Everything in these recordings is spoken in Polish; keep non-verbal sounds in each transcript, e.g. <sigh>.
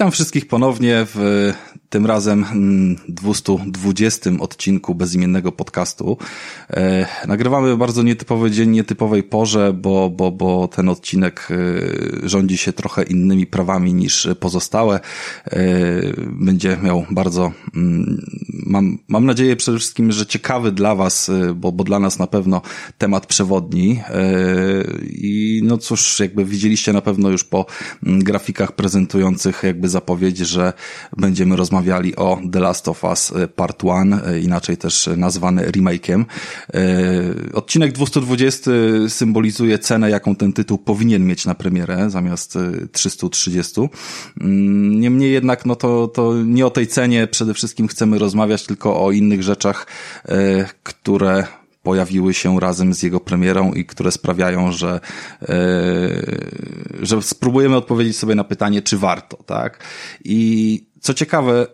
Witam wszystkich ponownie w tym razem 220 mm, odcinku bezimiennego podcastu. E, nagrywamy bardzo nietypowy dzień, nietypowej porze, bo, bo, bo ten odcinek e, rządzi się trochę innymi prawami niż pozostałe. E, będzie miał bardzo, mm, mam, mam nadzieję przede wszystkim, że ciekawy dla Was, bo, bo dla nas na pewno temat przewodni. I no cóż, jakby widzieliście na pewno już po mm, grafikach prezentujących jakby zapowiedź, że będziemy rozmawiali o The Last of Us e, Part 1, e, inaczej też nazwany remake'iem. Odcinek 220 symbolizuje cenę, jaką ten tytuł powinien mieć na premierę, zamiast 330. Mm, niemniej jednak, no to, to nie o tej cenie przede wszystkim chcemy rozmawiać, tylko o innych rzeczach, które pojawiły się razem z jego premierą i które sprawiają, że, że spróbujemy odpowiedzieć sobie na pytanie, czy warto, tak? I co ciekawe,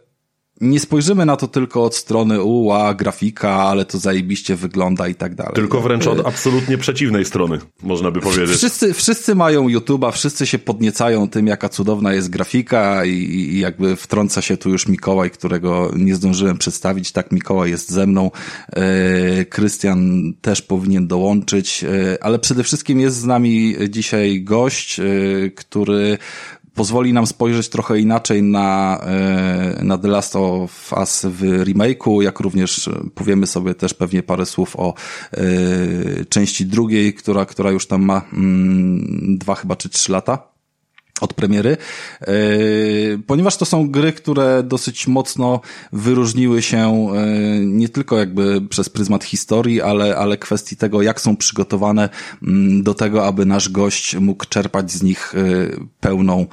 nie spojrzymy na to tylko od strony uła, grafika, ale to zajebiście wygląda i tak dalej. Tylko wręcz od absolutnie przeciwnej strony, można by powiedzieć. Wszyscy, wszyscy mają YouTube'a, wszyscy się podniecają tym, jaka cudowna jest grafika i, i jakby wtrąca się tu już Mikołaj, którego nie zdążyłem przedstawić. Tak, Mikołaj jest ze mną. E, Krystian też powinien dołączyć, e, ale przede wszystkim jest z nami dzisiaj gość, który pozwoli nam spojrzeć trochę inaczej na, e, na The Last of Us w remake'u, jak również powiemy sobie też pewnie parę słów o e, części drugiej, która, która już tam ma mm, dwa chyba czy trzy lata od premiery, e, ponieważ to są gry, które dosyć mocno wyróżniły się e, nie tylko jakby przez pryzmat historii, ale, ale kwestii tego, jak są przygotowane mm, do tego, aby nasz gość mógł czerpać z nich e, pełną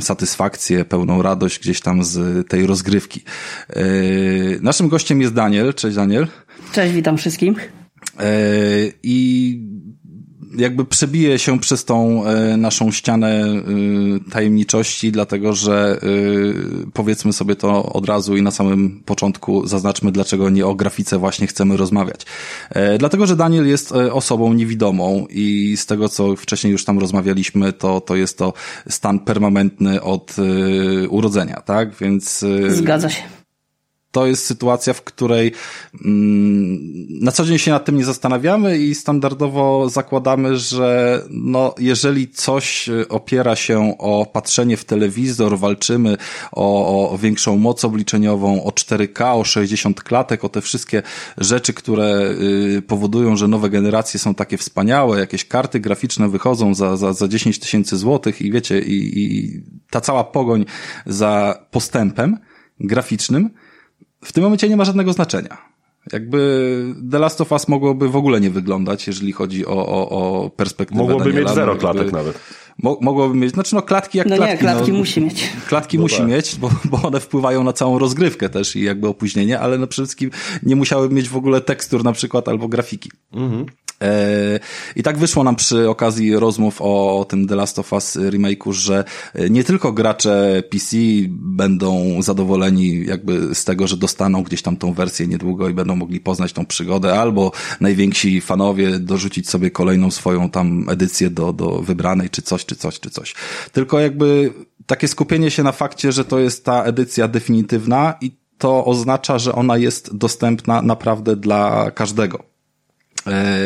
satysfakcję, pełną radość gdzieś tam z tej rozgrywki. Naszym gościem jest Daniel. Cześć Daniel. Cześć, witam wszystkim. I jakby przebije się przez tą e, naszą ścianę e, tajemniczości, dlatego że e, powiedzmy sobie to od razu i na samym początku zaznaczmy, dlaczego nie o grafice właśnie chcemy rozmawiać. Dlatego, że Daniel jest osobą niewidomą i z tego, co wcześniej już tam rozmawialiśmy, to, to jest to stan permanentny od urodzenia, tak? Więc... Zgadza się to jest sytuacja, w której mm, na co dzień się nad tym nie zastanawiamy i standardowo zakładamy, że no, jeżeli coś opiera się o patrzenie w telewizor, walczymy o, o większą moc obliczeniową, o 4K, o 60 klatek, o te wszystkie rzeczy, które y, powodują, że nowe generacje są takie wspaniałe, jakieś karty graficzne wychodzą za, za, za 10 tysięcy złotych i wiecie, i, i ta cała pogoń za postępem graficznym, w tym momencie nie ma żadnego znaczenia. Jakby The Last of Us mogłoby w ogóle nie wyglądać, jeżeli chodzi o, o, o perspektywę Mogłoby Daniela. mieć zero klatek nawet. Mo mogłoby mieć, znaczy no klatki jak no klatki. Nie, klatki no, musi mieć. Klatki no musi tak. mieć, bo, bo one wpływają na całą rozgrywkę też i jakby opóźnienie, ale no przede wszystkim nie musiałyby mieć w ogóle tekstur na przykład albo grafiki. Mhm. E, I tak wyszło nam przy okazji rozmów o, tym The Last of Us remake'u, że nie tylko gracze PC będą zadowoleni jakby z tego, że dostaną gdzieś tam tą wersję niedługo i będą mogli poznać tą przygodę, albo najwięksi fanowie dorzucić sobie kolejną swoją tam edycję do, do wybranej, czy coś, czy coś, czy coś. Tylko jakby takie skupienie się na fakcie, że to jest ta edycja definitywna i to oznacza, że ona jest dostępna naprawdę dla każdego. E,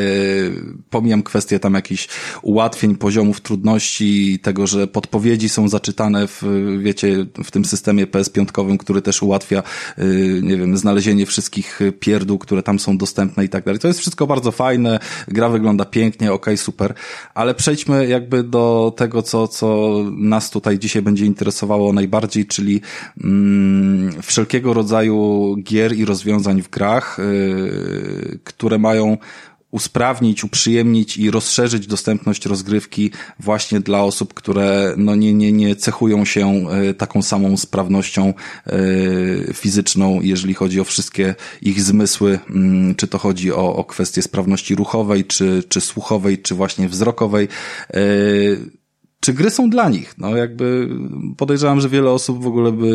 pomijam kwestię tam jakichś ułatwień, poziomów trudności, tego, że podpowiedzi są zaczytane w, wiecie, w tym systemie PS5, który też ułatwia, e, nie wiem, znalezienie wszystkich pierdół, które tam są dostępne i tak dalej. To jest wszystko bardzo fajne, gra wygląda pięknie, ok, super, ale przejdźmy jakby do tego, co, co nas tutaj dzisiaj będzie interesowało najbardziej, czyli mm, wszelkiego rodzaju gier i rozwiązań w grach, yy, które mają usprawnić, uprzyjemnić i rozszerzyć dostępność rozgrywki właśnie dla osób, które no nie, nie, nie cechują się e, taką samą sprawnością e, fizyczną, jeżeli chodzi o wszystkie ich zmysły, mm, czy to chodzi o, o kwestię sprawności ruchowej, czy, czy słuchowej, czy właśnie wzrokowej. Czy gry są dla nich? No jakby podejrzewam, że wiele osób w ogóle by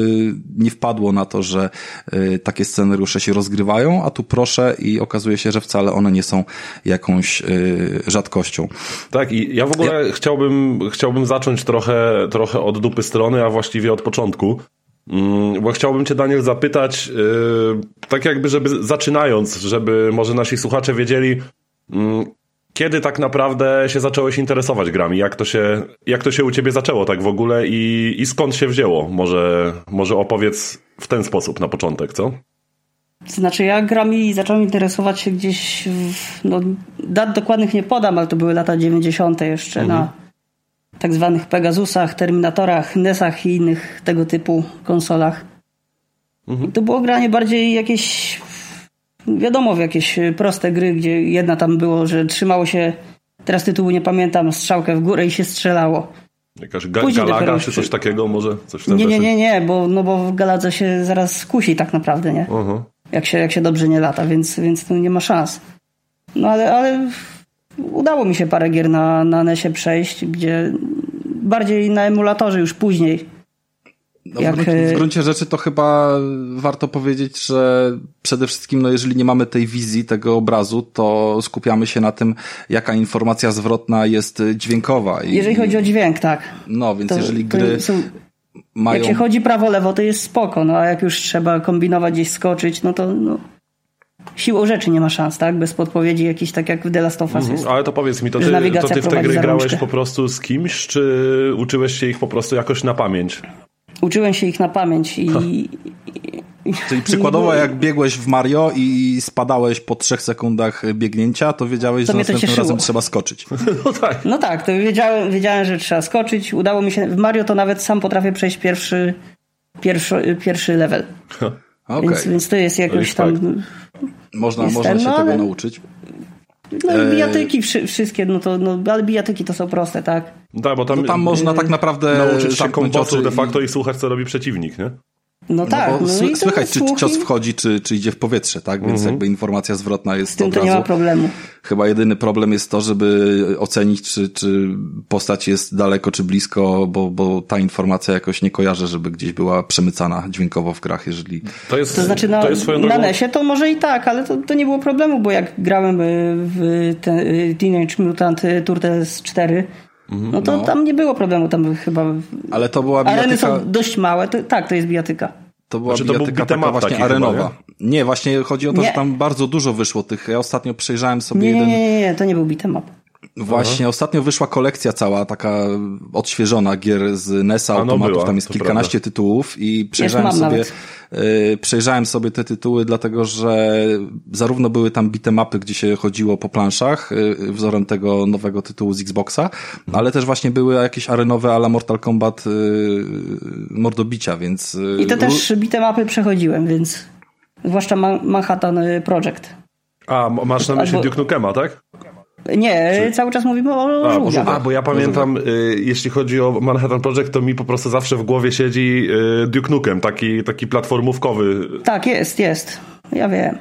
nie wpadło na to, że y, takie scenariusze się rozgrywają, a tu proszę i okazuje się, że wcale one nie są jakąś y, rzadkością. Tak, i ja w ogóle ja... chciałbym, chciałbym zacząć trochę, trochę od dupy strony, a właściwie od początku. Mm, bo chciałbym Cię, Daniel, zapytać, yy, tak jakby, żeby zaczynając, żeby może nasi słuchacze wiedzieli, yy, kiedy tak naprawdę się zacząłeś interesować grami? Jak to się, jak to się u Ciebie zaczęło tak w ogóle i, i skąd się wzięło? Może, może opowiedz w ten sposób na początek, co? Znaczy ja grami zacząłem interesować się gdzieś, w, no dat dokładnych nie podam, ale to były lata 90. jeszcze mhm. na tak zwanych Pegasusach, Terminatorach, NESach i innych tego typu konsolach. Mhm. To było granie bardziej jakieś, wiadomo, w jakieś proste gry, gdzie jedna tam było, że trzymało się, teraz tytułu nie pamiętam, strzałkę w górę i się strzelało. Jakaś ga galaga czy coś takiego może? Coś nie, nie, nie, nie, bo, no bo w galadze się zaraz skusi tak naprawdę, nie? Uh -huh. jak, się, jak się dobrze nie lata, więc, więc to nie ma szans. No ale, ale udało mi się parę gier na, na NESie przejść, gdzie bardziej na emulatorze już później. No, jak... w, gruncie, w gruncie rzeczy to chyba warto powiedzieć, że przede wszystkim, no jeżeli nie mamy tej wizji, tego obrazu, to skupiamy się na tym, jaka informacja zwrotna jest dźwiękowa. I, jeżeli chodzi o dźwięk, tak. No, więc to, jeżeli gry są... mają... Jak się chodzi prawo-lewo, to jest spoko, no a jak już trzeba kombinować, gdzieś skoczyć, no to... No siłą rzeczy nie ma szans, tak? Bez podpowiedzi jakiś tak jak w The Last of Us mhm, Ale to powiedz mi, to ty, to ty w te gry grałeś po prostu z kimś, czy uczyłeś się ich po prostu jakoś na pamięć? Uczyłem się ich na pamięć i... Czyli przykładowo jak biegłeś w Mario i spadałeś po trzech sekundach biegnięcia, to wiedziałeś, to że następnym razem trzeba skoczyć. <laughs> No tak. No tak, to wiedziałem, wiedziałem, że trzeba skoczyć. Udało mi się... W Mario to nawet sam potrafię przejść pierwszy, pierwszy, pierwszy level. <laughs> Okay. Więc, więc to jest jakoś tam... Można, można się no, tego nauczyć. No e, bijatyki wszystkie, no to, no, ale bijatyki to są proste, tak? Tak, bo tam, no tam można tak naprawdę nauczyć się kombosu de facto i... i słuchać, co robi przeciwnik, nie? No tak. No, no słychać, czy cios wchodzi, czy, czy idzie w powietrze, tak? Więc mhm. jakby informacja zwrotna jest Z tym to nie ma problemu. Chyba jedyny problem jest to, żeby ocenić, czy, czy postać jest daleko, czy blisko, bo, bo ta informacja jakoś nie kojarzy, żeby gdzieś była przemycana dźwiękowo w grach, jeżeli... To jest, to znaczy na, to jest na NESie to może i tak, ale to, to nie było problemu, bo jak grałem w ten, Teenage Mutant Turtles 4, Mhm. No to no. tam nie było problemu, tam chyba. Ale to była bijatyka... Areny są dość małe, to, tak, to jest bijatyka. To była znaczy, bijatyka to taka właśnie arenowa. Chyba, nie? nie? właśnie chodzi o to, nie. że tam bardzo dużo wyszło tych. Ja ostatnio przejrzałem sobie nie, jeden. Nie, nie, nie, to nie był bitemap. Właśnie, Aha. ostatnio wyszła kolekcja cała, taka odświeżona gier z NES-a, no automatów, była, tam jest kilkanaście prawda. tytułów i przejrzałem sobie. Y, przejrzałem sobie te tytuły, dlatego że zarówno były tam bitemapy, gdzie się chodziło po planszach, y, wzorem tego nowego tytułu z Xboxa, ale też właśnie były jakieś arenowe ala Mortal Kombat y, mordobicia, więc... I to też bitemapy przechodziłem, więc zwłaszcza Manhattan Project. A, masz na myśli Albo... Duke Nukema, tak? Nie, Czy... cały czas mówimy o żółwiach. A, bo ja pamiętam, y, jeśli chodzi o Manhattan Project, to mi po prostu zawsze w głowie siedzi y, Duke Nukem, taki, taki platformówkowy. Tak, jest, jest. Ja wiem.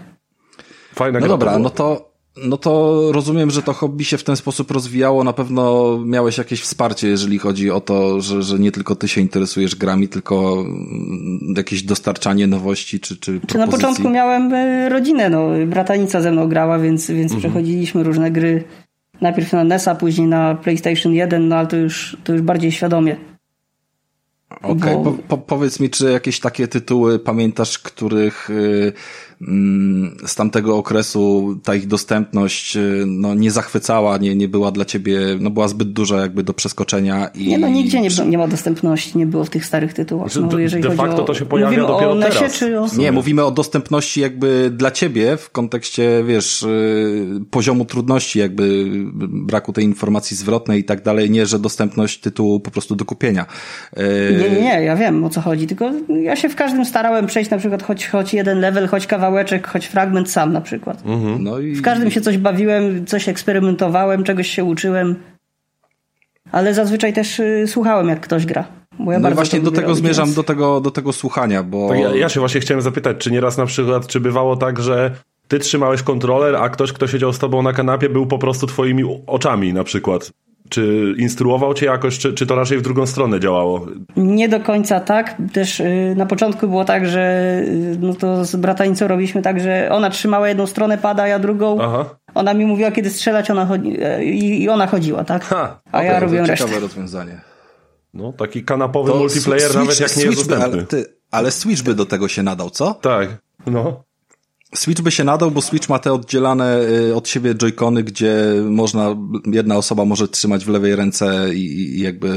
Fajne no dobra, no to no to rozumiem, że to hobby się w ten sposób rozwijało. Na pewno miałeś jakieś wsparcie, jeżeli chodzi o to, że, że nie tylko ty się interesujesz grami, tylko mm, jakieś dostarczanie nowości czy, czy, czy Na początku miałem e, rodzinę, no, bratanica ze mną grała, więc, więc mhm. przechodziliśmy różne gry. Najpierw na NES-a, później na PlayStation 1, no ale to już, to już bardziej świadomie. Okej, okay. Bo... po, po, powiedz mi, czy jakieś takie tytuły pamiętasz, których... Mm, z tamtego okresu ta ich dostępność y, no, nie zachwycała, nie, nie była dla ciebie, no była zbyt duża jakby do przeskoczenia. I... Nie, no nigdzie nie, nie ma dostępności, nie było w tych starych tytułach. Znaczy, no, jeżeli de facto o, to się pojawia dopiero o teraz. Czy o... Nie, mówimy o dostępności jakby dla ciebie w kontekście, wiesz, y, poziomu trudności, jakby braku tej informacji zwrotnej i tak dalej, nie, że dostępność tytułu po prostu do kupienia. Y, nie, nie, nie, ja wiem o co chodzi, tylko ja się w każdym starałem przejść na przykład choć, choć jeden level, choć kawałek kawałeczek, choć fragment sam na przykład. Mhm. No i... W każdym się coś bawiłem, coś eksperymentowałem, czegoś się uczyłem, ale zazwyczaj też y, słuchałem, jak ktoś gra. Bo ja no właśnie do tego zmierzam, więc... do tego, do tego słuchania, bo... Ja, ja się właśnie chciałem zapytać, czy nieraz na przykład, czy bywało tak, że ty trzymałeś kontroler, a ktoś, kto siedział z tobą na kanapie, był po prostu twoimi oczami na przykład. Czy instruował cię jakoś, czy, czy to raczej w drugą stronę działało? Nie do końca tak. Też y, na początku było tak, że y, no to z bratanicą robiliśmy tak, że ona trzymała jedną stronę pada, ja drugą. Aha. Ona mi mówiła, kiedy strzelać ona chodzi, e, i ona chodziła, tak? Ha, a ja robiłem resztę. Ciekawe rozwiązanie. No, taki kanapowy to multiplayer, switch, nawet jak nie jest dostępny. Ale, ty, ale Switch by do tego się nadał, co? Tak, no. Switch by się nadał, bo Switch ma te oddzielane y, od siebie joycony, gdzie można, jedna osoba może trzymać w lewej ręce i, jakby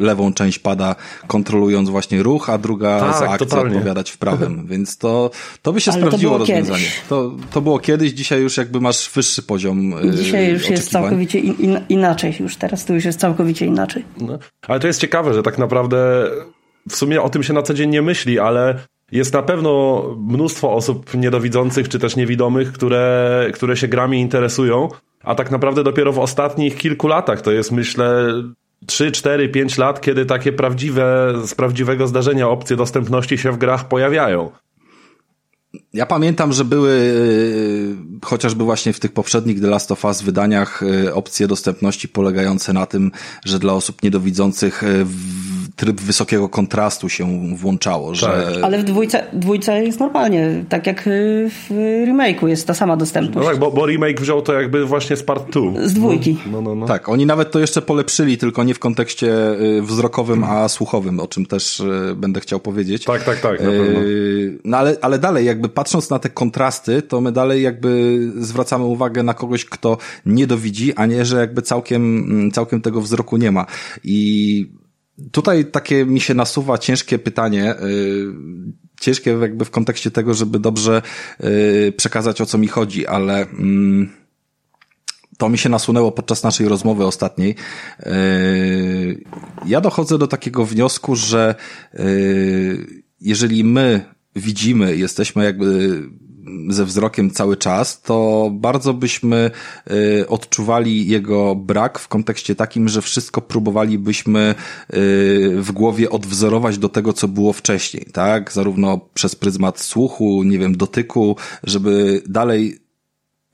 lewą część pada kontrolując właśnie ruch, a druga tak, za akcję totalnie. odpowiadać w prawym, <laughs> więc to, to by się Ale sprawdziło rozwiązanie. To, to było kiedyś, dzisiaj już jakby masz wyższy poziom y, Dzisiaj już jest całkowicie in, inaczej, już teraz to już jest całkowicie inaczej. No. Ale to jest ciekawe, że tak naprawdę w sumie o tym się na co dzień nie myśli, ale jest na pewno mnóstwo osób niedowidzących czy też niewidomych, które, które się grami interesują, a tak naprawdę dopiero w ostatnich kilku latach, to jest myślę 3, 4, 5 lat, kiedy takie prawdziwe, z prawdziwego zdarzenia opcje dostępności się w grach pojawiają. Ja pamiętam, że były y, chociażby właśnie w tych poprzednich The Last of Us wydaniach y, opcje dostępności polegające na tym, że dla osób niedowidzących y, tryb wysokiego kontrastu się włączało. Tak. Że... Ale w dwójce, dwójce jest normalnie, tak jak w remake'u jest ta sama dostępność. No tak, bo, bo remake wziął to jakby właśnie z part 2. Z dwójki. No, no, no. Tak, oni nawet to jeszcze polepszyli, tylko nie w kontekście wzrokowym, a słuchowym, o czym też będę chciał powiedzieć. Tak, tak, tak, na pewno. No ale, ale dalej jakby patrząc na te kontrasty, to my dalej jakby zwracamy uwagę na kogoś, kto nie dowidzi, a nie, że jakby całkiem, całkiem tego wzroku nie ma. I tutaj takie mi się nasuwa ciężkie pytanie, yy, ciężkie jakby w kontekście tego, żeby dobrze yy, przekazać o co mi chodzi, ale yy, to mi się nasunęło podczas naszej rozmowy ostatniej. Yy, ja dochodzę do takiego wniosku, że jeżeli my widzimy, jesteśmy jakby ze wzrokiem cały czas, to bardzo byśmy y, odczuwali jego brak w kontekście takim, że wszystko próbowalibyśmy y, w głowie odwzorować do tego, co było wcześniej, tak? Zarówno przez pryzmat słuchu, nie wiem, dotyku, żeby dalej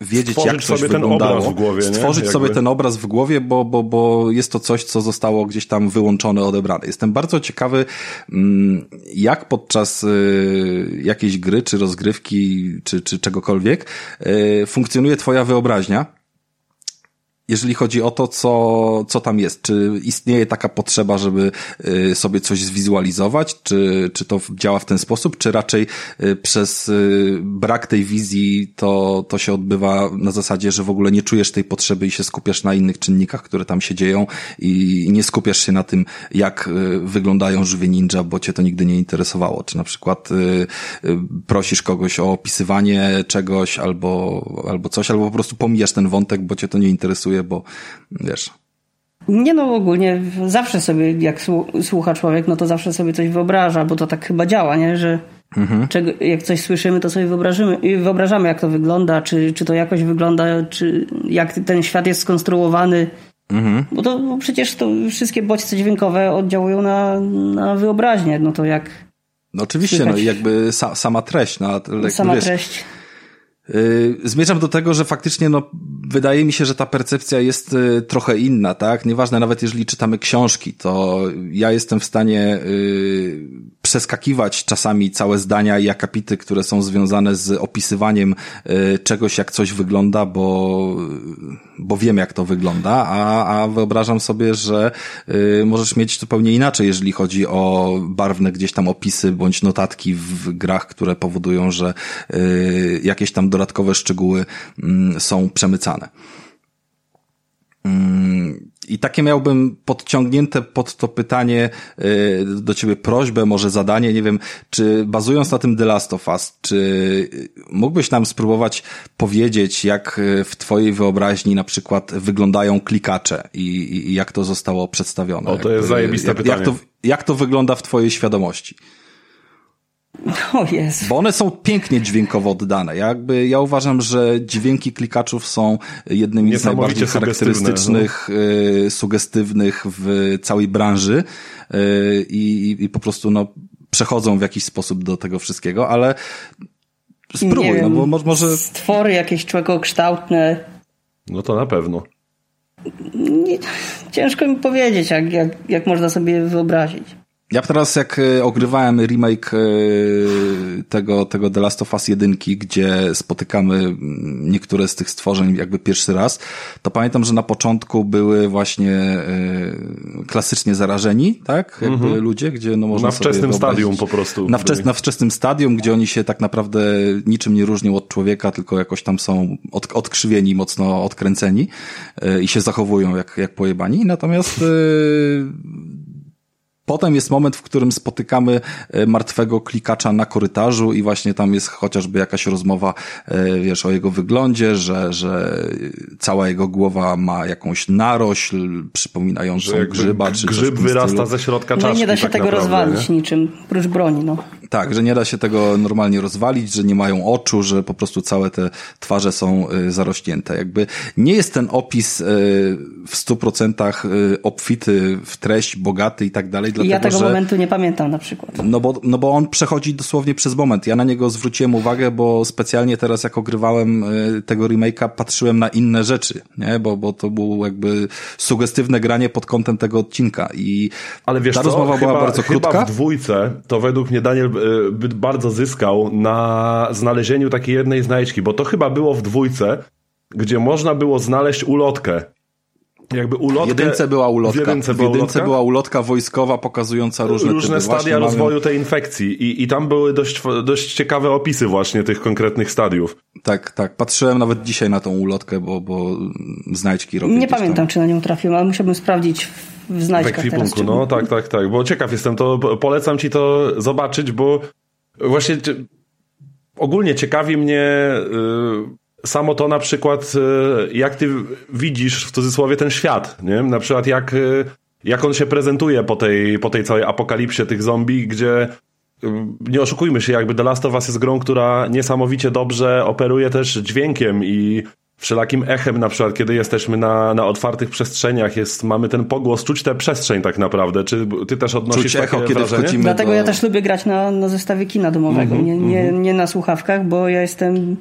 wiedzieć, stworzyć jak coś sobie wyglądało, ten obraz w głowie, stworzyć sobie ten obraz w głowie, bo, bo, bo jest to coś, co zostało gdzieś tam wyłączone, odebrane. Jestem bardzo ciekawy, mm, jak podczas y, jakiejś gry, czy rozgrywki, czy, czy czegokolwiek y, funkcjonuje twoja wyobraźnia jeżeli chodzi o to, co, co tam jest. Czy istnieje taka potrzeba, żeby y, sobie coś zwizualizować? Czy, czy to działa w ten sposób? Czy raczej y, przez y, brak tej wizji to, to się odbywa na zasadzie, że w ogóle nie czujesz tej potrzeby i się skupiasz na innych czynnikach, które tam się dzieją i nie skupiasz się na tym, jak wyglądają żywie ninja, bo cię to nigdy nie interesowało. Czy na przykład prosisz kogoś o opisywanie czegoś albo, albo coś, albo po prostu pomijasz ten wątek, bo cię to nie interesuje bo wiesz. Nie no, ogólnie zawsze sobie, jak słucha człowiek, no to zawsze sobie coś wyobraża, bo to tak chyba działa, nie? Że mhm. czego, jak coś słyszymy, to sobie wyobrażymy, wyobrażamy, jak to wygląda, czy, czy to jakoś wygląda, czy jak ten świat jest skonstruowany. Mhm. Bo to bo przecież to wszystkie bodźce dźwiękowe oddziałują na, na wyobraźnię, no to jak. No oczywiście, no słychać... no i jakby sa, sama treść, no, sama wiesz, treść. Y, zmierzam do tego, że faktycznie no, wydaje mi się, że ta percepcja jest y, trochę inna, tak? Nieważne nawet jeżeli czytamy książki, to ja jestem w stanie y, przeskakiwać czasami całe zdania i akapity, które są związane z opisywaniem czegoś, jak coś wygląda, bo, bo wiem, jak to wygląda, a, a wyobrażam sobie, że możesz mieć zupełnie inaczej, jeżeli chodzi o barwne gdzieś tam opisy bądź notatki w grach, które powodują, że jakieś tam dodatkowe szczegóły mm, są przemycane. Mm, I takie miałbym podciągnięte pod to pytanie y, do ciebie prośbę, może zadanie, nie wiem, czy bazując na tym The Last of Us, czy mógłbyś nam spróbować powiedzieć, jak y, w twojej wyobraźni na przykład wyglądają klikacze i, i jak to zostało przedstawione? O, to jest zajebiste jak, pytanie. Jak to, jak to wygląda w twojej świadomości? O jest. Bo one są pięknie dźwiękowo oddane. Jakby ja uważam, że dźwięki klikaczów są jednymi z najbardziej charakterystycznych, sugestywne, no. sugestywnych w całej branży y, i, i po prostu no, przechodzą w jakiś sposób do tego wszystkiego, ale spróbuj, no bo może... Stwory jakieś człowiekokształtne. No to na pewno. Nie, ciężko mi powiedzieć, jak, jak, jak można sobie wyobrazić. Ja teraz jak e, ogrywałem remake e, tego, tego The Last of Us 1, gdzie spotykamy mm, niektóre z tych stworzeń jakby pierwszy raz, to pamiętam, że na początku były właśnie e, klasycznie zarażeni, tak? Jakby mm -hmm. ludzie, gdzie no można Na wczesnym stadium po prostu. Na, wczes na wczesnym stadium, gdzie oni się tak naprawdę niczym nie różnią od człowieka, tylko jakoś tam są od, odkrzywieni, mocno odkręceni i się zachowują jak, jak pojebani. Natomiast Potem jest moment, w którym spotykamy e, martwego klikacza na korytarzu i właśnie tam jest chociażby jakaś rozmowa, e, wiesz, o jego wyglądzie, że, że cała jego głowa ma jakąś narośl przypominającą grzyba. Czy grzyb wyrasta ze środka czaszki. No nie da się tak tego naprawdę, rozwalić nie? niczym, prócz broni, no. Tak, że nie da się tego normalnie rozwalić, że nie mają oczu, że po prostu całe te twarze są e, zarośnięte. Jakby nie jest ten opis w stu procentach obfity w treść, bogaty i tak dalej, Dlatego, ja tego że, momentu nie pamiętam na przykład. No bo, no bo on przechodzi dosłownie przez moment. Ja na niego zwróciłem uwagę, bo specjalnie teraz jak ogrywałem y, tego remake'a patrzyłem na inne rzeczy, nie? Bo, bo to było jakby sugestywne granie pod kątem tego odcinka i Ale wiesz ta co? rozmowa chyba, była bardzo chyba krótka. w dwójce to według mnie Daniel y, bardzo zyskał na znalezieniu takiej jednej znajdźki, bo to chyba było w dwójce, gdzie można było znaleźć ulotkę jakby ulotkę. W jedynce była ulotka. W jedynce, była, w jedynce ulotka? była ulotka wojskowa pokazująca różne, różne typy. stadia Właśnie rozwoju mamy... tej infekcji I, i tam były dość, dość ciekawe opisy właśnie tych konkretnych stadiów. Tak, tak. Patrzyłem nawet dzisiaj na tą ulotkę, bo, bo znajdźki robię. Nie pamiętam, tam. czy na nią trafiłem, ale musiałbym sprawdzić w znajdźkach W ekwipunku, no tak, tak, tak. Bo ciekaw jestem, to polecam ci to zobaczyć, bo właśnie ogólnie ciekawi mnie... Yy, samo to na przykład, e, jak ty widzisz w cudzysłowie ten świat, nie? Na przykład jak, e, jak on się prezentuje po tej, po tej całej apokalipsie tych zombie, gdzie nie oszukujmy się, jakby The Last of Us jest grą, która niesamowicie dobrze operuje też dźwiękiem i wszelakim echem, na przykład, kiedy jesteśmy na, na otwartych przestrzeniach, jest, mamy ten pogłos, czuć tę przestrzeń tak naprawdę. Czy ty też odnosisz czuć takie echo, kiedy wrażenie? wchodzimy Dlatego do... ja też lubię grać na, na zestawie kina domowego, mm -hmm, nie, nie, mm -hmm. nie na słuchawkach, bo ja jestem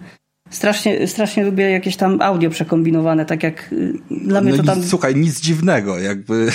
Strasznie, strasznie lubię jakieś tam audio przekombinowane, tak jak y, dla mnie no to tam... Nic, słuchaj, nic dziwnego, jakby... <laughs>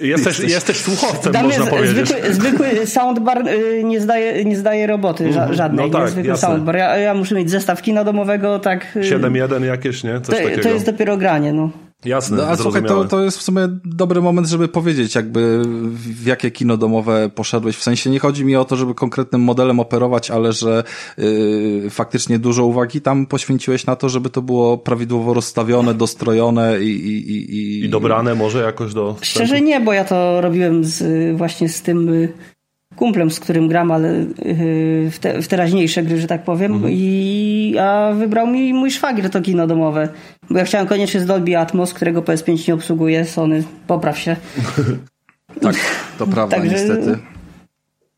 Jesteś, jesteś słuchowcem, dla można powiedzieć. Zwykły, <laughs> zwykły soundbar y, nie zdaje, nie zdaje roboty ża żadnej, no tak, zwykły jasne. soundbar. Ja, ja muszę mieć zestaw kina domowego, tak... 7.1 jakieś, nie? Coś to, takiego. to jest dopiero granie, no. Jasne, no, a słuchaj, to, to jest w sumie dobry moment, żeby powiedzieć, jakby w jakie kino domowe poszedłeś. W sensie nie chodzi mi o to, żeby konkretnym modelem operować, ale że yy, faktycznie dużo uwagi tam poświęciłeś na to, żeby to było prawidłowo rozstawione, dostrojone i... I, i, i... I dobrane może jakoś do... Szczerze nie, bo ja to robiłem z, właśnie z tym kumplem, z którym gram, ale w, te, w teraźniejsze gry, że tak powiem. Mhm. I, a wybrał mi mój szwagier to kino domowe. Bo ja chciałem koniecznie z Dolby Atmos, którego PS5 nie obsługuje. Sony, popraw się. <laughs> tak, to <laughs> prawda, Także, niestety.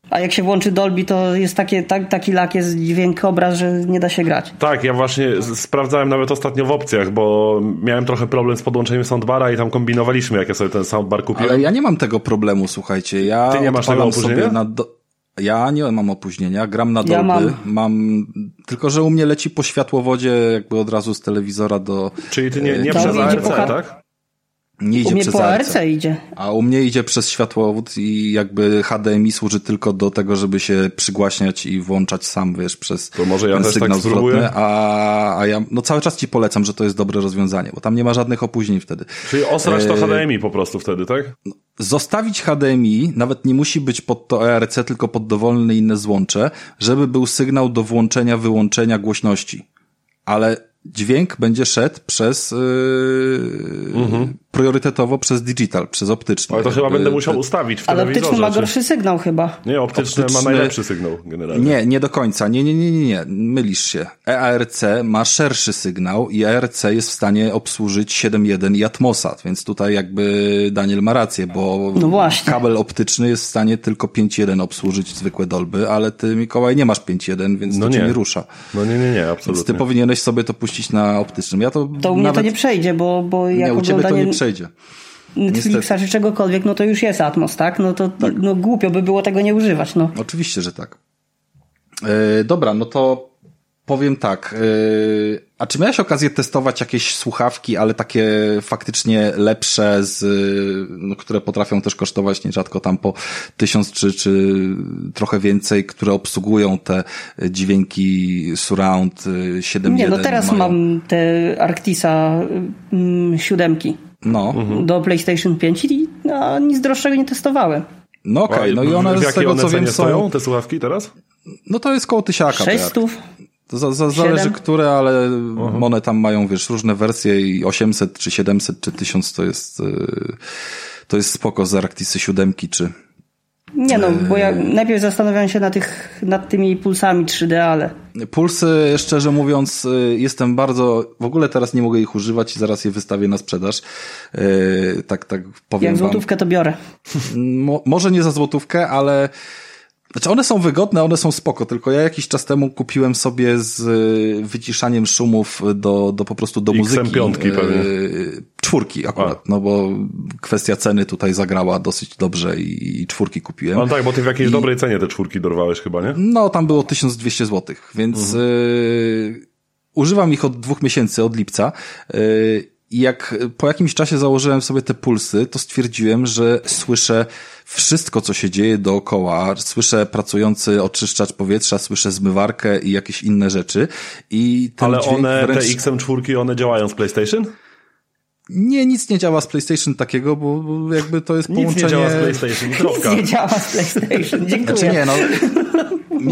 A jak się włączy Dolby, to jest takie, tak, taki lak jest dźwięk, obraz, że nie da się grać. Tak, ja właśnie sprawdzałem nawet ostatnio w opcjach, bo miałem trochę problem z podłączeniem soundbara i tam kombinowaliśmy, jak ja sobie ten soundbar kupiłem. Ale ja nie mam tego problemu, słuchajcie. Ja Ty nie masz tego opóźnienia? Na do... Ja nie mam opóźnienia, gram na Dolby, ja mam. mam. tylko że u mnie leci po światłowodzie jakby od razu z telewizora do... Czyli ty nie, nie przez ARC, tak? Nie idzie u mnie przez po ARC. ARC idzie. A u mnie idzie przez światłowód i jakby HDMI służy tylko do tego, żeby się przygłaśniać i włączać sam, wiesz, przez to może ja ten też sygnał tak zwrotny. A, a ja no cały czas ci polecam, że to jest dobre rozwiązanie, bo tam nie ma żadnych opóźnień wtedy. Czyli osrać to HDMI po prostu wtedy, tak? Zostawić HDMI, nawet nie musi być pod to ERC, tylko pod dowolne inne złącze, żeby był sygnał do włączenia, wyłączenia głośności. Ale dźwięk będzie szedł przez yy, mhm. priorytetowo przez digital, przez optyczny. Ale to chyba będę musiał ustawić w Ale optyczny ma gorszy sygnał chyba. Nie, optyczny, optyczny ma najlepszy sygnał generalnie. Nie, nie do końca. Nie, nie, nie, nie, nie. Mylisz się. EARC ma szerszy sygnał i EARC jest w stanie obsłużyć 7.1 i Atmosa, więc tutaj jakby Daniel ma rację, bo no właśnie. kabel optyczny jest w stanie tylko 5.1 obsłużyć zwykłe Dolby, ale ty Mikołaj nie masz 5.1, więc no to nie. cię nie rusza. No nie, nie, nie, absolutnie. Więc ty powinieneś sobie to puścić na optycznym. Ja to to u mnie to nie przejdzie, bo, bo jak nie, u ciebie to nie przejdzie. Netflixa czy czegokolwiek, no to już jest Atmos, tak? No to tak. no głupio by było tego nie używać, no. Oczywiście, że tak. Yy, dobra, no to powiem tak. Yy, a czy miałeś okazję testować jakieś słuchawki, ale takie faktycznie lepsze, z, no, które potrafią też kosztować nierzadko tam po tysiąc czy, czy trochę więcej, które obsługują te dźwięki surround 7.1? Nie, no teraz mają... mam te Arctisa mm, siódemki. No. Do PlayStation 5 i no, nic droższego nie testowałem. No okej, okay, no i one z tego co wiem są... stoją, te słuchawki teraz? No to jest koło tysiaka. 600? To za, za, zależy które, ale uh-huh. one tam mają, wiesz, różne wersje i 800 czy 700 czy 1000 to jest, y, to jest spoko z Arctisy 7 czy... Nie no, bo ja najpierw zastanawiałem się nad, tych, nad tymi pulsami 3D, ale... Pulsy, szczerze mówiąc, y, jestem bardzo... W ogóle teraz nie mogę ich używać i zaraz je wystawię na sprzedaż. Y, tak, tak powiem Jak złotówkę wam. to biorę. Mo, może nie za złotówkę, ale znaczy one są wygodne, one są spoko, tylko ja jakiś czas temu kupiłem sobie z y, wyciszaniem szumów do, do po prostu do muzyki. piątki pewnie. Czwórki akurat, A. no bo kwestia ceny tutaj zagrała dosyć dobrze i, i czwórki kupiłem. No tak, bo ty w jakiejś I, dobrej cenie te czwórki dorwałeś chyba, nie? No tam było 1200 zł, więc mhm. y, używam ich od dwóch miesięcy, od lipca. Y, i jak po jakimś czasie założyłem sobie te pulsy, to stwierdziłem, że słyszę wszystko, co się dzieje dookoła. Słyszę pracujący oczyszczacz powietrza, słyszę zmywarkę i jakieś inne rzeczy. I ten Ale one, wręcz... te XM4, one działają z PlayStation? Nie, nic nie działa z PlayStation takiego, bo jakby to jest połączenie... Nic nie działa z PlayStation, kropka. Nic nie działa z PlayStation, dziękuję. Znaczy nie, no...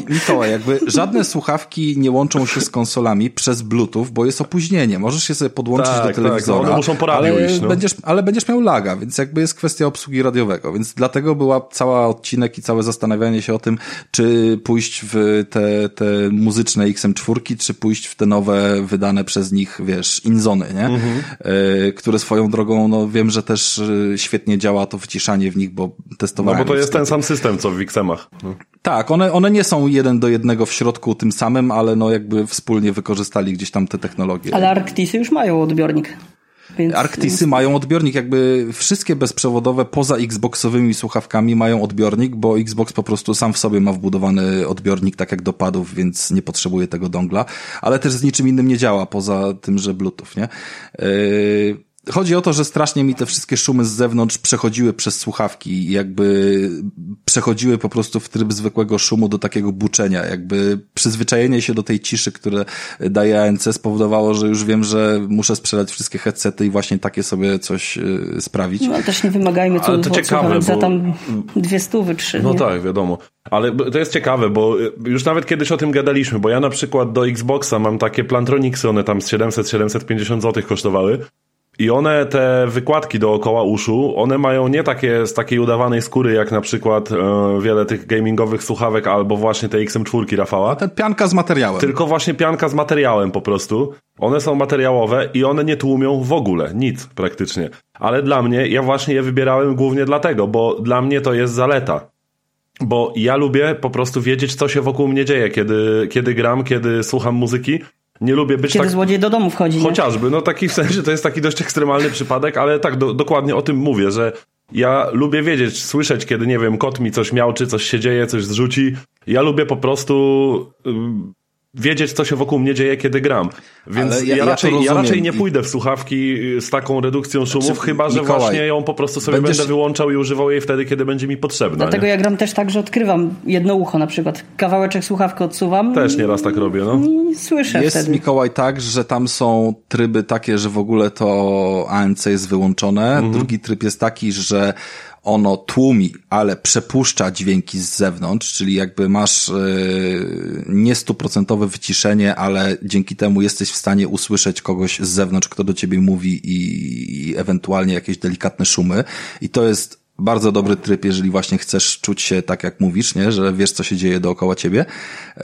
Mikołaj, jakby żadne słuchawki nie łączą się z konsolami przez Bluetooth, bo jest opóźnienie. Możesz się sobie podłączyć tak, do tak, telewizora, tak, one muszą po ale, iść, no. będziesz, ale będziesz miał laga, więc jakby jest kwestia obsługi radiowego, więc dlatego była cała odcinek i całe zastanawianie się o tym, czy pójść w te, te muzyczne XM4, czy pójść w te nowe wydane przez nich, wiesz, Inzony, nie? Mhm. E, które swoją drogą, no wiem, że też e, świetnie działa to wyciszanie w nich, bo testowałem. No bo to jest ten sam system, co w XM-ach. No. Tak, one, one nie są jeden do jednego w środku tym samym, ale no jakby wspólnie wykorzystali gdzieś tam te technologie. Ale Arctisy już mają odbiornik. Więc... Arctisy mają odbiornik, jakby wszystkie bezprzewodowe poza Xboxowymi słuchawkami mają odbiornik, bo Xbox po prostu sam w sobie ma wbudowany odbiornik, tak jak do padów, więc nie potrzebuje tego dongla, ale też z niczym innym nie działa, poza tym, że Bluetooth, nie? Yy Chodzi o to, że strasznie mi te wszystkie szumy z zewnątrz przechodziły przez słuchawki jakby przechodziły po prostu w tryb zwykłego szumu do takiego buczenia. Jakby przyzwyczajenie się do tej ciszy, które daje ANC spowodowało, że już wiem, że muszę sprzedać wszystkie headsety i właśnie takie sobie coś y, sprawić. No ale też nie wymagajmy co to ciekawe, za tam dwie stówy, trzy. No nie? tak, wiadomo. Ale to jest ciekawe, bo już nawet kiedyś o tym gadaliśmy, bo ja na przykład do Xboxa mam takie Plantronicsy, one tam z 700-750 zł kosztowały i one, te wykładki dookoła uszu, one mają nie takie z takiej udawanej skóry, jak na przykład e, wiele tych gamingowych słuchawek, albo właśnie te XM4 Rafała. Ten pianka z materiałem. Tylko właśnie pianka z materiałem po prostu. One są materiałowe i one nie tłumią w ogóle, nic praktycznie. Ale dla mnie, ja właśnie je wybierałem głównie dlatego, bo dla mnie to jest zaleta. Bo ja lubię po prostu wiedzieć, co się wokół mnie dzieje, kiedy, kiedy gram, kiedy słucham muzyki nie lubię być Kiedy tak... złodziej do domu wchodzi. Chociażby, nie? no taki w sensie to jest taki dość ekstremalny przypadek, ale tak do, dokładnie o tym mówię, że ja lubię wiedzieć, słyszeć, kiedy, nie wiem, kot mi coś miał, czy coś się dzieje, coś zrzuci. Ja lubię po prostu wiedzieć, co się wokół mnie dzieje, kiedy gram. Więc ja, ja, raczej, ja, raczej, nie pójdę w słuchawki z taką redukcją szumów, znaczy, chyba że Mikołaj, właśnie ją po prostu sobie będziesz... będę wyłączał i używał jej wtedy, kiedy będzie mi potrzebna. Dlatego nie? ja gram też tak, że odkrywam jedno ucho na przykład. Kawałeczek słuchawki odsuwam. Też nieraz tak robię, no. I słyszę Jest wtedy. Mikołaj tak, że tam są tryby takie, że w ogóle to ANC jest wyłączone. Mhm. Drugi tryb jest taki, że ono tłumi, ale przepuszcza dźwięki z zewnątrz, czyli jakby masz yy, nie stuprocentowe wyciszenie, ale dzięki temu jesteś w stanie usłyszeć kogoś z zewnątrz, kto do ciebie mówi i, i ewentualnie jakieś delikatne szumy. I to jest bardzo dobry tryb, jeżeli właśnie chcesz czuć się tak, jak mówisz, nie? że wiesz, co się dzieje dookoła ciebie. Yy,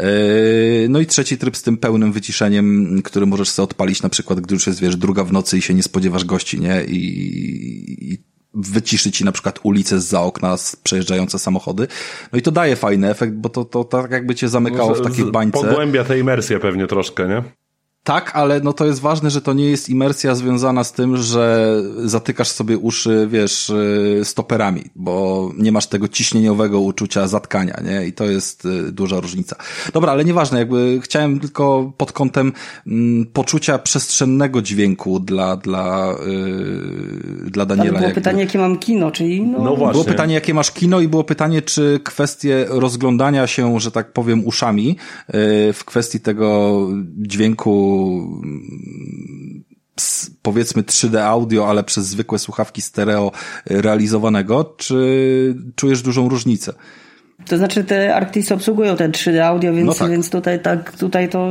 no i trzeci tryb z tym pełnym wyciszeniem, który możesz sobie odpalić na przykład, gdy już jest, wiesz, druga w nocy i się nie spodziewasz gości, nie? I, i wyciszy ci na przykład ulicę za okna, przejeżdżające samochody. No i to daje fajny efekt, bo to, to tak jakby cię zamykało w takiej bańce. Pogłębia tę imersję pewnie troszkę, nie? Tak, ale no to jest ważne, że to nie jest imersja związana z tym, że zatykasz sobie uszy, wiesz, y, stoperami, bo nie masz tego ciśnieniowego uczucia zatkania, nie? I to jest y, duża różnica. Dobra, ale nieważne, jakby chciałem tylko pod kątem m, poczucia przestrzennego dźwięku dla, dla, yy, dla Daniela. Ale było jakby. pytanie, jakie mam kino, czyli no, No właśnie. Było pytanie, jakie masz kino i było pytanie, czy kwestie rozglądania się, że tak powiem, uszami yy, w kwestii tego dźwięku mm, powiedzmy 3D audio, ale przez zwykłe słuchawki stereo realizowanego, czy czujesz dużą różnicę? To znaczy te Arctis obsługują te 3D audio, więc, No tak. więc tutaj tak, tutaj to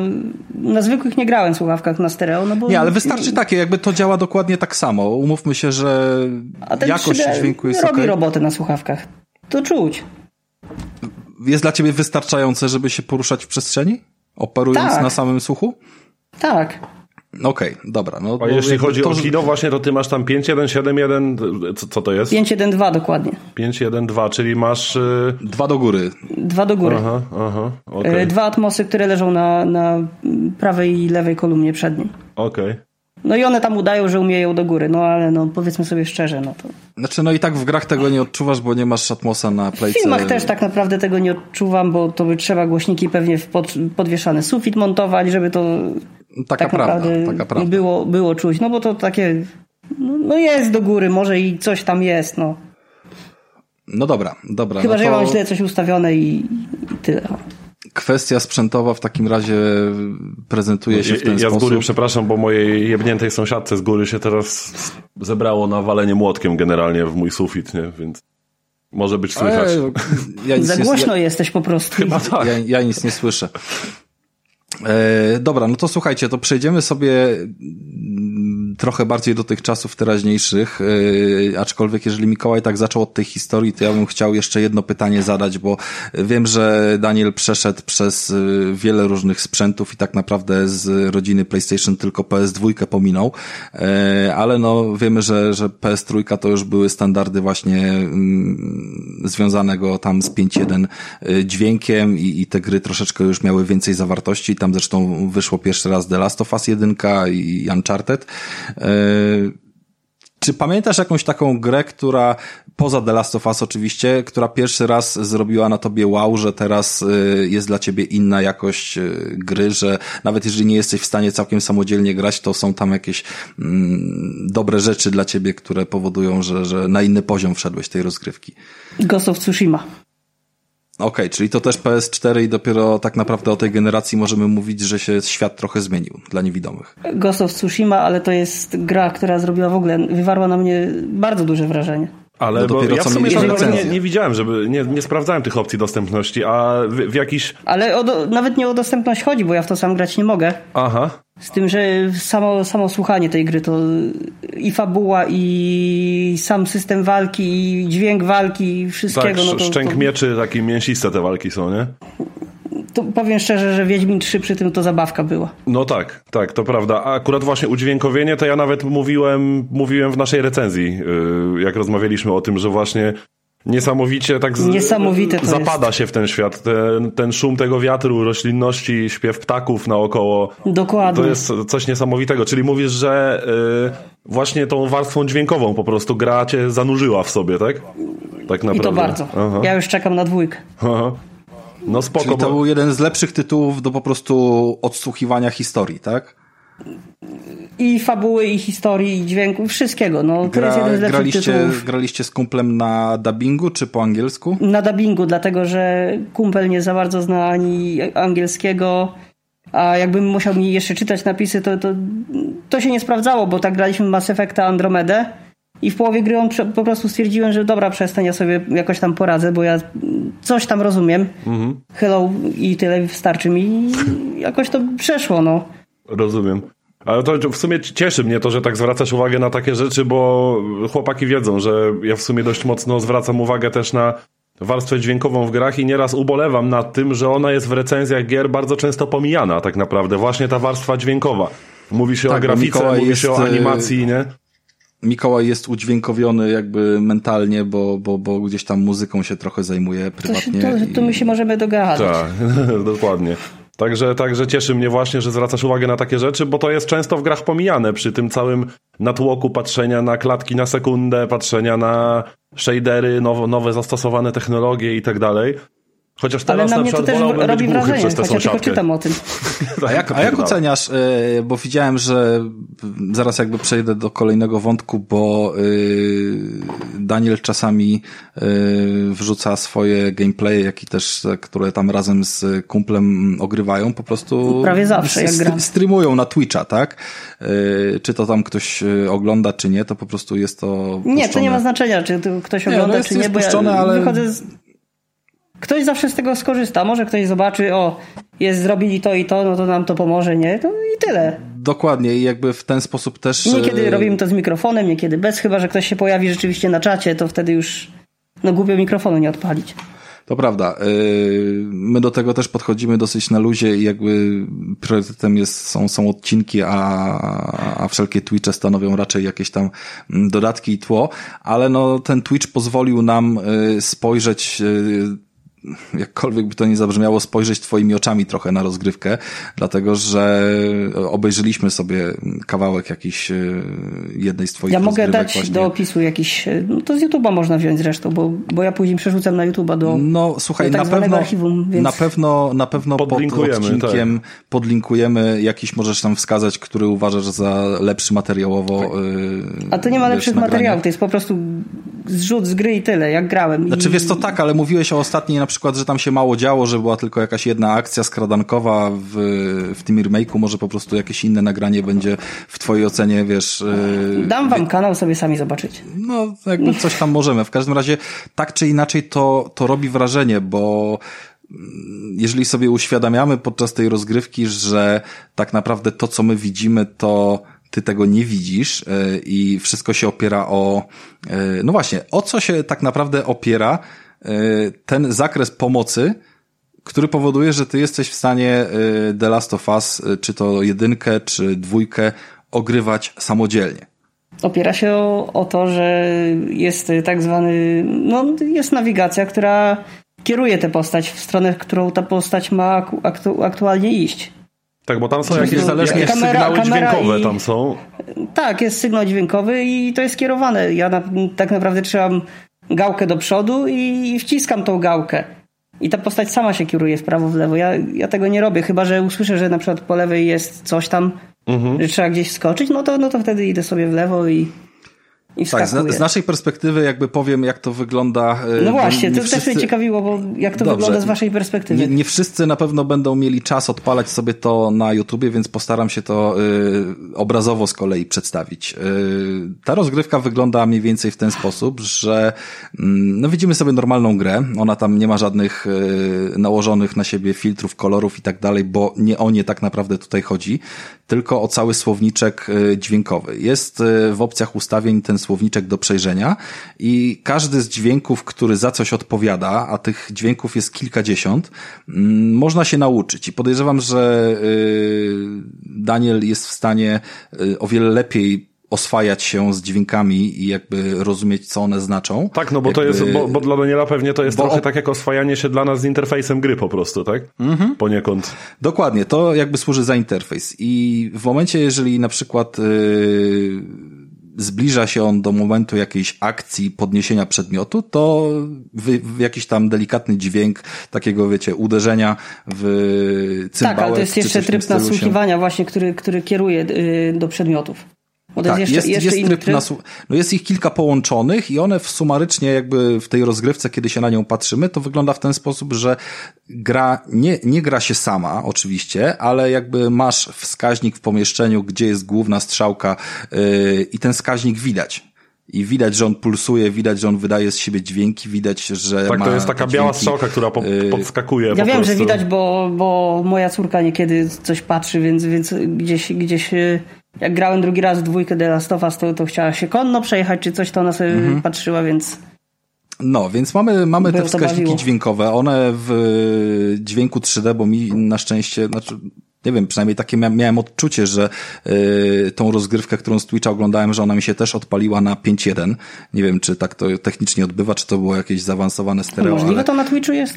na zwykłych nie grałem słuchawkach na stereo, no bo... Nie, ale wystarczy takie, jakby to działa dokładnie tak samo. Umówmy się, że A ten jakość 3D dźwięku jest robi okej. robotę na słuchawkach. To czuć. Jest dla ciebie wystarczające, żeby się poruszać w przestrzeni? Operując Tak. na samym słuchu? Tak. Okej, dobra. No, A jeśli chodzi to, o kino, właśnie to ty masz tam 5171, co, co to jest? 5.1.2 dokładnie. 512, czyli masz... y, Dwa do góry. Dwa do góry. Aha, aha, E, okej, Dwa atmosy, które leżą na, na prawej i lewej kolumnie przedniej. okej. No i one tam udają, że umieją do góry, no ale no powiedzmy sobie szczerze, no to... Znaczy, no i tak w grach tego nie odczuwasz, bo nie masz atmosa na W playce. filmach też tak naprawdę tego nie odczuwam, bo to by trzeba głośniki pewnie w pod, podwieszany sufit montować, żeby to Taka tak prawda, naprawdę taka prawda. Było, było czuć, no bo to takie... No, no jest do góry, może i coś tam jest, no. No dobra, dobra. Chyba, no że ja to mam źle coś ustawione i, i tyle. Kwestia sprzętowa w takim razie prezentuje się w ten Ja, ja z sposób. góry przepraszam, bo mojej jebniętej sąsiadce z góry się teraz zebrało na walenie młotkiem generalnie w mój sufit, nie? Więc może być słychać. Ja nic Za nie- głośno jesteś po prostu. Chyba tak. Ja, ja nic nie słyszę. E, dobra, no to słuchajcie, to przejdziemy sobie trochę bardziej do tych czasów teraźniejszych, e, aczkolwiek jeżeli Mikołaj tak zaczął od tej historii, to ja bym chciał jeszcze jedno pytanie zadać, bo wiem, że Daniel przeszedł przez e, wiele różnych sprzętów i tak naprawdę z rodziny PlayStation tylko PS2 pominął, e, ale no wiemy, że, że PS3 to już były standardy właśnie mm, związanego tam z 5.1 y, dźwiękiem i, i te gry troszeczkę już miały więcej zawartości. Tam zresztą wyszło pierwszy raz The Last of Us 1 i Uncharted. Y, Czy pamiętasz jakąś taką grę, która poza The Last of Us oczywiście, która pierwszy raz zrobiła na tobie wow, że teraz y, jest dla ciebie inna jakość y, gry, że nawet jeżeli nie jesteś w stanie całkiem samodzielnie grać, to są tam jakieś mm, dobre rzeczy dla ciebie, które powodują, że, że na inny poziom wszedłeś tej rozgrywki. Ghost of Tsushima. Okej, czyli to też PS4 i dopiero tak naprawdę o tej generacji możemy mówić, że się świat trochę zmienił dla niewidomych. Ghost of Tsushima, ale to jest gra, która zrobiła w ogóle, wywarła na mnie bardzo duże wrażenie. Ale No bo ja w co sumie tak nie, nie widziałem, żeby, nie, nie sprawdzałem tych opcji dostępności, a w, w jakiś... Ale o, nawet nie o dostępność chodzi, bo ja w to sam grać nie mogę. Aha, Z tym, że samo, samo słuchanie tej gry to i fabuła, i sam system walki, i dźwięk walki, i tak, wszystkiego. no to, szczęk to, mieczy, takie mięsiste te walki są, nie? To powiem szczerze, że Wiedźmin 3 przy tym to zabawka była. No tak, tak, to prawda. A akurat właśnie udźwiękowienie to ja nawet mówiłem, mówiłem w naszej recenzji, yy, jak rozmawialiśmy o tym, że właśnie niesamowicie tak Niesamowite to zapada się w ten świat. Ten, ten szum tego wiatru, roślinności, śpiew ptaków naokoło. Dokładnie. To jest coś niesamowitego. Czyli mówisz, że yy, właśnie tą warstwą dźwiękową po prostu gra cię zanurzyła w sobie, tak? Tak naprawdę. I to bardzo. Aha, Ja już czekam na dwójkę. aha. No spoko, Czyli to bo... był jeden z lepszych tytułów do po prostu odsłuchiwania historii, tak? I fabuły, i historii, i dźwięku, wszystkiego. No, to jest jeden z lepszych graliście, tytułów graliście z kumplem na dubbingu czy po angielsku? na dubbingu, dlatego że kumpel nie za bardzo zna ani angielskiego, a jakbym musiał mi jeszcze czytać napisy, to, to, to się nie sprawdzało, bo tak graliśmy Mass Effecta Andromedę i w połowie gry on po prostu stwierdziłem, że dobra, przestań, ja sobie jakoś tam poradzę, bo ja coś tam rozumiem. Hello i tyle wystarczy mi i <laughs> jakoś to przeszło, no. Rozumiem. Ale to w sumie cieszy mnie to, że tak zwracasz uwagę na takie rzeczy, bo chłopaki wiedzą, że ja w sumie dość mocno zwracam uwagę też na warstwę dźwiękową w grach i nieraz ubolewam nad tym, że ona jest w recenzjach gier bardzo często pomijana tak naprawdę. Właśnie ta warstwa dźwiękowa. Mówi się Tak, o grafice, mówi się o y, animacji, nie? Mikołaj jest udźwiękowiony jakby mentalnie, bo, bo, bo gdzieś tam muzyką się trochę zajmuje To, się, prywatnie. to, to my się możemy dogadać. Tak, <laughs> dokładnie. Także, także cieszy mnie właśnie, że zwracasz uwagę na takie rzeczy, bo to jest często w grach pomijane przy tym całym natłoku patrzenia na klatki na sekundę, patrzenia na shadery, nowo, nowe zastosowane technologie i tak dalej. Chociaż teraz Ale na, na mnie to też robi wrażenie, przez tę chociaż tylko sąsiadkę. czytam o tym. <laughs> A jak, a jak oceniasz, e, bo widziałem, że zaraz jakby przejdę do kolejnego wątku, bo e, Daniel czasami e, wrzuca swoje gameplaye, jak i też, te, które tam razem z kumplem ogrywają, po prostu Prawie zawsze, jak gram. streamują na Twitcha, tak? Czy to tam ktoś ogląda, czy nie, to po prostu jest to Nie, to nie puszczone. ma znaczenia, czy to ktoś Nie, no ogląda, jest- czy nie, jest bo puszczone, ja ale- wychodzę z... Ktoś zawsze z tego skorzysta. Może ktoś zobaczy, o, jest, zrobili to i to, no to nam to pomoże, nie? To i tyle. Dokładnie i jakby w ten sposób też... Niekiedy e, robimy to z mikrofonem, niekiedy bez, chyba że ktoś się pojawi rzeczywiście na czacie, to wtedy już no głupio mikrofonu nie odpalić. To prawda. Yy, My do tego też podchodzimy dosyć na luzie i jakby priorytetem jest, są, są odcinki, a, a wszelkie Twitche stanowią raczej jakieś tam mm, dodatki i tło, ale no ten Twitch pozwolił nam yy, spojrzeć jakkolwiek by to nie zabrzmiało, spojrzeć twoimi oczami trochę na rozgrywkę, dlatego że obejrzeliśmy sobie kawałek jakiś yy, jednej z twoich Ja mogę dać właśnie. do opisu jakiś, no to z YouTube'a można wziąć zresztą, bo, bo ja później przerzucam na YouTube'a do, No słuchaj, do tak na pewno, archiwum, więc... na pewno, na pewno pod odcinkiem podlinkujemy, jakiś możesz tam wskazać, który uważasz za lepszy materiałowo. yy, A to nie ma lepszych materiałów, to jest po prostu zrzut z gry i tyle, jak grałem. Znaczy I... wiesz co, tak, ale mówiłeś o ostatniej na przykład, że tam się mało działo, że była tylko jakaś jedna akcja skradankowa w, w tym remake'u, może po prostu jakieś inne nagranie będzie w twojej ocenie, wiesz... yy, Dam wam kanał, sobie sami zobaczyć. No, jakby coś tam możemy. W każdym razie, tak czy inaczej, to, to robi wrażenie, bo mm, jeżeli sobie uświadamiamy podczas tej rozgrywki, że tak naprawdę to, co my widzimy, to ty tego nie widzisz yy, i wszystko się opiera o, yy, no właśnie, o co się tak naprawdę opiera yy, ten zakres pomocy, który powoduje, że ty jesteś w stanie The Last of Us, czy to jedynkę, czy dwójkę, ogrywać samodzielnie. Opiera się o, o to, że jest tak zwany, no jest nawigacja, która kieruje tę postać w stronę, którą ta postać ma aktualnie iść. Tak, bo tam są jakieś to- zależnie kamera- sygnały kamera dźwiękowe i- tam są. Tak, jest sygnał dźwiękowy i to jest kierowane. Ja na, tak naprawdę trzymam gałkę do przodu i wciskam tą gałkę. I ta postać sama się kieruje w prawo, w lewo. Ja, ja tego nie robię, chyba że usłyszę, że na przykład po lewej jest coś tam, że trzeba gdzieś skoczyć, no to, no to wtedy idę sobie w lewo i, i Tak, wskakuję. z, z naszej perspektywy jakby powiem, jak to wygląda. e, No właśnie, nie to też mnie ciekawiło, bo jak to Dobrze. wygląda z waszej perspektywy. Nie, nie wszyscy na pewno będą mieli czas odpalać sobie to na YouTubie, więc postaram się to y, obrazowo z kolei przedstawić. Y, ta rozgrywka wygląda mniej więcej w ten sposób, że mm, no widzimy sobie normalną grę. Ona tam nie ma żadnych y, nałożonych na siebie filtrów, kolorów i tak dalej, bo nie o nie tak naprawdę tutaj chodzi, tylko o cały słowniczek y, dźwiękowy. Jest y, w opcjach ustawień ten słowniczek do przejrzenia i każdy z dźwięków, który za coś odpowiada, a tych dźwięków jest kilkadziesiąt, mm, można się nauczyć. I podejrzewam, że y, Daniel jest w stanie y, o wiele lepiej oswajać się z dźwiękami i jakby rozumieć, co one znaczą. Tak, no bo to Jakby- jest, bo, bo dla Daniela pewnie to jest Bo trochę tak jak oswajanie się dla nas z interfejsem gry po prostu, tak? Mhm. Poniekąd. Dokładnie, to jakby służy za interfejs. I w momencie, jeżeli na przykład yy, zbliża się on do momentu jakiejś akcji podniesienia przedmiotu, to jakiś tam delikatny dźwięk takiego, wiecie, uderzenia w cymbałek. tak, ale to jest jeszcze tryb stylu się- nasłuchiwania właśnie, który, który kieruje y, do przedmiotów. Bo Tak, jest jest, jeszcze, jeszcze jest inny tryb, nasłu- no jest ich kilka połączonych i one w sumarycznie jakby w tej rozgrywce, kiedy się na nią patrzymy, to wygląda w ten sposób, że gra, nie, nie gra się sama oczywiście, ale jakby masz wskaźnik w pomieszczeniu, gdzie jest główna strzałka yy, i ten wskaźnik widać. I widać, że on pulsuje, widać, że on wydaje z siebie dźwięki, widać, że Tak, ma to jest taka te biała dźwięki. strzałka, która po, y, podskakuje Ja po wiem, prostu. że widać, bo, bo moja córka niekiedy coś patrzy, więc, więc gdzieś, gdzieś y, jak grałem drugi raz w dwójkę The Last of Us, to, to chciała się konno przejechać, czy coś, to ona sobie Mhm. patrzyła, więc No, więc mamy, mamy te wskaźniki bawiło. dźwiękowe. One w dźwięku 3D, bo mi na szczęście, znaczy, nie wiem, przynajmniej takie mia miałem odczucie, że y, tą rozgrywkę, którą z Twitcha oglądałem, że ona mi się też odpaliła na 5.1. Nie wiem, czy tak to technicznie odbywa, czy to było jakieś zaawansowane stereo, możliwe ale to na Twitchu jest?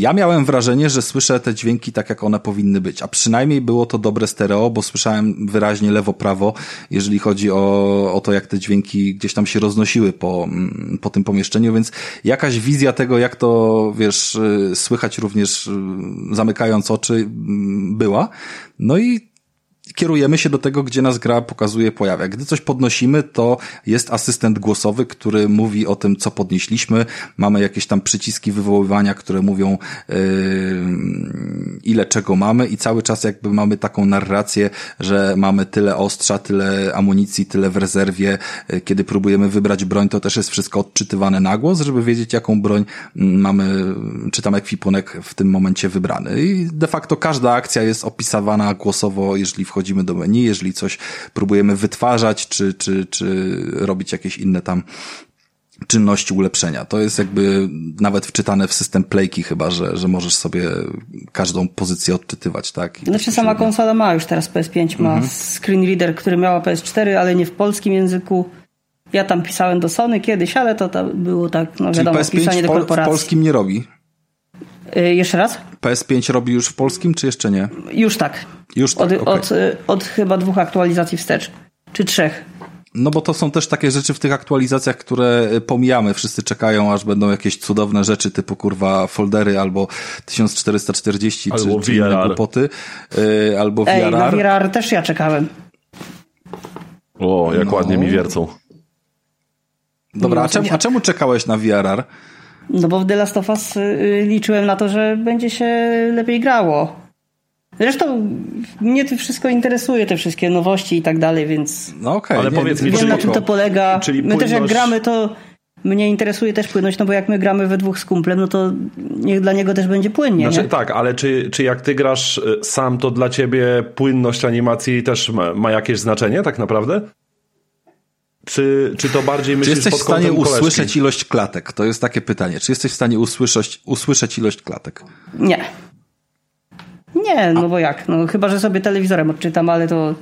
Ja miałem wrażenie, że słyszę te dźwięki tak, jak one powinny być, a przynajmniej było to dobre stereo, bo słyszałem wyraźnie lewo-prawo, jeżeli chodzi o, o to, jak te dźwięki gdzieś tam się roznosiły po, mm, po tym pomieszczeniu, więc jakaś wizja tego, jak to, wiesz, y, słychać również y, zamykając oczy, mm, była. No i kierujemy się do tego, gdzie nas gra pokazuje, pojawia. Gdy coś podnosimy, to jest asystent głosowy, który mówi o tym, co podnieśliśmy. Mamy jakieś tam przyciski wywoływania, które mówią, yy, ile czego mamy i cały czas jakby mamy taką narrację, że mamy tyle ostrza, tyle amunicji, tyle w rezerwie. Kiedy próbujemy wybrać broń, to też jest wszystko odczytywane na głos, żeby wiedzieć, jaką broń mm, mamy, czy tam ekwipunek w tym momencie wybrany. I de facto każda akcja jest opisywana głosowo, jeżeli wchodzi wchodzimy do menu, jeżeli coś próbujemy wytwarzać, czy, czy, czy robić jakieś inne tam czynności ulepszenia. To jest jakby nawet wczytane w system playki chyba, że, że możesz sobie każdą pozycję odczytywać, tak? I znaczy sama konsola ma już teraz PS5, ma mhm. screen reader, który miała PS4, ale nie w polskim języku. Ja tam pisałem do Sony kiedyś, ale to, to było tak, no wiadomo, Czyli PS5 pisanie do korporacji. w polskim nie robi? Yy, jeszcze raz? PS5 robi już w polskim, czy jeszcze nie? Już tak. Już tak, od, okay. od, od chyba dwóch aktualizacji wstecz. Czy trzech. No bo to są też takie rzeczy w tych aktualizacjach, które pomijamy. Wszyscy czekają, aż będą jakieś cudowne rzeczy typu kurwa foldery albo 1440 albo czy, czy inne głupoty. Yy, albo Ej, VRR. na VRR też ja czekałem. O, jak no. ładnie mi wiercą. Dobra, a czemu, a czemu czekałeś na VRR? No bo w The Last of Us y, liczyłem na to, że będzie się lepiej grało. Zresztą mnie to wszystko interesuje, te wszystkie nowości i tak dalej, więc. No okej, okay, ale powiedz mi, wiem na czym to polega. Czyli my płynność... też jak gramy, to mnie interesuje też płynność, no bo jak my gramy we dwóch z kumplem, no to niech dla niego też będzie płynnie. Znaczy, nie? Tak, ale czy, czy jak ty grasz y, sam, to dla ciebie płynność animacji też ma, ma jakieś znaczenie tak naprawdę? Czy, czy to bardziej myślisz Czy jesteś w stanie usłyszeć ilość klatek? To jest takie pytanie. Czy jesteś w stanie usłyszeć, usłyszeć ilość klatek? Nie. Nie, no A. bo jak? No chyba, że sobie telewizorem odczytam, ale to...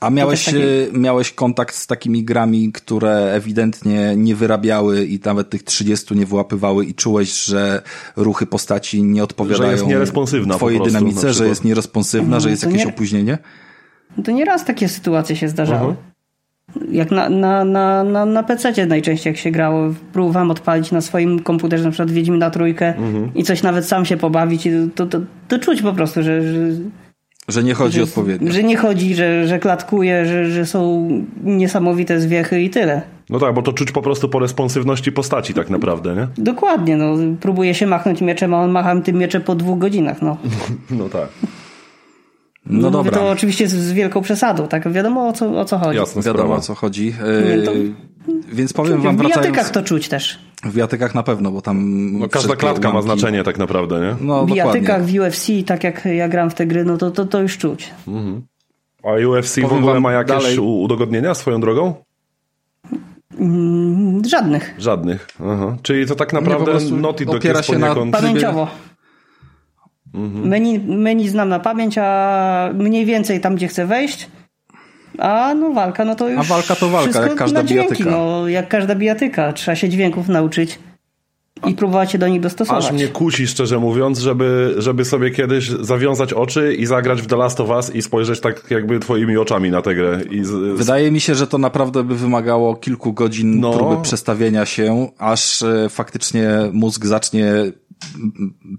A miałeś, takie... miałeś kontakt z takimi grami, które ewidentnie nie wyrabiały i nawet tych 30 nie wyłapywały i czułeś, że ruchy postaci nie odpowiadają że jest twojej dynamice, że jest nieresponsywna, że jest jakieś nie... opóźnienie? To nieraz takie sytuacje się zdarzały. Uh -huh. Jak na, na, na, na, na PC najczęściej jak się grało, próbowałem odpalić na swoim komputerze na przykład na trójkę mhm. i coś nawet sam się pobawić, to, to, to czuć po prostu, że, że że nie chodzi że, odpowiednio. Że nie chodzi, że, że klatkuje, że, że są niesamowite zwiechy i tyle. No tak, bo to czuć po prostu po responsywności postaci tak naprawdę, nie? Dokładnie, no. Próbuje się machnąć mieczem, a on macha tym mieczem po dwóch godzinach, no. <laughs> No tak. No, no dobra. to oczywiście z, z, wielką przesadą, tak? Wiadomo o co, o co chodzi. Jasne, wiadomo o co chodzi. Nie, to... Więc powiem wam, w wracając... W bijatykach to czuć też. W bijatykach na pewno, bo tam... No, każda klatka ma znaczenie tak naprawdę, nie? No, w bijatykach, w UFC, tak jak ja gram w te gry, no to, to, to już czuć. Mhm. A UFC powiem w ogóle ma jakieś dalej... udogodnienia swoją drogą? Mm, żadnych. Żadnych. Aha. Czyli to tak naprawdę Naughty Dog opiera się na pamięciowo. Mhm. Menu, menu znam na pamięć, a mniej więcej tam, gdzie chcę wejść. A no walka, no to już. A walka to walka, jak każda dźwięki, bijatyka. No, jak każda bijatyka. Trzeba się dźwięków nauczyć i próbować się do nich dostosować. Aż mnie kusi, szczerze mówiąc, żeby, żeby sobie kiedyś zawiązać oczy i zagrać w The Last of Us i spojrzeć tak jakby twoimi oczami na tę grę. Z... Wydaje mi się, że to naprawdę by wymagało kilku godzin no. próby przestawienia się, aż e, faktycznie mózg zacznie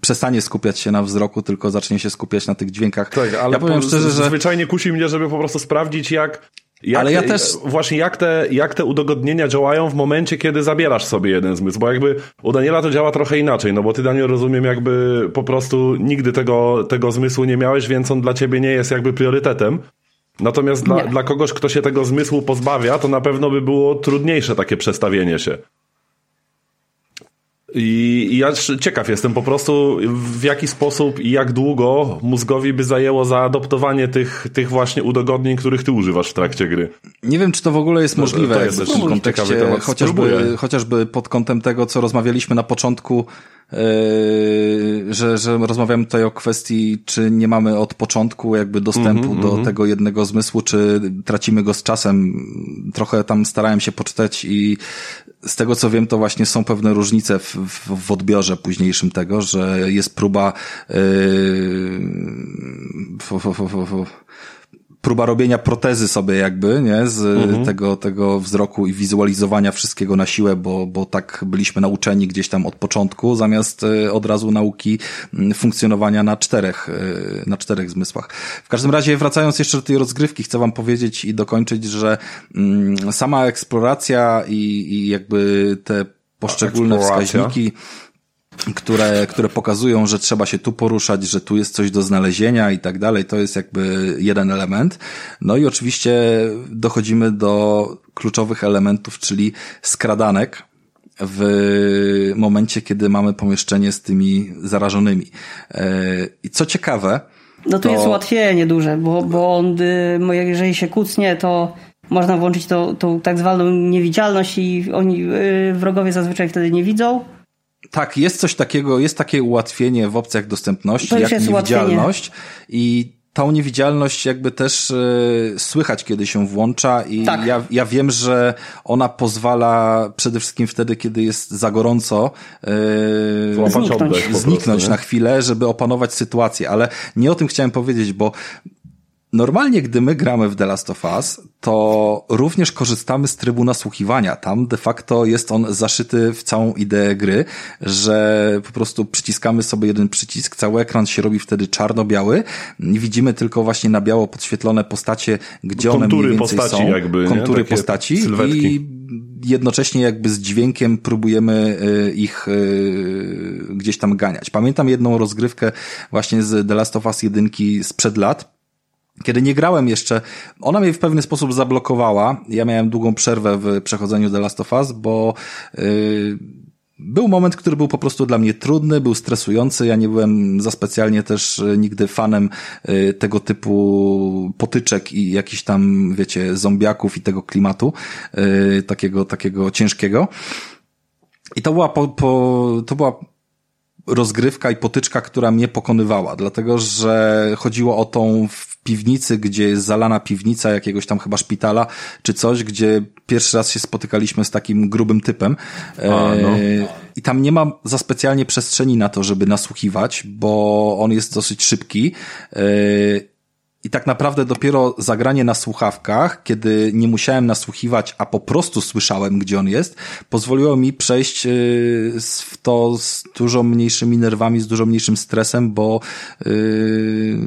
przestanie skupiać się na wzroku, tylko zacznie się skupiać na tych dźwiękach. Tak, ale ja powiem szczerze, że zwyczajnie kusi mnie, żeby po prostu sprawdzić, jak jak, Ale ja też... Właśnie jak te, jak te udogodnienia działają w momencie, kiedy zabierasz sobie jeden zmysł, bo jakby u Daniela to działa trochę inaczej, no bo ty Daniel rozumiem jakby po prostu nigdy tego, tego zmysłu nie miałeś, więc on dla ciebie nie jest jakby priorytetem. Natomiast dla, dla kogoś, kto się tego zmysłu pozbawia, to na pewno by było trudniejsze takie przestawienie się. I, I ja ciekaw jestem po prostu, w jaki sposób i jak długo mózgowi by zajęło zaadoptowanie tych, tych właśnie udogodnień, których ty używasz w trakcie gry. Nie wiem, czy to w ogóle jest możliwe to jest w tym kontekście, chociażby, chociażby pod kątem tego, co rozmawialiśmy na początku, Yy, że, że rozmawiamy tutaj o kwestii, czy nie mamy od początku jakby dostępu mm -hmm, do mm -hmm. tego jednego zmysłu, czy tracimy go z czasem. Trochę tam starałem się poczytać i z tego co wiem, to właśnie są pewne różnice w, w, w odbiorze późniejszym tego, że jest próba yy, próba robienia protezy sobie jakby, nie, z mhm. tego, tego wzroku i wizualizowania wszystkiego na siłę, bo, bo tak byliśmy nauczeni gdzieś tam od początku, zamiast e, od razu nauki funkcjonowania na czterech, e, na czterech zmysłach. W każdym razie wracając jeszcze do tej rozgrywki, chcę wam powiedzieć i dokończyć, że sama eksploracja i, i jakby te poszczególne wskaźniki które, które pokazują, że trzeba się tu poruszać, że tu jest coś do znalezienia i tak dalej. To jest jakby jeden element. No i oczywiście dochodzimy do kluczowych elementów, czyli skradanek w momencie, kiedy mamy pomieszczenie z tymi zarażonymi. E, I co ciekawe, no tu to... jest ułatwienie duże, bo, bo on, y, jeżeli się kucnie, to można włączyć tą, tą tak zwaną niewidzialność i oni, y, wrogowie zazwyczaj wtedy nie widzą. Tak, jest coś takiego, jest takie ułatwienie w opcjach dostępności, jak niewidzialność ułatwienie. i tą niewidzialność jakby też y, słychać, kiedy się włącza. I tak. ja, ja wiem, że ona pozwala przede wszystkim wtedy, kiedy jest za gorąco y, zniknąć, zniknąć na chwilę, żeby opanować sytuację, ale nie o tym chciałem powiedzieć, bo Normalnie, gdy my gramy w The Last of Us, to również korzystamy z trybu nasłuchiwania. Tam de facto jest on zaszyty w całą ideę gry, że po prostu przyciskamy sobie jeden przycisk, cały ekran się robi wtedy czarno-biały widzimy tylko właśnie na biało podświetlone postacie, gdzie kontury one mniej więcej postaci są. Jakby, kontury postaci sylwetki. i jednocześnie jakby z dźwiękiem próbujemy y, ich y, gdzieś tam ganiać. Pamiętam jedną rozgrywkę właśnie z The Last of Us jedynki sprzed lat, kiedy nie grałem jeszcze, ona mnie w pewien sposób zablokowała. Ja miałem długą przerwę w przechodzeniu The Last of Us, bo yy, był moment, który był po prostu dla mnie trudny, był stresujący. Ja nie byłem za specjalnie też y, nigdy fanem yy, tego typu potyczek i jakichś tam, wiecie, zombiaków i tego klimatu, yy, takiego, takiego ciężkiego. I to była po, po, to była rozgrywka i potyczka, która mnie pokonywała, dlatego że chodziło o tą piwnicy, gdzie jest zalana piwnica jakiegoś tam chyba szpitala, czy coś, gdzie pierwszy raz się spotykaliśmy z takim grubym typem. A, no. E, I tam nie ma za specjalnie przestrzeni na to, żeby nasłuchiwać, bo on jest dosyć szybki. I tak naprawdę dopiero zagranie na słuchawkach, kiedy nie musiałem nasłuchiwać, a po prostu słyszałem, gdzie on jest, pozwoliło mi przejść y, w to z dużo mniejszymi nerwami, z dużo mniejszym stresem, bo, y,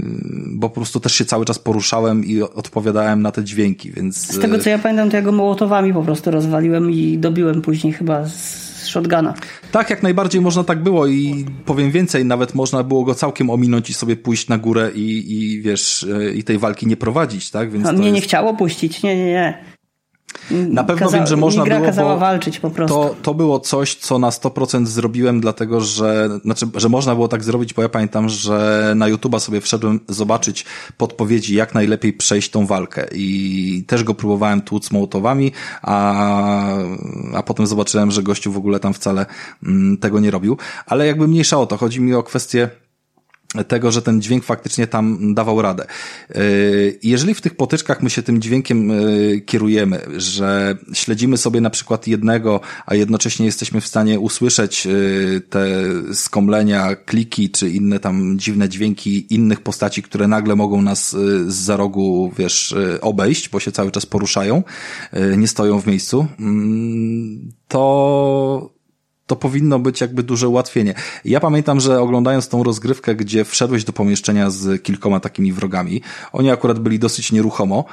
bo po prostu też się cały czas poruszałem i odpowiadałem na te dźwięki, więc... Z tego co ja pamiętam, to ja go mołotowami po prostu rozwaliłem i dobiłem później chyba z shotguna. Tak, jak najbardziej można tak było i powiem więcej, nawet można było go całkiem ominąć i sobie pójść na górę i, i wiesz, e, i tej walki nie prowadzić, tak? Więc A mnie jest... nie chciało puścić, nie, nie, nie. Na pewno Kaza wiem, że można gra było. kazała walczyć po prostu. To, to było coś, co na 100% zrobiłem, dlatego że, znaczy, że można było tak zrobić, bo ja pamiętam, że na YouTube'a sobie wszedłem zobaczyć podpowiedzi, jak najlepiej przejść tą walkę. I też go próbowałem tłuc mołotowami, a, a potem zobaczyłem, że gościu w ogóle tam wcale mm, tego nie robił. Ale jakby mniejsza o to, chodzi mi o kwestię tego, że ten dźwięk faktycznie tam dawał radę. Y, jeżeli w tych potyczkach my się tym dźwiękiem y, kierujemy, że śledzimy sobie na przykład jednego, a jednocześnie jesteśmy w stanie usłyszeć y, te skomlenia, kliki czy inne tam dziwne dźwięki innych postaci, które nagle mogą nas z za rogu, wiesz, obejść, bo się cały czas poruszają, nie stoją w miejscu, mm, to to powinno być jakby duże ułatwienie. Ja pamiętam, że oglądając tą rozgrywkę, gdzie wszedłeś do pomieszczenia z kilkoma takimi wrogami, oni akurat byli dosyć nieruchomo,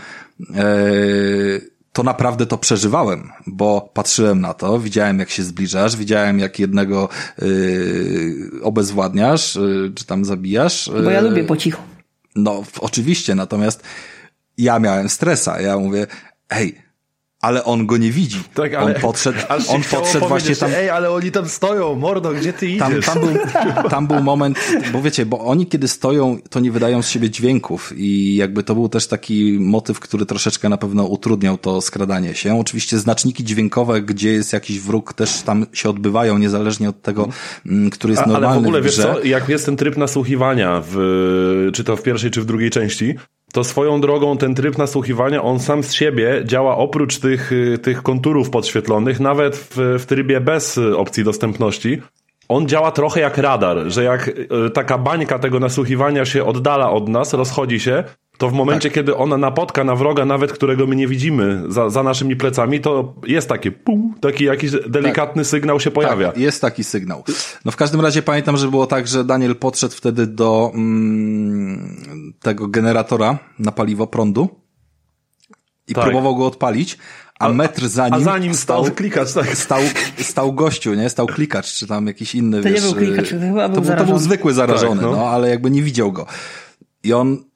e, to naprawdę to przeżywałem, bo patrzyłem na to, widziałem jak się zbliżasz, widziałem jak jednego yy, obezwładniasz, yy, czy tam zabijasz. Bo ja lubię po cichu. No, oczywiście, natomiast ja miałem stresa. Ja mówię, hej, ale on go nie widzi. Tak, ale, <laughs> on podszedł, on podszedł właśnie tam. Ej, ale oni tam stoją, mordo, gdzie ty idziesz? Tam, tam, był, tam był moment, bo wiecie, bo oni kiedy stoją, to nie wydają z siebie dźwięków i jakby to był też taki motyw, który troszeczkę na pewno utrudniał to skradanie się. Oczywiście znaczniki dźwiękowe, gdzie jest jakiś wróg, też tam się odbywają, niezależnie od tego, mm, który jest A, normalny Ale w ogóle, wiesz co, jak jest ten tryb nasłuchiwania, w, czy to w pierwszej, czy w drugiej części, to swoją drogą ten tryb nasłuchiwania, on sam z siebie działa oprócz tych, y, tych konturów podświetlonych, nawet w, w trybie bez opcji dostępności. On działa trochę jak radar, że jak y, taka bańka tego nasłuchiwania się oddala od nas, rozchodzi się, to w momencie, tak. kiedy ona napotka na wroga, nawet którego my nie widzimy za, za naszymi plecami, to jest takie pum, taki jakiś delikatny tak. sygnał się pojawia. Tak, jest taki sygnał. No w każdym razie pamiętam, że było tak, że Daniel podszedł wtedy do mm, tego generatora na paliwo prądu i tak. próbował go odpalić, a, metr za nim, a za nim stał, stał klikacz, tak. <laughs> Stał, stał gościu, nie? Stał klikacz, czy tam jakiś inny, to wiesz... nie był klikacz, to chyba był to, to był zwykły zarażony, tak, no. no, ale jakby nie widział go. I on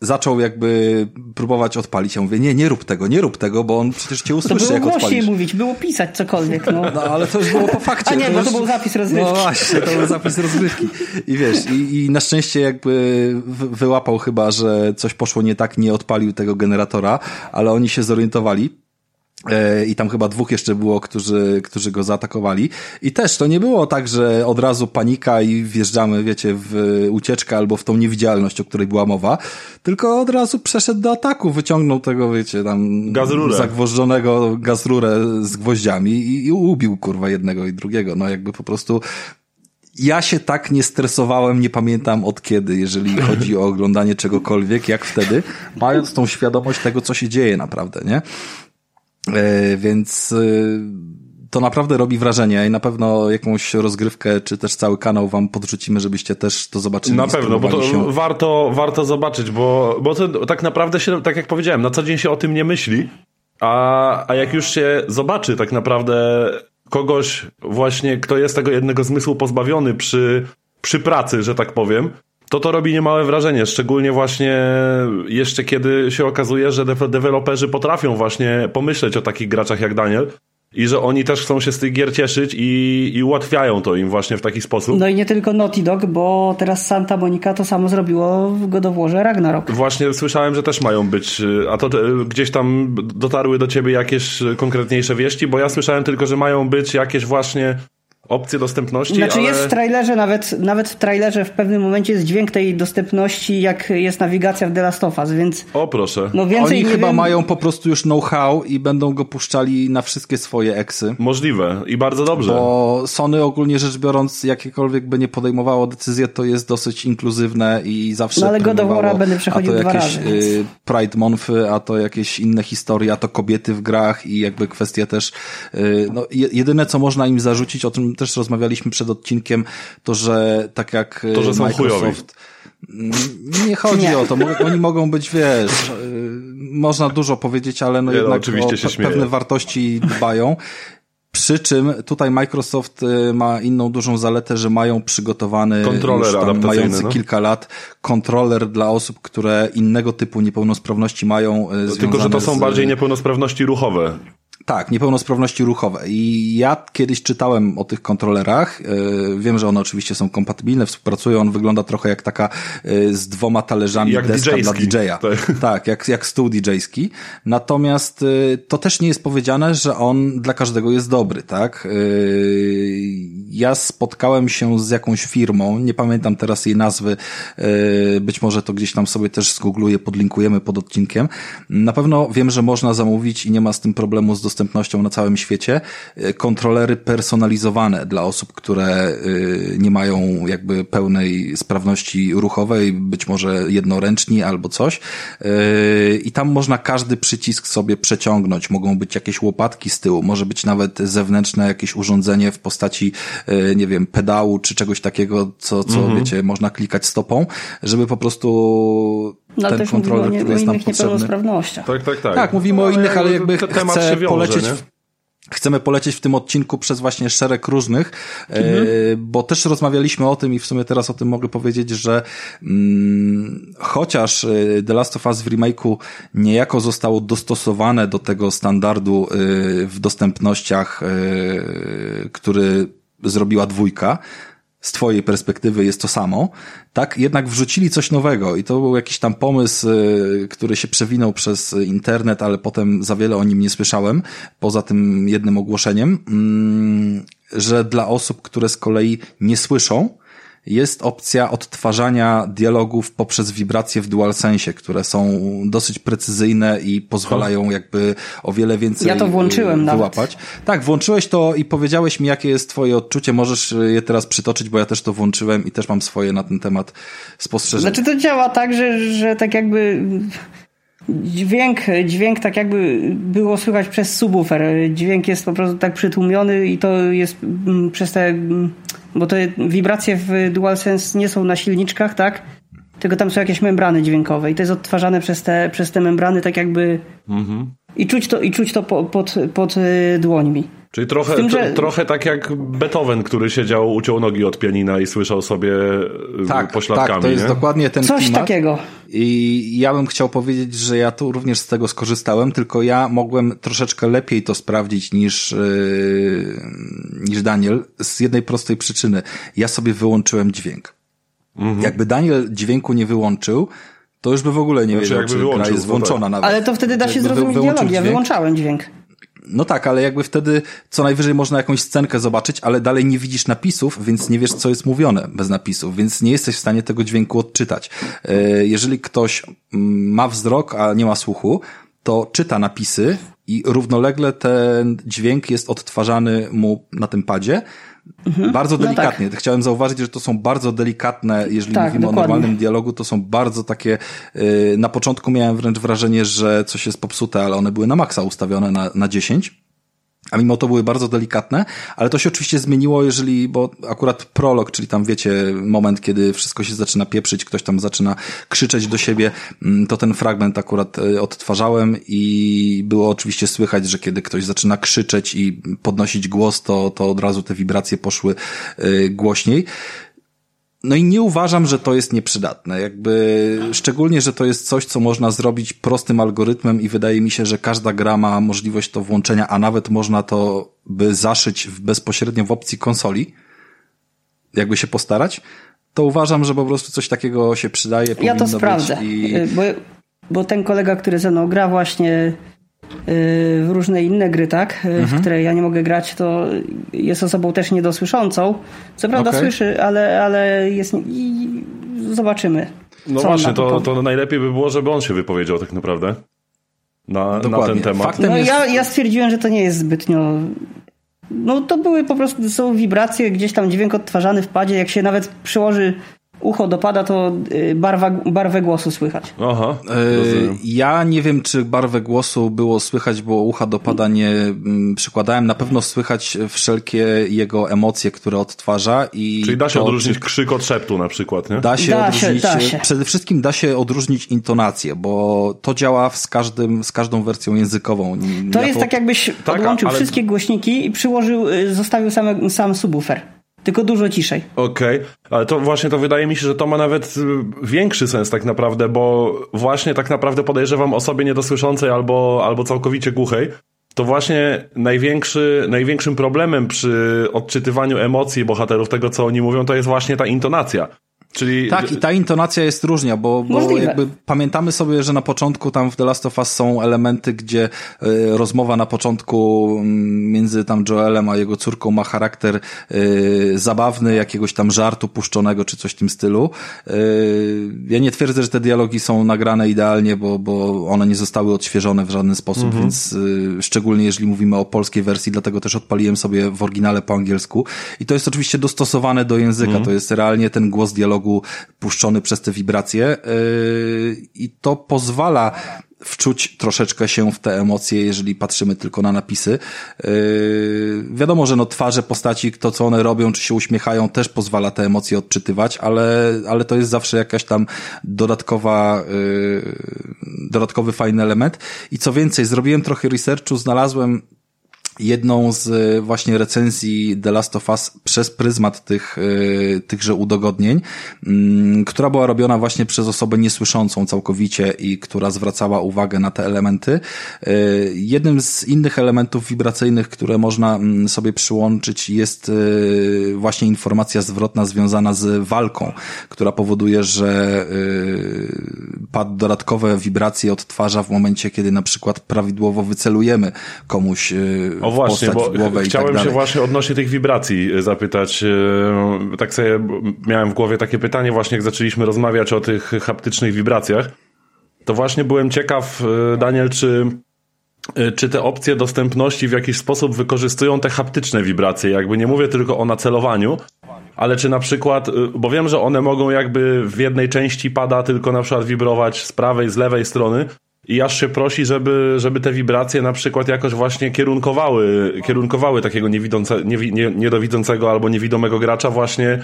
zaczął jakby próbować odpalić. Ja mówię, nie, nie rób tego, nie rób tego, bo on przecież cię usłyszy, to jak odpalisz. To było mówić, było pisać cokolwiek, no. No, ale to już było po fakcie. A nie, bo to był zapis rozgrywki. No właśnie, to był zapis rozgrywki. I wiesz, i, i na szczęście jakby wyłapał chyba, że coś poszło nie tak, nie odpalił tego generatora, ale oni się zorientowali I tam chyba dwóch jeszcze było, którzy, którzy go zaatakowali. I też to nie było tak, że od razu panika i wjeżdżamy, wiecie, w ucieczkę albo w tą niewidzialność, o której była mowa, tylko od razu przeszedł do ataku, wyciągnął tego, wiecie, tam gazrurę. zagwożdżonego gazrurę z gwoździami i, i ubił kurwa jednego i drugiego. No jakby po prostu ja się tak nie stresowałem, nie pamiętam od kiedy, jeżeli chodzi o oglądanie czegokolwiek, jak wtedy, mając tą świadomość tego, co się dzieje naprawdę, nie? E, więc e, to naprawdę robi wrażenie i na pewno jakąś rozgrywkę, czy też cały kanał wam podrzucimy, żebyście też to zobaczyli. Na pewno, bo to się. warto, warto zobaczyć, bo, bo to tak naprawdę się, tak jak powiedziałem, na co dzień się o tym nie myśli, a, a jak już się zobaczy tak naprawdę kogoś właśnie, kto jest tego jednego zmysłu pozbawiony przy, przy pracy, że tak powiem, to to robi niemałe wrażenie, szczególnie właśnie jeszcze kiedy się okazuje, że deweloperzy potrafią właśnie pomyśleć o takich graczach jak Daniel i że oni też chcą się z tych gier cieszyć i, i ułatwiają to im właśnie w taki sposób. No i nie tylko Naughty Dog, bo teraz Santa Monica to samo zrobiło w God of Warze Ragnarok. Właśnie słyszałem, że też mają być, a to gdzieś tam dotarły do ciebie jakieś konkretniejsze wieści, bo ja słyszałem tylko, że mają być jakieś właśnie opcję dostępności. Znaczy ale... jest w trailerze, nawet, nawet w trailerze w pewnym momencie jest dźwięk tej dostępności, jak jest nawigacja w The Last of Us, więc... O proszę. No więcej Oni chyba wiem... mają po prostu już know-how i będą go puszczali na wszystkie swoje eksy. Możliwe i bardzo dobrze. Bo Sony ogólnie rzecz biorąc, jakiekolwiek by nie podejmowało decyzję, to jest dosyć inkluzywne i zawsze No ale God of War będę przechodził dwa jakieś, razy. Y, Pride Monfy, a to jakieś inne historie, a to kobiety w grach i jakby kwestie też, y, no jedyne co można im zarzucić, o tym też rozmawialiśmy przed odcinkiem, to że tak jak to, że Microsoft... Nie chodzi nie. o to. Oni mogą być, wiesz, y, można dużo powiedzieć, ale no nie, jednak no, o pe pewne wartości dbają. Przy czym tutaj Microsoft y, ma inną dużą zaletę, że mają przygotowany kontroler tam, mający no? kilka lat kontroler dla osób, które innego typu niepełnosprawności mają. Y, Tylko, że to są z... bardziej niepełnosprawności ruchowe. Tak, niepełnosprawności ruchowe. I ja kiedyś czytałem o tych kontrolerach. E, wiem, że one oczywiście są kompatybilne, współpracują. On wygląda trochę jak taka e, z dwoma talerzami jak deska dla DJ-a. Tak. tak, jak, jak stół DJ-ski. Natomiast e, to też nie jest powiedziane, że on dla każdego jest dobry, tak? Ja spotkałem się z jakąś firmą, nie pamiętam teraz jej nazwy, być może to gdzieś tam sobie też zgoogluję, podlinkujemy pod odcinkiem. Na pewno wiem, że można zamówić i nie ma z tym problemu z dostępnością na całym świecie, e, kontrolery personalizowane dla osób, które e, nie mają jakby pełnej sprawności ruchowej, być może jednoręczni albo coś. E, I tam można każdy przycisk sobie przeciągnąć. Mogą być jakieś łopatki z tyłu, może być nawet zewnętrzne jakieś urządzenie w postaci, nie wiem, pedału czy czegoś takiego, co, co mhm. wiecie, można klikać stopą, żeby po prostu no, ten kontroler, który jest nam potrzebny. Tak, tak, tak. Tak, mówimy o innych, ale jakby chcę polecieć... W, chcemy polecieć w tym odcinku przez właśnie szereg różnych, e, mhm. bo też rozmawialiśmy o tym i w sumie teraz o tym mogę powiedzieć, że mm, chociaż e, The Last of Us w remake'u niejako zostało dostosowane do tego standardu y, w dostępnościach, y, który zrobiła dwójka, z twojej perspektywy jest to samo, tak? Jednak wrzucili coś nowego i to był jakiś tam pomysł, y, który się przewinął przez internet, ale potem za wiele o nim nie słyszałem, poza tym jednym ogłoszeniem, mm, że dla osób, które z kolei nie słyszą, jest opcja odtwarzania dialogów poprzez wibracje w DualSense, które są dosyć precyzyjne i pozwalają jakby o wiele więcej Ja to włączyłem wyłapać. Nawet. Tak, włączyłeś to i powiedziałeś mi, jakie jest twoje odczucie. Możesz je teraz przytoczyć, bo ja też to włączyłem i też mam swoje na ten temat spostrzeżenia. Znaczy to działa tak, że, że tak jakby dźwięk, dźwięk tak jakby było słychać przez subwoofer. Dźwięk jest po prostu tak przytłumiony i to jest mm, przez te, mm, bo te wibracje w DualSense nie są na silniczkach, tak? Tylko tam są jakieś membrany dźwiękowe i to jest odtwarzane przez te, przez te membrany tak jakby mhm. I czuć to, i czuć to po, pod, pod y, dłońmi. Czyli trochę, tym, że... trochę tak jak Beethoven, który siedział, uciął nogi od pianina i słyszał sobie y, tak, pośladkami. Tak, to jest nie? dokładnie ten Coś klimat. takiego. I ja bym chciał powiedzieć, że ja tu również z tego skorzystałem, tylko ja mogłem troszeczkę lepiej to sprawdzić niż, yy, niż Daniel z jednej prostej przyczyny. Ja sobie wyłączyłem dźwięk. Mhm. Jakby Daniel dźwięku nie wyłączył, to już by w ogóle nie znaczy, wiedział, czy gra jest włączona tak. nawet. Ale to wtedy da się zrozumieć dialog. Ja wyłączałem dźwięk. No tak, ale jakby wtedy co najwyżej można jakąś scenkę zobaczyć, ale dalej nie widzisz napisów, więc nie wiesz, co jest mówione bez napisów, więc nie jesteś w stanie tego dźwięku odczytać. E, jeżeli ktoś ma wzrok, a nie ma słuchu, to czyta napisy i równolegle ten dźwięk jest odtwarzany mu na tym padzie, Mhm. Bardzo delikatnie. No tak. Chciałem zauważyć, że to są bardzo delikatne, jeżeli tak, mówimy dokładnie. o normalnym dialogu, to są bardzo takie, yy, na początku miałem wręcz wrażenie, że coś jest popsute, ale one były na maksa ustawione na, na 10 a mimo to były bardzo delikatne, ale to się oczywiście zmieniło, jeżeli, bo akurat prolog, czyli tam wiecie, moment, kiedy wszystko się zaczyna pieprzyć, ktoś tam zaczyna krzyczeć do siebie, mm, to ten fragment akurat e, odtwarzałem i było oczywiście słychać, że kiedy ktoś zaczyna krzyczeć i podnosić głos, to, to od razu te wibracje poszły e, głośniej. No i nie uważam, że to jest nieprzydatne. Jakby, szczególnie, że to jest coś, co można zrobić prostym algorytmem i wydaje mi się, że każda gra ma możliwość to włączenia, a nawet można to by zaszyć bezpośrednio w opcji konsoli, jakby się postarać, to uważam, że po prostu coś takiego się przydaje. Ja to sprawdzę, i... bo, bo ten kolega, który ze mną gra właśnie w różne inne gry, tak, mhm. w które ja nie mogę grać, to jest osobą też niedosłyszącą. Co prawda okay. słyszy, ale, ale jest i zobaczymy. No właśnie, to, to najlepiej by było, żeby on się wypowiedział tak naprawdę na, na ten temat. Faktem no jest... ja, ja stwierdziłem, że to nie jest zbytnio no to były po prostu, są wibracje, gdzieś tam dźwięk odtwarzany w padzie, jak się nawet przyłoży ucho dopada, to y, barwa, barwę głosu słychać. Aha. Yy, ja nie wiem, czy barwę głosu było słychać, bo ucha dopada nie mm, przykładałem. Na pewno słychać wszelkie jego emocje, które odtwarza. I Czyli da się odróżnić krzyk od szeptu na przykład, nie? Da się da odróżnić. Się, da się. Przede wszystkim da się odróżnić intonację, bo to działa z, każdym, z każdą wersją językową. To ja jest to... tak, jakbyś tak, odłączył ale... wszystkie głośniki i przyłożył, y, zostawił same, sam subwoofer tylko dużo ciszej. Okej, okay. ale to właśnie to wydaje mi się, że to ma nawet y, większy sens tak naprawdę, bo właśnie tak naprawdę podejrzewam osobie niedosłyszącej albo, albo całkowicie głuchej, to właśnie największy, największym problemem przy odczytywaniu emocji bohaterów, tego co oni mówią, to jest właśnie ta intonacja. Czyli... Tak, i ta intonacja jest różnia, bo, bo jakby pamiętamy sobie, że na początku tam w The Last of Us są elementy, gdzie y, rozmowa na początku mm, między tam Joelem a jego córką ma charakter y, zabawny, jakiegoś tam żartu puszczonego, czy coś w tym stylu. Y, ja nie twierdzę, że te dialogi są nagrane idealnie, bo, bo one nie zostały odświeżone w żaden sposób, mhm. więc szczególnie jeżeli mówimy o polskiej wersji, dlatego też odpaliłem sobie w oryginale po angielsku. I to jest oczywiście dostosowane do języka, mhm. to jest realnie ten głos dialogu dialogu puszczony przez te wibracje yy, i to pozwala wczuć troszeczkę się w te emocje, jeżeli patrzymy tylko na napisy. Yy, wiadomo, że no twarze postaci, to co one robią, czy się uśmiechają, też pozwala te emocje odczytywać, ale, ale to jest zawsze jakaś tam dodatkowa, yy, dodatkowy fajny element. I co więcej, zrobiłem trochę researchu, znalazłem jedną z e, właśnie recenzji The Last of Us przez pryzmat tych, e, tychże udogodnień, mm, która była robiona właśnie przez osobę niesłyszącą całkowicie i która zwracała uwagę na te elementy. E, jednym z innych elementów wibracyjnych, które można mm, sobie przyłączyć jest właśnie informacja zwrotna związana z walką, która powoduje, że pad dodatkowe wibracje odtwarza w momencie, kiedy na przykład prawidłowo wycelujemy komuś o właśnie, bo chciałem tak się właśnie odnośnie tych wibracji e, zapytać zapytać, e, tak sobie miałem w głowie takie pytanie właśnie, jak zaczęliśmy rozmawiać o tych haptycznych wibracjach, to właśnie byłem ciekaw, e, Daniel, czy, czy te opcje dostępności w jakiś sposób wykorzystują te haptyczne wibracje, jakby nie mówię tylko o nacelowaniu, ale czy na przykład, bo wiem, że one mogą jakby w jednej części pada tylko na przykład wibrować z prawej, z lewej strony, i aż się prosi, żeby, żeby te wibracje na przykład jakoś właśnie kierunkowały, kierunkowały takiego niewidzące, nie, nie, niedowidzącego albo niewidomego gracza właśnie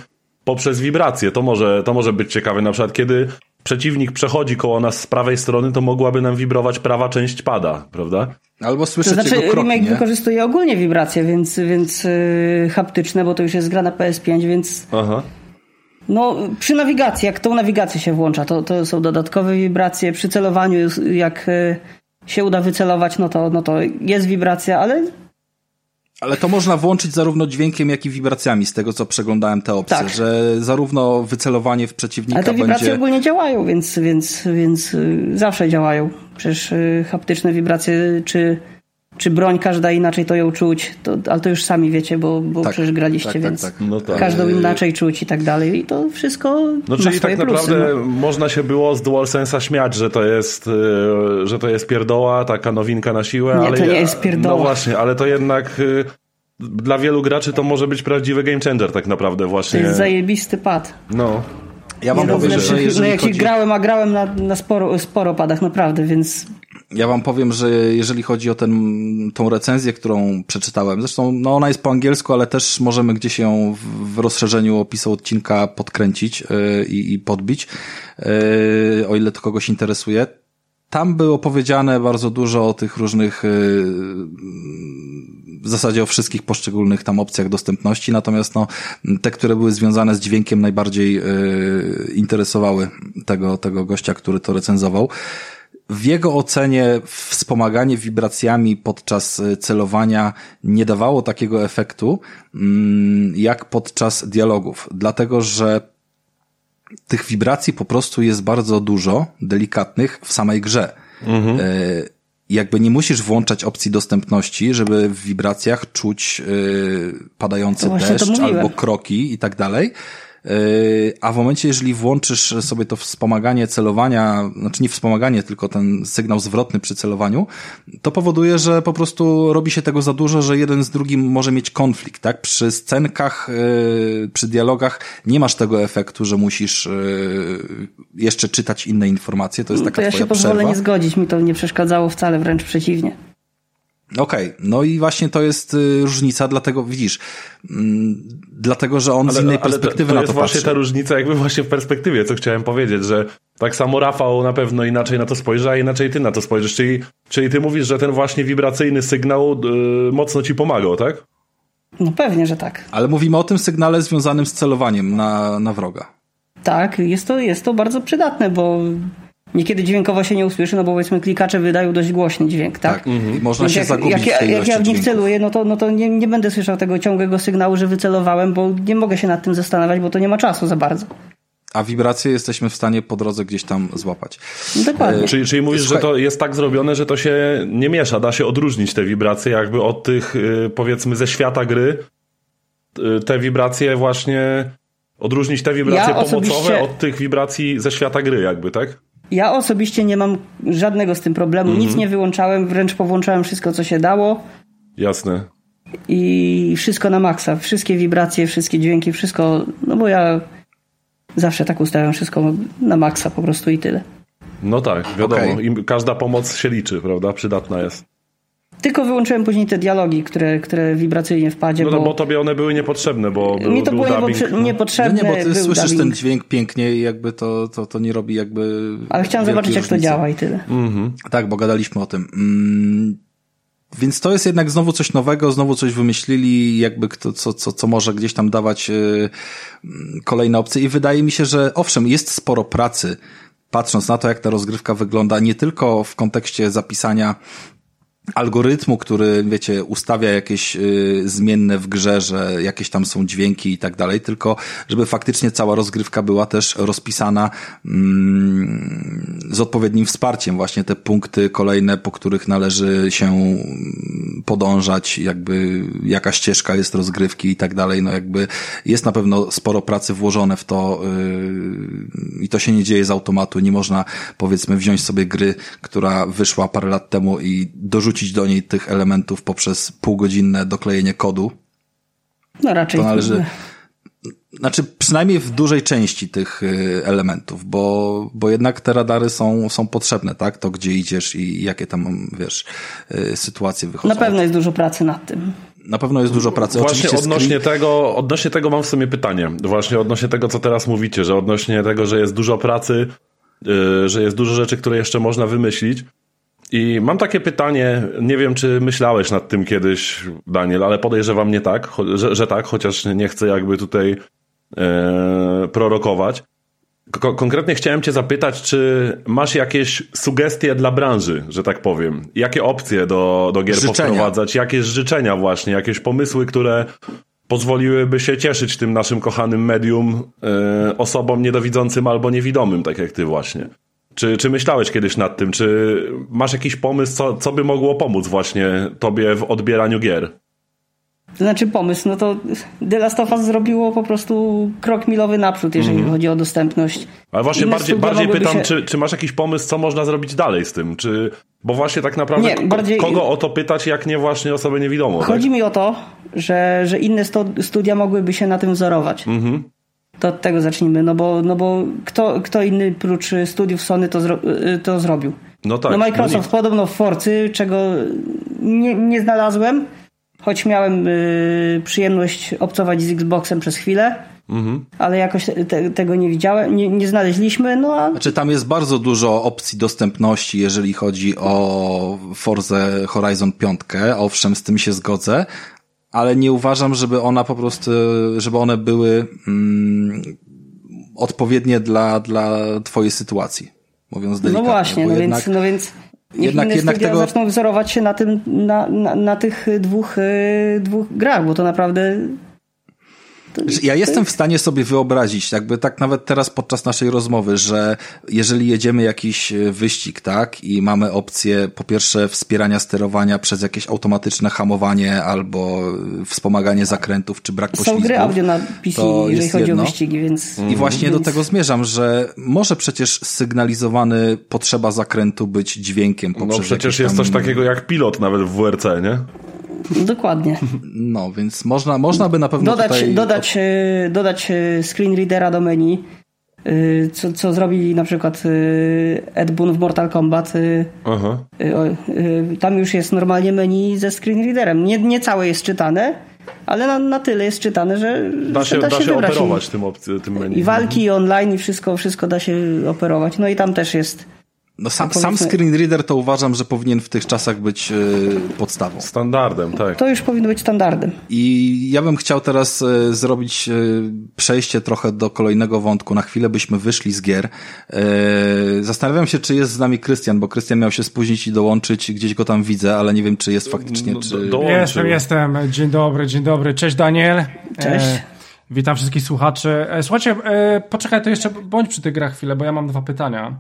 poprzez wibracje. To może, to może być ciekawe. Na przykład, kiedy przeciwnik przechodzi koło nas z prawej strony, to mogłaby nam wibrować prawa część pada, prawda? Albo słyszeć to znaczy, jego kroki, remake nie? wykorzystuje ogólnie wibracje, więc, więc yy, haptyczne, bo to już jest gra na PS5, więc Aha. No, przy nawigacji, jak tą nawigację się włącza, to, to są dodatkowe wibracje. Przy celowaniu, jak yy, się uda wycelować, no to, no to jest wibracja, ale Ale to można włączyć zarówno dźwiękiem, jak i wibracjami, z tego co przeglądałem te opcje, Tak. że zarówno wycelowanie w przeciwnika Ale te wibracje będzie... ogólnie działają, więc, więc, więc y, zawsze działają. Przecież y, haptyczne wibracje, czy, czy broń każda inaczej to ją czuć, to, ale to już sami wiecie, bo, bo Tak, przecież graliście, tak, tak, więc tak. No tak. każdą inaczej czuć i tak dalej. I to wszystko No ma czyli swoje tak plusy. naprawdę no. można się było z DualSense'a śmiać, że to jest, e, że to jest pierdoła, taka nowinka na siłę, Nie, ale to nie jest pierdoła. No właśnie, ale to jednak e, dla wielu graczy to może być prawdziwy game changer tak naprawdę To właśnie. jest zajebisty pad. No. Ja wam z powiem, że no jeżeli jak chodzi... grałem, a grałem na, na sporo, sporo padach, naprawdę, więc Ja wam powiem, że jeżeli chodzi o ten, tą recenzję, którą przeczytałem, zresztą no ona jest po angielsku, ale też możemy gdzieś ją w, rozszerzeniu opisu odcinka podkręcić yy, i, i podbić, yy, o ile to kogoś interesuje. Tam było powiedziane bardzo dużo o tych różnych, yy, w zasadzie o wszystkich poszczególnych tam opcjach dostępności, natomiast no, te, które były związane z dźwiękiem najbardziej interesowały tego, tego gościa, który to recenzował. W jego ocenie wspomaganie wibracjami podczas y, celowania nie dawało takiego efektu, mm, jak podczas dialogów, dlatego że tych wibracji po prostu jest bardzo dużo, delikatnych w samej grze. E, Jakby nie musisz włączać opcji dostępności, żeby w wibracjach czuć e, padający deszcz albo kroki i tak dalej. Yy, A w momencie, jeżeli włączysz sobie to wspomaganie celowania, znaczy nie wspomaganie, tylko ten sygnał zwrotny przy celowaniu, to powoduje, że po prostu robi się tego za dużo, że jeden z drugim może mieć konflikt, tak? Przy scenkach, yy, przy dialogach nie masz tego efektu, że musisz yy, jeszcze czytać inne informacje, to jest taka to ja twoja się pozwolę przerwa. nie zgodzić, mi to nie przeszkadzało wcale, wręcz przeciwnie. Okej, no i właśnie to jest y, różnica, dlatego widzisz, mm, dlatego, że on z innej perspektywy to, to na jest to właśnie patrzy. ta różnica jakby właśnie w perspektywie, co chciałem powiedzieć, że tak samo Rafał na pewno inaczej na to spojrzy, a inaczej ty na to spojrzysz. Czyli, czyli ty mówisz, że ten właśnie wibracyjny sygnał yy, mocno ci pomagał, tak? No pewnie, że tak. Ale mówimy o tym sygnale związanym z celowaniem na, na wroga. Tak, jest to, jest to bardzo przydatne, bo niekiedy dźwiękowo się nie usłyszy, no bo powiedzmy klikacze wydają dość głośny dźwięk, tak? Tak, i można Więc się jak, zagubić jak, w jak ja w nich celuję, no to, no to nie, nie będę słyszał tego ciągłego sygnału, że wycelowałem, bo nie mogę się nad tym zastanawiać, bo to nie ma czasu za bardzo. A wibracje jesteśmy w stanie po drodze gdzieś tam złapać. No dokładnie. Czyli, czyli mówisz, Słuchaj- że to jest tak zrobione, że to się nie miesza, da się odróżnić te wibracje jakby od tych, yy, powiedzmy, ze świata gry, yy, te wibracje właśnie, odróżnić te wibracje Ja pomocowe osobiście- od tych wibracji ze świata gry jakby, tak? Ja osobiście nie mam żadnego z tym problemu, Mhm. nic nie wyłączałem, wręcz powłączałem wszystko, co się dało Jasne. i wszystko na maksa. Wszystkie wibracje, wszystkie dźwięki, wszystko, no bo ja zawsze tak ustawiam wszystko na maksa po prostu i tyle. No tak, wiadomo. I każda pomoc się liczy, prawda? Przydatna jest. Tylko wyłączyłem później te dialogi, które, które wibracyjnie w padzie, No bo, bo tobie one były niepotrzebne, bo był, mi to był było dubbing. niepotrze- no. No niepotrzebne. nie, bo ty słyszysz ten dubbing, dźwięk pięknie i jakby to, to, to nie robi jakby... Ale chciałem zobaczyć, jak to różnicy. działa i tyle. Tak, bo gadaliśmy o tym. Mm, więc to jest jednak znowu coś nowego, znowu coś wymyślili, jakby kto, co, co, co może gdzieś tam dawać yy, kolejne opcje i wydaje mi się, że owszem, jest sporo pracy, patrząc na to, jak ta rozgrywka wygląda, nie tylko w kontekście zapisania algorytmu, który, wiecie, ustawia jakieś y, zmienne w grze, że jakieś tam są dźwięki i tak dalej, tylko żeby faktycznie cała rozgrywka była też rozpisana mm, z odpowiednim wsparciem, właśnie te punkty kolejne, po których należy się podążać, jakby jaka ścieżka jest rozgrywki i tak dalej, no jakby jest na pewno sporo pracy włożone w to y, i to się nie dzieje z automatu, nie można powiedzmy wziąć sobie gry, która wyszła parę lat temu i dorzucić dorzucić do niej tych elementów poprzez półgodzinne doklejenie kodu. No raczej. To należy, znaczy przynajmniej w dużej części tych y, elementów, bo, bo jednak te radary są, są potrzebne, tak? To gdzie idziesz i jakie tam, wiesz, y, sytuacje wychodzą. Na pewno jest dużo pracy nad tym. Na pewno jest dużo pracy. Właśnie Oczywiście odnośnie tego, odnośnie tego mam w sumie pytanie. Właśnie odnośnie tego, co teraz mówicie, że odnośnie tego, że jest dużo pracy, yy, że jest dużo rzeczy, które jeszcze można wymyślić. I mam takie pytanie, nie wiem czy myślałeś nad tym kiedyś, Daniel, ale podejrzewam nie tak, że, że tak, chociaż nie chcę jakby tutaj e, prorokować. Ko konkretnie chciałem Cię zapytać, czy masz jakieś sugestie dla branży, że tak powiem? Jakie opcje do, do gier życzenia. poprowadzać? Jakieś życzenia właśnie, jakieś pomysły, które pozwoliłyby się cieszyć tym naszym kochanym medium e, osobom niedowidzącym albo niewidomym, tak jak Ty właśnie? Czy, czy myślałeś kiedyś nad tym? Czy masz jakiś pomysł, co, co by mogło pomóc właśnie tobie w odbieraniu gier? To znaczy pomysł, no to The Last of Us zrobiło po prostu krok milowy naprzód, jeżeli mm. chodzi o dostępność. Ale właśnie bardziej, bardziej pytam, się... czy, czy masz jakiś pomysł, co można zrobić dalej z tym? Czy, bo właśnie tak naprawdę nie, bardziej... kogo o to pytać, jak nie właśnie osobę niewidomą? Chodzi tak? mi o to, że, że inne studia mogłyby się na tym wzorować. Mhm. To od tego zacznijmy, no bo, no bo kto, kto inny prócz studiów Sony to, zro, y, to zrobił? No tak. No Microsoft no podobno w Forcy, czego nie, nie znalazłem, choć miałem y, przyjemność obcować z Xboxem przez chwilę. Mhm. Ale jakoś te, tego nie widziałem, nie, nie znaleźliśmy. No a... Znaczy, tam jest bardzo dużo opcji dostępności, jeżeli chodzi o Forza Horizon 5. Owszem, z tym się zgodzę, ale nie uważam, żeby ona po prostu, żeby one były mm, odpowiednie dla, dla twojej sytuacji, mówiąc no delikatnie. No właśnie, no jednak, więc, no więc jednak, inne jednak tego... zaczną wzorować się na tym, na, na, na tych dwóch, y, dwóch grach, bo to naprawdę ja jestem w stanie sobie wyobrazić, jakby tak nawet teraz podczas naszej rozmowy, że jeżeli jedziemy jakiś e, wyścig, tak, i mamy opcję po pierwsze wspierania sterowania przez jakieś automatyczne hamowanie albo e, wspomaganie zakrętów, czy brak poślizgów. Są gry audio na PC, jeżeli chodzi jedno. o wyścigi, więc... I właśnie więc... do tego zmierzam, że może przecież sygnalizowany potrzeba zakrętu być dźwiękiem no poprzez No przecież jest coś takiego jak pilot nawet w WRC, nie? Dokładnie. No, więc można, można by na pewno dodać, tutaj... Dodać, e, dodać e, screen readera do menu, e, co, co zrobili na przykład Ed Boon w Mortal Kombat. Aha. Tam już jest normalnie menu ze screen readerem. Nie, nie całe jest czytane, ale na, na tyle jest czytane, że da się, da się, da się operować tym, opcji, tym menu. I walki i online i wszystko, wszystko da się operować. No i tam też jest no sam, sam screen reader to uważam, że powinien w tych czasach być yy, podstawą. Standardem, tak. To już powinno być standardem. I ja bym chciał teraz y, zrobić y, przejście trochę do kolejnego wątku. Na chwilę byśmy wyszli z gier. Y, zastanawiam się, czy jest z nami Krystian, bo Krystian miał się spóźnić i dołączyć. Gdzieś go tam widzę, ale nie wiem, czy jest faktycznie. No, czy... Jestem, jestem. Dzień dobry, dzień dobry. Cześć Daniel. Cześć. E, witam wszystkich słuchaczy. E, słuchajcie, e, poczekaj, to jeszcze bądź przy tych grach chwilę, bo ja mam dwa pytania.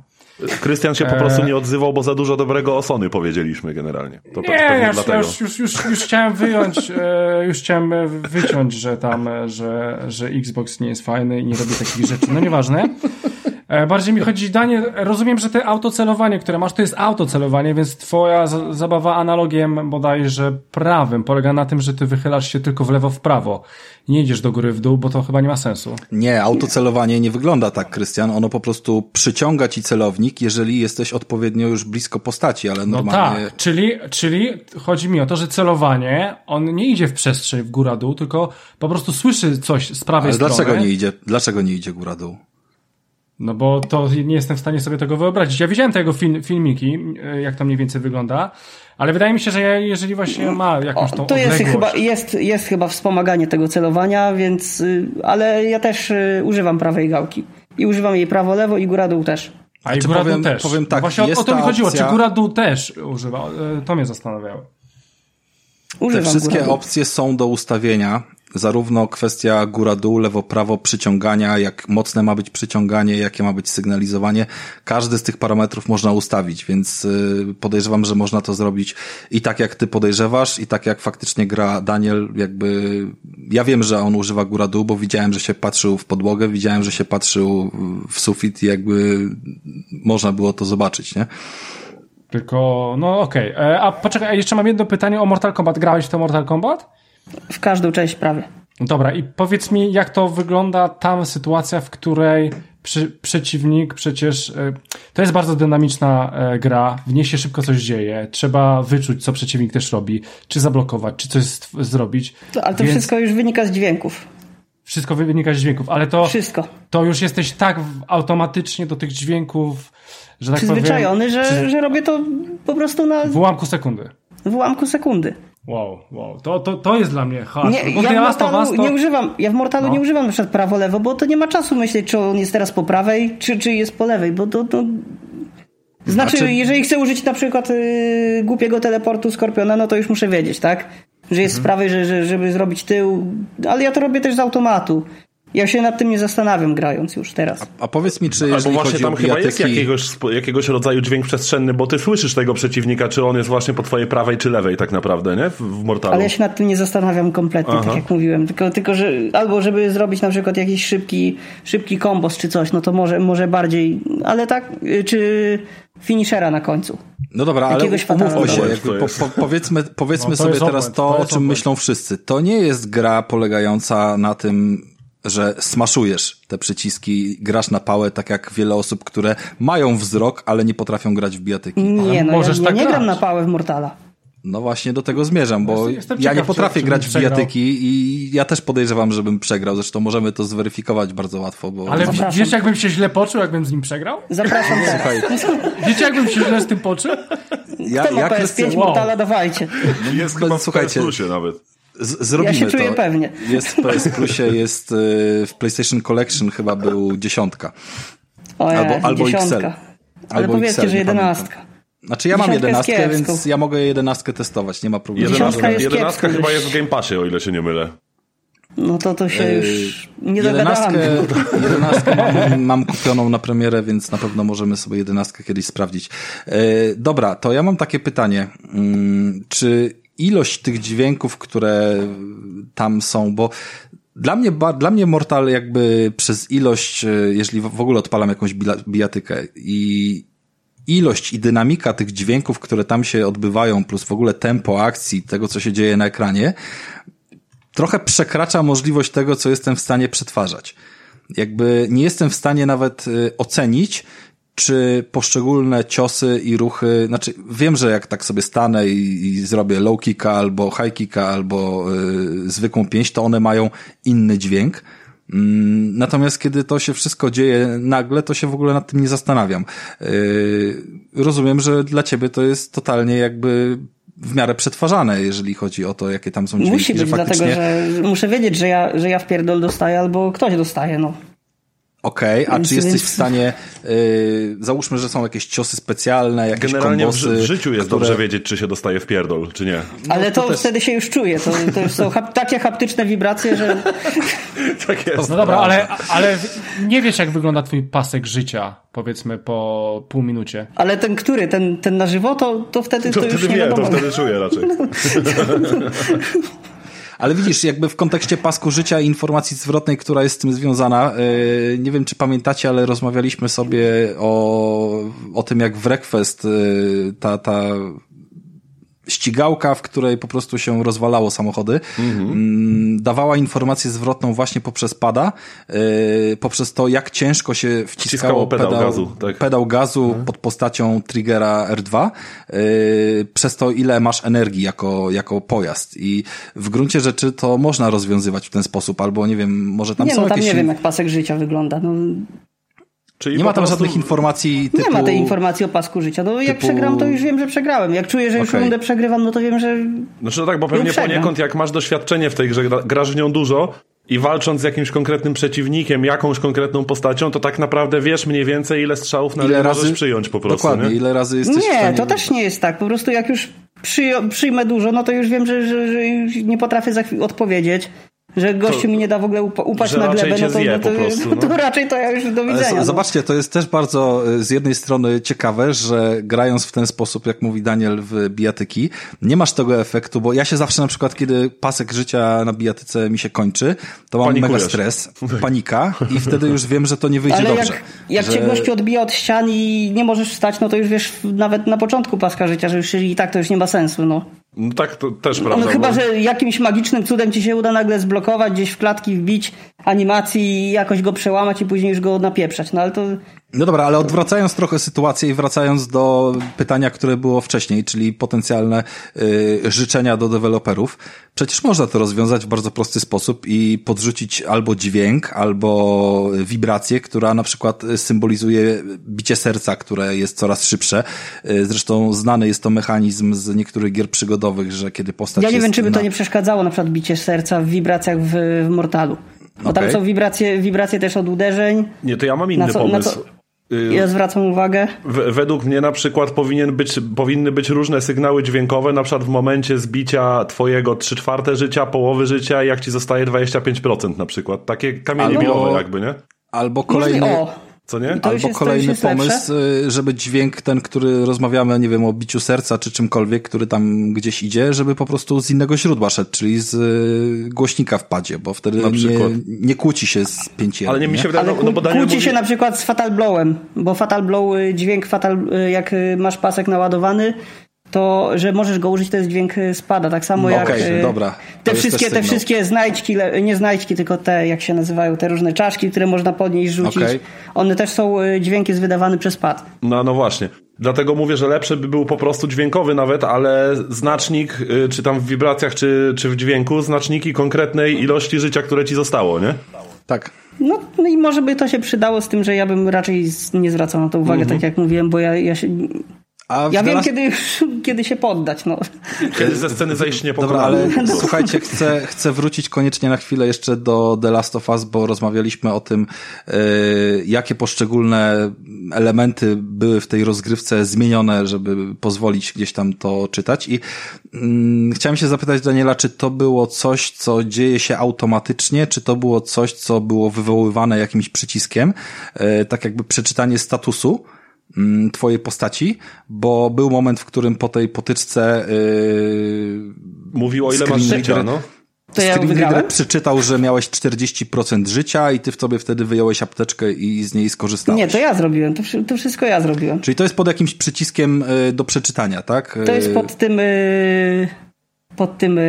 Krystian się po prostu e, nie odzywał, bo za dużo dobrego o Sony powiedzieliśmy generalnie. To nie, ja już, już, już, już chciałem wyjąć, e, już chciałem wyciąć, że tam, że, że Xbox nie jest fajny i nie robi takich rzeczy. No nieważne. E, bardziej mi chodzi, Daniel, rozumiem, że te autocelowanie, które masz, to jest autocelowanie, więc twoja zabawa analogiem bodajże prawym polega na tym, że ty wychylasz się tylko w lewo, w prawo. Nie idziesz do góry, w dół, bo to chyba nie ma sensu. Nie, autocelowanie nie wygląda tak, Krystian. Ono po prostu przyciąga ci celownik, jeżeli jesteś odpowiednio już blisko postaci, ale no normalnie... No tak, czyli, czyli chodzi mi o to, że celowanie, on nie idzie w przestrzeń w góra-dół, tylko po prostu słyszy coś z prawej ale strony. dlaczego nie idzie, dlaczego nie idzie góra-dół? No bo to nie jestem w stanie sobie tego wyobrazić. Ja widziałem tego film, filmiki, e, jak to mniej więcej wygląda, ale wydaje mi się, że jeżeli właśnie ma jakąś tą To jest chyba, jest, jest chyba wspomaganie tego celowania, więc, y, ale ja też y, używam prawej gałki. I używam jej prawo-lewo i góra-dół też. A i Znaczy, góra powiem- dół też. powiem tak, no właśnie o, jest o to mi chodziło, opcja- czy góra dół też używa. E, To mnie zastanawiało. Te Używam wszystkie góra-dół. opcje są do ustawienia. Zarówno kwestia góra-dół, lewo-prawo, przyciągania, jak mocne ma być przyciąganie, jakie ma być sygnalizowanie. Każdy z tych parametrów można ustawić, więc y, podejrzewam, że można to zrobić i tak jak ty podejrzewasz, i tak jak faktycznie gra Daniel, jakby ja wiem, że on używa góra-dół, bo widziałem, że się patrzył w podłogę, widziałem, że się patrzył w sufit i jakby można było to zobaczyć, nie? Tylko, no okej. E, A poczekaj, jeszcze mam jedno pytanie o Mortal Kombat. Grałeś w to Mortal Kombat? W każdą część prawie. Dobra, i powiedz mi, jak to wygląda tam sytuacja, w której przy, przeciwnik przecież. E, to jest bardzo dynamiczna e, gra, w niej się szybko coś dzieje, trzeba wyczuć, co przeciwnik też robi, czy zablokować, czy coś zrobić. To, ale to Więc wszystko już wynika z dźwięków. Wszystko wynika z dźwięków, ale to, Wszystko. to już jesteś tak automatycznie do tych dźwięków, że tak Przyzwyczajony, powiem. że, że robię to po prostu na W ułamku sekundy. w ułamku sekundy. Wow, wow. To, to, to jest dla mnie hard. Nie, Bo ja w Mortalu to... nie używam, ja w Mortalu No. nie używam na przykład prawo-lewo, bo to nie ma czasu myśleć, czy on jest teraz po prawej, czy, czy jest po lewej, bo to, to... Znaczy, Znaczy- jeżeli chcę użyć na przykład y, głupiego teleportu Skorpiona, no to już muszę wiedzieć, tak? Że jest z prawej, że, że, żeby zrobić tył, ale ja to robię też z automatu. Ja się nad tym nie zastanawiam grając już teraz. A powiedz mi, czy Albo jeżeli właśnie chodzi tam chyba jest jakiegoś, jakiegoś rodzaju dźwięk przestrzenny, bo ty słyszysz tego przeciwnika, czy on jest właśnie po twojej prawej czy lewej tak naprawdę, nie? W, w Mortalu. Ale ja się nad tym nie zastanawiam kompletnie, Aha. tak jak mówiłem. Tylko, tylko że albo żeby zrobić na przykład jakiś szybki, szybki kombos czy coś, no to może, może bardziej, ale tak, y, czy finishera na końcu. No dobra, ale Jakiegoś umówmy się, po, po, powiedzmy, powiedzmy No, sobie teraz to, to o czym obłęd. myślą wszyscy. To nie jest gra polegająca na tym, że smaszujesz te przyciski, grasz na pałę, tak jak wiele osób, które mają wzrok, ale nie potrafią grać w bijatyki. Nie, no możesz ja, ja tak nie gram na pałę w Mortala. No właśnie do tego zmierzam, bo Jestem- ja nie potrafię czy- grać w bijatyki i ja też podejrzewam, żebym przegrał. Zresztą możemy to zweryfikować bardzo łatwo, bo... Ale Zapraszam. wiesz, jakbym się źle poczuł, jakbym z nim przegrał? Zapraszam teraz. Słuchaj, <laughs> Wiecie, jakbym się źle z tym poczuł? ja, Kto ma ja PS5 Krystian, Wow. Mortala, dawajcie. jest no, chyba w słuchajcie. Nawet. Z, zrobimy Ja się czuję to. pewnie. Jest w PS Plusie, jest y, w PlayStation Collection chyba był dziesiątka. O, nie, Albo- albo dziesiątka. XL. Ale Albo powiedzcie, XL, że jedenastka. Znaczy ja mam jedenastkę, więc ja mogę jedenastkę testować, nie ma problemu. Jedenastka, jest jedenastka chyba jest w Game Passie, o ile się nie mylę. No to to się Yy, już nie dogadamy. Jedenastkę, <laughs> jedenastkę mam, mam kupioną na premierę, więc na pewno możemy sobie jedenastkę kiedyś sprawdzić. E, dobra, to ja mam takie pytanie. Mm, Czy ilość tych dźwięków, które tam są, bo dla mnie, dla mnie Mortal jakby przez ilość, e, jeżeli w ogóle odpalam jakąś bijatykę i ilość i dynamika tych dźwięków, które tam się odbywają, plus w ogóle tempo akcji, tego co się dzieje na ekranie, trochę przekracza możliwość tego, co jestem w stanie przetwarzać. Jakby nie jestem w stanie nawet y, ocenić, czy poszczególne ciosy i ruchy, znaczy wiem, że jak tak sobie stanę i, i zrobię low kicka albo high kicka albo y, zwykłą pięść, to one mają inny dźwięk. Mm, Natomiast kiedy to się wszystko dzieje nagle, to się w ogóle nad tym nie zastanawiam. Yy, rozumiem, że dla ciebie to jest totalnie jakby w miarę przetwarzane, jeżeli chodzi o to, jakie tam są dźwięki. Musi być, faktycznie... dlatego że muszę wiedzieć, że ja, że ja w pierdol dostaję albo ktoś dostaje, no. Okej, a Więc- czy jesteś więc- w stanie, yy, załóżmy, że są jakieś ciosy specjalne, jakieś Generalnie w, kombosy, w życiu jest które... dobrze wiedzieć, czy się dostaje w pierdol, czy nie. Ale to, to też- wtedy się już czuję. To, to już są hap takie haptyczne wibracje, że <laughs> Tak jest. No dobra, ale, ale nie wiesz, jak wygląda twój pasek życia, powiedzmy po pół minucie. ale ten który, ten, ten na żywo, to, to wtedy to, To już wtedy nie wie, to wtedy czuję raczej. <laughs> Ale widzisz, jakby w kontekście pasku życia i informacji zwrotnej, która jest z tym związana, yy, nie wiem czy pamiętacie, ale rozmawialiśmy sobie o, o tym, jak w Wreckfest yy, ta, ta ścigałka, w której po prostu się rozwalało samochody, mm, dawała informację zwrotną właśnie poprzez pada, yy, poprzez to, jak ciężko się wciskało Wciskało pedał gazu, tak. pedał gazu pod postacią triggera R2, yy, przez to, ile masz energii jako, jako pojazd. I w gruncie rzeczy to można rozwiązywać w ten sposób, albo nie wiem, może tam Nie są no, tam jakieś... nie wiem, jak pasek życia wygląda. No, Czyli nie ma tam prostu- żadnych informacji typu... nie ma tej informacji o pasku życia. No jak typu- przegram, to już wiem, że przegrałem. Jak czuję, że już Okej. rundę przegrywam, no to wiem, że Znaczy no tak, bo pewnie poniekąd jak masz doświadczenie w tej grze, gra- grasz w nią dużo, i walcząc z jakimś konkretnym przeciwnikiem, jakąś konkretną postacią, to tak naprawdę wiesz mniej więcej, ile strzałów na ile razy możesz przyjąć po prostu. Dokładnie, nie? ile razy jesteś Nie, w stanie... to też nie jest tak. Po prostu jak już przyjmę dużo, no to już wiem, że, że, że nie potrafię za chwilę odpowiedzieć że gościu mi nie da w ogóle upaść na glebę, no to, no to, prostu, no. to, raczej to ja już do widzenia. No. zobaczcie, to jest też bardzo y, z jednej strony ciekawe, że grając w ten sposób, jak mówi Daniel w bijatyki, nie masz tego efektu, bo ja się zawsze na przykład, kiedy pasek życia na bijatyce mi się kończy, to mam Panikujesz. mega stres, <laughs> panika i wtedy już wiem, że to nie wyjdzie Ale dobrze. Jak, jak że... cię gościu odbija od ścian i nie możesz wstać, no to już wiesz nawet na początku paska życia, że już i tak to już nie ma sensu, no. No tak, to też prawda. No, chyba, bo... że jakimś magicznym cudem ci się uda nagle zblokować, gdzieś w klatki wbić animacji i jakoś go przełamać i później już go napieprzać, no ale to no dobra, ale odwracając trochę sytuację i wracając do pytania, które było wcześniej, czyli potencjalne y, życzenia do deweloperów, przecież można to rozwiązać w bardzo prosty sposób i podrzucić albo dźwięk, albo wibrację, która na przykład symbolizuje bicie serca, które jest coraz szybsze. Y, zresztą znany jest to mechanizm z niektórych gier przygodowych, że kiedy postać Ja nie wiem, czy by na... to nie przeszkadzało na przykład bicie serca w wibracjach w, w Mortalu. Bo okay. tam są wibracje, wibracje też od uderzeń. Nie, to ja mam inny co, pomysł. Y, ja zwracam uwagę. W, według mnie na przykład powinien być, powinny być różne sygnały dźwiękowe, na przykład w momencie zbicia twojego 3 czwarte życia, połowy życia, jak ci zostaje 25% na przykład. Takie kamienie milowe jakby, nie? Albo kolejny... O co nie? Albo kolejny pomysł, lepsze? żeby dźwięk ten, który rozmawiamy, nie wiem, o biciu serca czy czymkolwiek, który tam gdzieś idzie, żeby po prostu z innego źródła szedł, czyli z y, głośnika w padzie, bo wtedy nie, nie kłóci się z 5 Ale nie mi się wydaje, no, no, bo Kłóci mówi... się na przykład z Fatal Blowem, bo Fatal Blow, y, dźwięk Fatal, y, jak masz pasek naładowany, to, że możesz go użyć, to jest dźwięk spada, tak samo jak okay, dobra. te wszystkie, te wszystkie znajdźki, nie znajdźki, tylko te, jak się nazywają, te różne czaszki, które można podnieść, rzucić, okay. one też są, y, dźwięk jest wydawany przez pad. No, no właśnie. Dlatego mówię, że lepszy by był po prostu dźwiękowy nawet, ale znacznik, y, czy tam w wibracjach, czy, czy w dźwięku, znaczniki konkretnej ilości życia, które ci zostało, nie? Tak. No, no i może by to się przydało z tym, że ja bym raczej nie zwracał na to uwagę, mm -hmm. tak jak mówiłem, bo ja, ja się a ja wiem, kiedy, <laughs> kiedy się poddać. No. Kiedy ze sceny zejść nie Dobra, ale słuchajcie, chcę, chcę wrócić koniecznie na chwilę jeszcze do The Last of Us, bo rozmawialiśmy o tym, yy, jakie poszczególne elementy były w tej rozgrywce zmienione, żeby pozwolić gdzieś tam to czytać. I yy, chciałem się zapytać Daniela, czy to było coś, co dzieje się automatycznie, czy to było coś, co było wywoływane jakimś przyciskiem, yy, tak jakby przeczytanie statusu, Mm, twojej postaci, bo był moment, w którym po tej potyczce yy, mówił o ile masz życia, no. To ja wygrałem? przeczytał, że miałeś 40% życia i ty w tobie wtedy wyjąłeś apteczkę i z niej skorzystałeś. Nie, to ja zrobiłem. To, to wszystko ja zrobiłem. Czyli to jest pod jakimś przyciskiem yy, do przeczytania, tak? To jest pod tym... Yy, pod tym...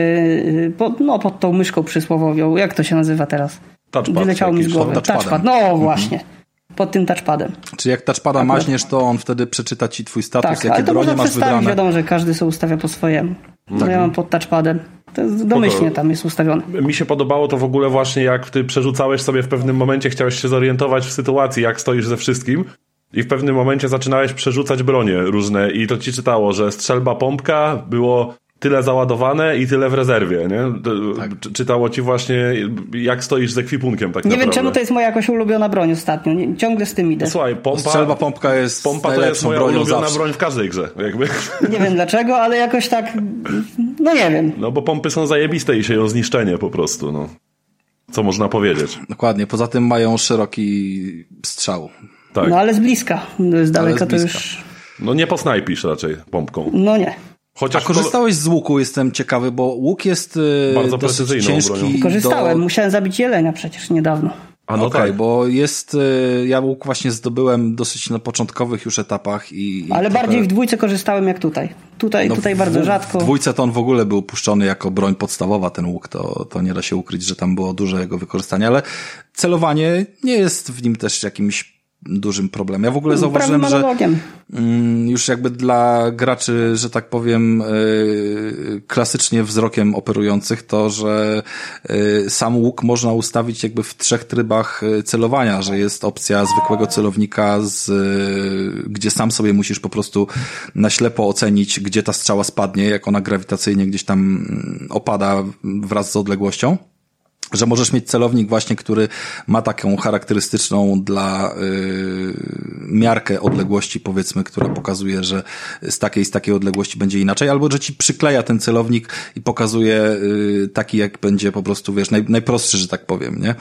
Pod, no, pod tą myszką przysłowowią. Jak to się nazywa teraz? Touchpad. Wyleciało mi z głowy. Touchpad. No mhm. Pod tym touchpadem. Czyli jak touchpada Akurat. maźniesz, to on wtedy przeczyta ci twój status, tak, jakie ale to bronie masz wybrane. wiadomo, że każdy sobie ustawia po swojemu. Tak. Ja mam pod touchpadem. To jest domyślnie tam jest ustawione. Mi się podobało to w ogóle właśnie, jak ty przerzucałeś sobie w pewnym momencie, chciałeś się zorientować w sytuacji, jak stoisz ze wszystkim. I w pewnym momencie zaczynałeś przerzucać bronie różne i to ci czytało, że strzelba pompka było tyle załadowane i tyle w rezerwie, nie? Tak. Czytało ci właśnie, jak stoisz z ekwipunkiem tak Nie naprawdę. wiem, czemu to jest moja jakoś ulubiona broń ostatnio. Nie, ciągle z tym idę. Słuchaj, pompa... Strzelba pompka jest Pompa to jest moja ulubiona zawsze. broń w każdej grze, jakby. <laughs> Nie wiem dlaczego, ale jakoś tak, no nie wiem. No bo pompy są zajebiste i się ją zniszczenie po prostu, no. Co można powiedzieć. Dokładnie, poza tym mają szeroki strzał. Tak. No ale z bliska, z daleka to już... No nie posnajpisz raczej pompką. No nie. Chociaż A korzystałeś to... z łuku, jestem ciekawy, bo łuk jest y, bardzo precyzyjną ciężki. Bronią. Korzystałem, do... musiałem zabić jelenia przecież niedawno. A no Okej, okay, tak. bo jest, y, ja łuk właśnie zdobyłem dosyć na początkowych już etapach i... i Ale trochę... bardziej w dwójce korzystałem jak tutaj. Tutaj, no tutaj bardzo rzadko. W dwójce to on w ogóle był puszczony jako broń podstawowa, ten łuk, to, to nie da się ukryć, że tam było duże jego wykorzystanie, ale celowanie nie jest w nim też jakimś dużym problemem. Ja w ogóle zauważyłem, że mm, już jakby dla graczy, że tak powiem, y, klasycznie wzrokiem operujących, to, że y, sam łuk można ustawić jakby w trzech trybach y, celowania, że jest opcja zwykłego celownika, z, gdzie sam sobie musisz po prostu na ślepo ocenić, gdzie ta strzała spadnie, jak ona grawitacyjnie gdzieś tam mm, opada wraz z odległością. Że możesz mieć celownik właśnie, który ma taką charakterystyczną dla y, miarkę odległości, powiedzmy, która pokazuje, że z takiej z takiej odległości będzie inaczej, albo że ci przykleja ten celownik i pokazuje y, taki, jak będzie po prostu, wiesz, naj, najprostszy, że tak powiem, nie?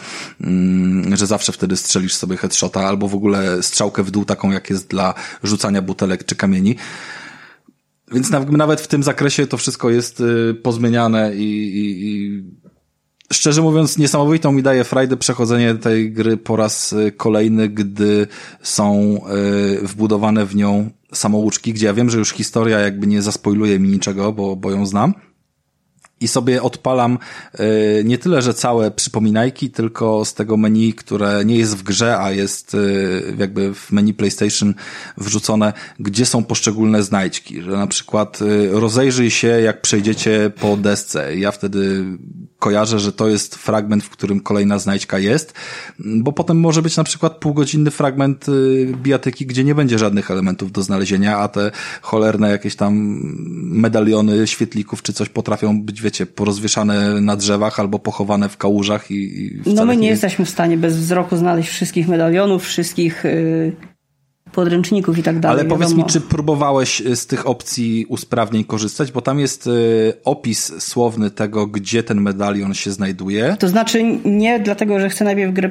Y, że zawsze wtedy strzelisz sobie headshota, albo w ogóle strzałkę w dół, taką jak jest dla rzucania butelek czy kamieni. Więc nawet w tym zakresie to wszystko jest y, pozmieniane i, i, i szczerze mówiąc, niesamowitą mi daje frajdę przechodzenie tej gry po raz y, kolejny, gdy są y, wbudowane w nią samouczki, gdzie ja wiem, że już historia jakby nie zaspoiluje mi niczego, bo, bo ją znam i sobie odpalam y, nie tyle, że całe przypominajki, tylko z tego menu, które nie jest w grze, a jest jakby w menu PlayStation wrzucone, gdzie są poszczególne znajdźki, że na przykład rozejrzyj się, jak przejdziecie po desce. Ja wtedy kojarzę, że to jest fragment, w którym kolejna znajdźka jest, bo potem może być na przykład półgodzinny fragment bijatyki, gdzie nie będzie żadnych elementów do znalezienia, a te cholerne jakieś tam medaliony świetlików czy coś potrafią być wiecie, porozwieszane na drzewach albo pochowane w kałużach i, i No my nie, nie jesteśmy w stanie bez wzroku znaleźć wszystkich medalionów, wszystkich yy, podręczników i tak dalej. Ale powiedz wiadomo. mi, czy próbowałeś y, z tych opcji usprawnień korzystać, bo tam jest yy, opis słowny tego, gdzie ten medalion się znajduje. To znaczy nie dlatego, że chcę najpierw grę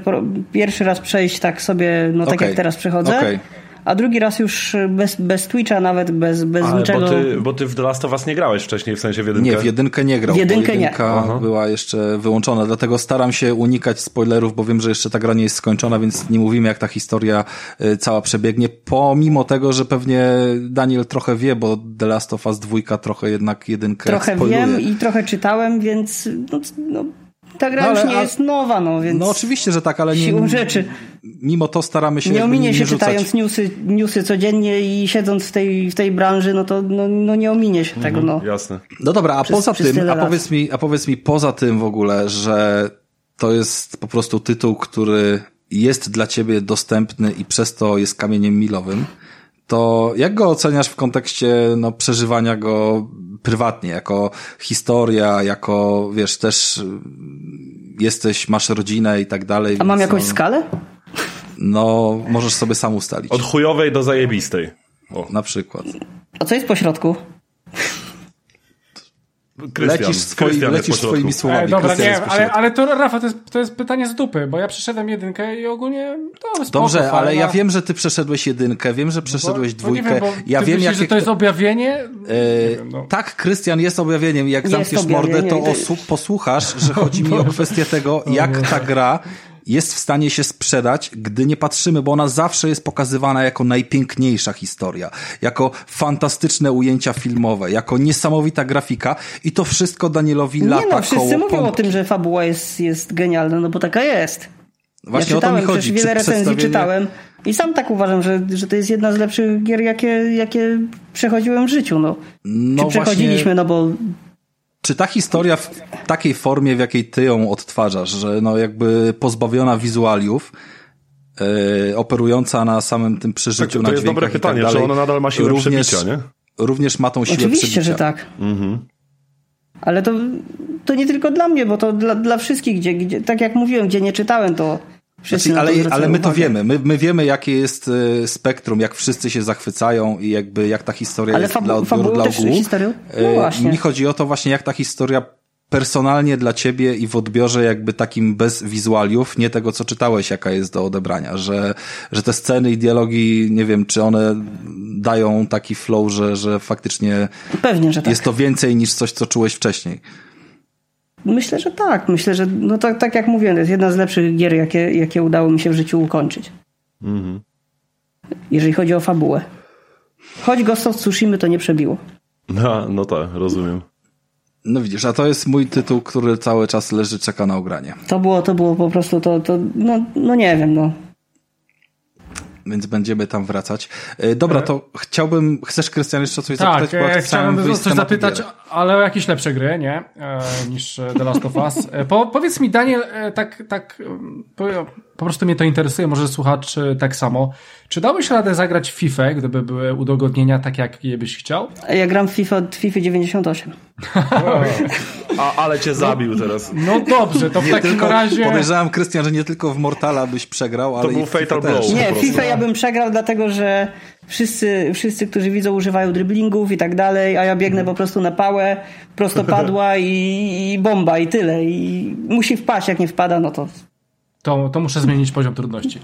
pierwszy raz przejść tak sobie, no tak okay. jak teraz przechodzę. Okay a drugi raz już bez, bez Twitcha, nawet bez, bez Ale niczego. Bo ty, bo ty w The Last of Us nie grałeś wcześniej, w sensie w jedynkę? Nie, w jedynkę nie grał. W jedynkę nie. była jeszcze wyłączona, dlatego staram się unikać spoilerów, bo wiem, że jeszcze ta gra nie jest skończona, więc nie mówimy jak ta historia y, cała przebiegnie, pomimo tego, że pewnie Daniel trochę wie, bo The Last of Us dwójka trochę jednak jedynkę Trochę spoiluje. wiem i trochę czytałem, więc no, no ta gra no, już nie a, jest nowa, no więc. No oczywiście, że tak, ale nie. Siłą rzeczy. Mimo to staramy się. Nie ominie nie, się czytając newsy, newsy codziennie i siedząc w tej, w tej branży, no to no, no nie ominie się tego, mhm, no. Jasne. No dobra, a przez, poza tym, a powiedz, mi, a powiedz mi poza tym w ogóle, że to jest po prostu tytuł, który jest dla ciebie dostępny i przez to jest kamieniem milowym to jak go oceniasz w kontekście no, przeżywania go prywatnie, jako historia, jako wiesz, też y, jesteś, masz rodzinę i tak dalej. A mam jakąś no, skalę? No, możesz sobie sam ustalić. Od chujowej do zajebistej. O. Na przykład. A co jest po środku? Krystian, lecisz, swoi, lecisz swoimi słowami. E, dobra, nie, ale, ale to Rafa, to jest, to jest pytanie z dupy, bo ja przeszedłem jedynkę i ogólnie to spoko, Dobrze, ale ja wiem, że ty przeszedłeś jedynkę, wiem, że no przeszedłeś no bo, dwójkę. No wiem, ja wiem, myślisz, że to jest objawienie? E, wiem, no. Tak, Krystian, jest objawieniem. Jak jest zamkniesz mordę, to, to posłuchasz, że chodzi mi <laughs> o kwestię tego, jak ta gra jest w stanie się sprzedać, gdy nie patrzymy, bo ona zawsze jest pokazywana jako najpiękniejsza historia, jako fantastyczne ujęcia filmowe, jako niesamowita grafika i to wszystko Danielowi nie lata no, wszyscy mówią o tym, że fabuła jest, jest genialna, no bo taka jest. Właśnie ja czytałem, o to mi chodzi. wiele recenzji przedstawienie... czytałem i sam tak uważam, że, że to jest jedna z lepszych gier, jakie, jakie przechodziłem w życiu. No. no Czy przechodziliśmy, właśnie... no bo czy ta historia w takiej formie, w jakiej ty ją odtwarzasz, że no jakby pozbawiona wizualiów, yy, operująca na samym tym przeżyciu tak, to, to jest dobre tak pytanie, tak dalej, czy ona nadal ma siłę również, przebicia, nie? Również ma tą siłę Oczywiście, przebicia. że tak. Mhm. Ale to, to nie tylko dla mnie, bo to dla, dla wszystkich, gdzie, gdzie, tak jak mówiłem, gdzie nie czytałem, to znaczy, ale, ale my to wiemy. My, my wiemy, jakie jest y, spektrum, jak wszyscy się zachwycają i jakby jak ta historia ale jest dla odbioru, dla ogółu. No y, właśnie. Mi chodzi o to właśnie, jak ta historia personalnie dla ciebie i w odbiorze jakby takim bez wizualiów, nie tego, co czytałeś, jaka jest do odebrania, że, że te sceny i dialogi, nie wiem, czy one dają taki flow, że, że faktycznie Pewnie, że tak. jest to więcej niż coś, co czułeś wcześniej. Myślę, że tak. Myślę, że no tak, tak jak mówiłem, to jest jedna z lepszych gier, jakie, jakie udało mi się w życiu ukończyć. Mhm. Jeżeli chodzi o fabułę. Choć Ghost of Tsushima to nie przebiło. No, no tak, rozumiem. No widzisz, a to jest mój tytuł, który cały czas leży, czeka na ogranie. To było, to było po prostu to, to no, no nie wiem, no więc będziemy tam wracać. E, dobra, e, to chciałbym, chcesz Krystian jeszcze coś tak, zapytać? Tak, chciałbym coś zapytać, gier. ale o jakieś lepsze gry, nie? E, niż The Last of Us. Po, powiedz mi Daniel, tak, tak po prostu mnie to interesuje, może słuchacz tak samo. Czy dałbyś radę zagrać w FIFA, gdyby były udogodnienia tak, jak je byś chciał? Ja gram w FIFA od FIFA 98. A, ale cię zabił teraz. No dobrze, to w Nie takim tylko, razie... podejrzewam, Krystian, że nie tylko w Mortala byś przegrał, ale był i w FIFA Fatal też. Blow. Nie. FIFA ja bym przegrał, dlatego że wszyscy, wszyscy, którzy widzą, używają driblingów i tak dalej, a ja biegnę po prostu na pałę, prostopadła i, i bomba i tyle. I musi wpaść, jak nie wpada, no to To, to muszę zmienić poziom trudności.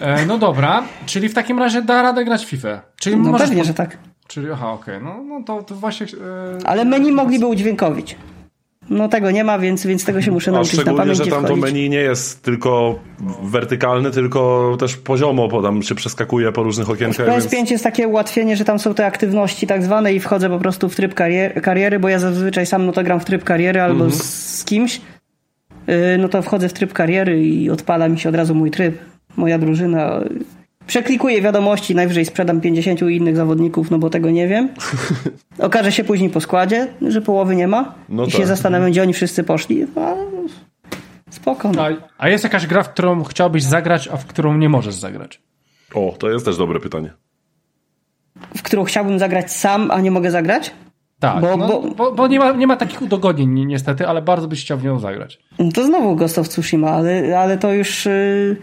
E, no dobra, czyli w takim razie da radę grać w FIFA. Czyli no możesz pewnie, po- że tak. Czyli, aha, okej, no, no to, to właśnie... E, Ale menu mogliby udźwiękowić. No tego nie ma, więc, więc tego się muszę A nauczyć na szczególnie, pamięć że tam to menu nie jest tylko wertykalne, tylko też poziomo, bo tam się przeskakuje po różnych W okienkach. PS5 Więc... jest takie ułatwienie, że tam są te aktywności tak zwane i wchodzę po prostu w tryb karier- kariery, bo ja zazwyczaj sam no to gram w tryb kariery albo Mhm. z, z kimś. Yy, No to wchodzę w tryb kariery i odpala mi się od razu mój tryb, moja drużyna. Przeklikuję wiadomości, najwyżej sprzedam 50 innych zawodników, no bo tego nie wiem. <laughs> Okaże się później po składzie, że połowy nie ma No i tak. się zastanawiam, gdzie oni wszyscy poszli. A, spoko. No. a, a jest jakaś gra, w którą chciałbyś zagrać, a w którą nie możesz zagrać? O, to jest też dobre pytanie. W którą chciałbym zagrać sam, a nie mogę zagrać? Tak, Bo- no, bo- bo, bo, nie, ma, nie ma takich udogodnień ni- niestety, ale bardzo byś chciał w nią zagrać. To znowu Ghost of Tsushima, ale, ale to już, yy,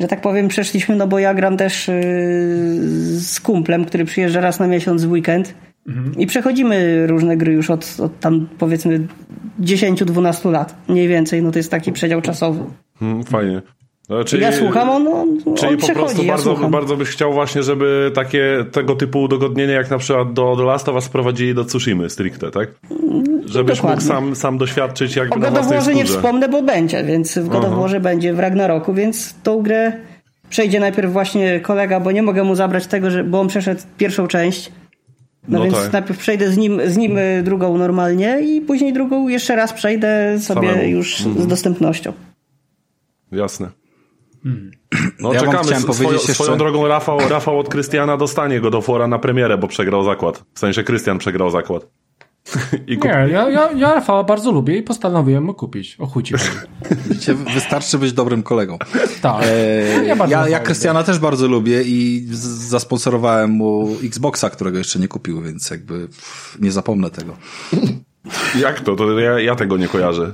że tak powiem, przeszliśmy, no bo ja gram też yy, z kumplem, który przyjeżdża raz na miesiąc w weekend i przechodzimy różne gry już od, od tam powiedzmy 10-12 lat, mniej więcej, no to jest taki przedział czasowy. Hmm, fajnie. No, czyli, Ja słucham, on, on, Czyli on po prostu ja bardzo, słucham. bardzo byś chciał właśnie, żeby takie tego typu udogodnienia jak na przykład do, do Last of Us sprowadzili do Tsushimy stricte, tak? Żebyś mógł dokładnie. sam, sam doświadczyć jakby O na własnej nie wspomnę, bo będzie, więc w God of Warze będzie w Ragnaroku, więc tą grę przejdzie najpierw właśnie kolega, bo nie mogę mu zabrać tego, że, bo on przeszedł pierwszą część. No, No więc tak. najpierw przejdę z nim, z nim y, drugą normalnie i później drugą jeszcze raz przejdę sobie Samemu. już Mhm. z dostępnością. Jasne. Hmm. No Ja czekamy. chciałem Swoją, powiedzieć jeszcze- swoją drogą Rafał, Rafał od Krystiana dostanie go do fora na premierę, bo przegrał zakład. W sensie Krystian przegrał zakład. <laughs> I kup... Nie, ja, ja, ja Rafała bardzo lubię i postanowiłem mu kupić. O chuj <laughs> wystarczy być dobrym kolegą. Tak. E, Ja bardzo ja, ja Rafała Krystiana też bardzo lubię i zasponsorowałem mu Xboxa, którego jeszcze nie kupił, więc jakby pff, nie zapomnę tego. Jak to? To ja, ja tego nie kojarzę.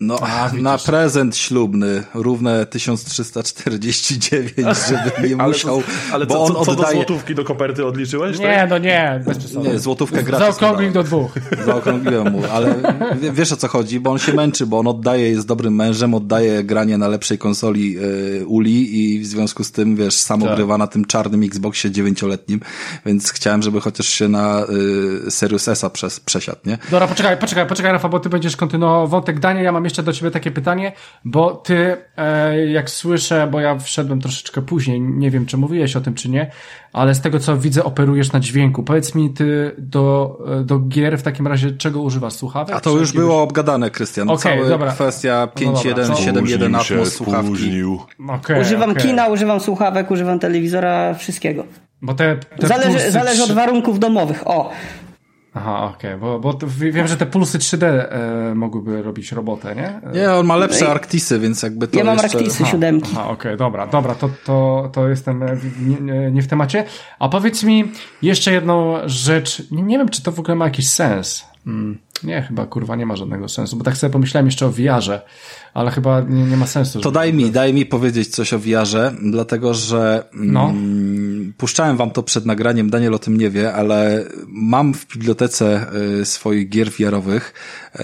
No, <laughs> na prezent ślubny równe 1349, <laughs> żeby nie Ale, musiał, co, ale bo co, on co, co do złotówki do koperty odliczyłeś? Nie, tak? no nie, bez przesady. Nie, złotówkę gratis Zaokrągli do dwóch. <laughs> Zaokrągliłem mu, ale wie- wiesz o co chodzi, bo on się męczy, bo on oddaje, jest dobrym mężem, oddaje granie na lepszej konsoli y, Uli i w związku z tym, wiesz, sam Tak. ogrywa na tym czarnym Xboxie dziewięcioletnim, więc chciałem, żeby chociaż się na y, Serious S-a przes, przesiadł, nie? Dobra, poczekaj, poczekaj, poczekaj, Rafa, bo ty będziesz kontynuował wątek Dania. Ja mam jeszcze do ciebie takie pytanie, bo ty, e, jak słyszę, bo ja wszedłem troszeczkę później, nie wiem, czy mówiłeś o tym, czy nie, ale z tego, co widzę, operujesz na dźwięku. Powiedz mi, ty do, e, do gier w takim razie czego używasz? Słuchawek? A to już jakiegoś- było obgadane, Krystian. Okej, Cała dobra. kwestia No dobra, 5.1.7.1 Spóźnił się, Atmos słuchawki. Okej, Używam okej. kina, używam słuchawek, używam telewizora, wszystkiego. Bo te, te Zależy, pulsy zależy od warunków domowych. O, Aha, okej, bo, bo to, wiem, że te pulsy 3D e, mogłyby robić robotę, nie? Nie, on ma lepsze No Arctisy, więc jakby to ja mam jeszcze... Arctisy siódemki. Aha, okej, dobra, dobra, to, to, to jestem e, nie, nie- w temacie. A powiedz mi jeszcze jedną rzecz. Nie, nie wiem, czy to w ogóle ma jakiś sens. Hmm, nie, chyba kurwa nie ma żadnego sensu, bo tak sobie pomyślałem jeszcze o VR-ze, ale chyba nie, nie ma sensu. To żeby- daj mi, daj mi powiedzieć coś o VR-ze, dlatego że No. mm, puszczałem wam to przed nagraniem, Daniel o tym nie wie, ale mam w bibliotece y, swoich gier VR-owych, y,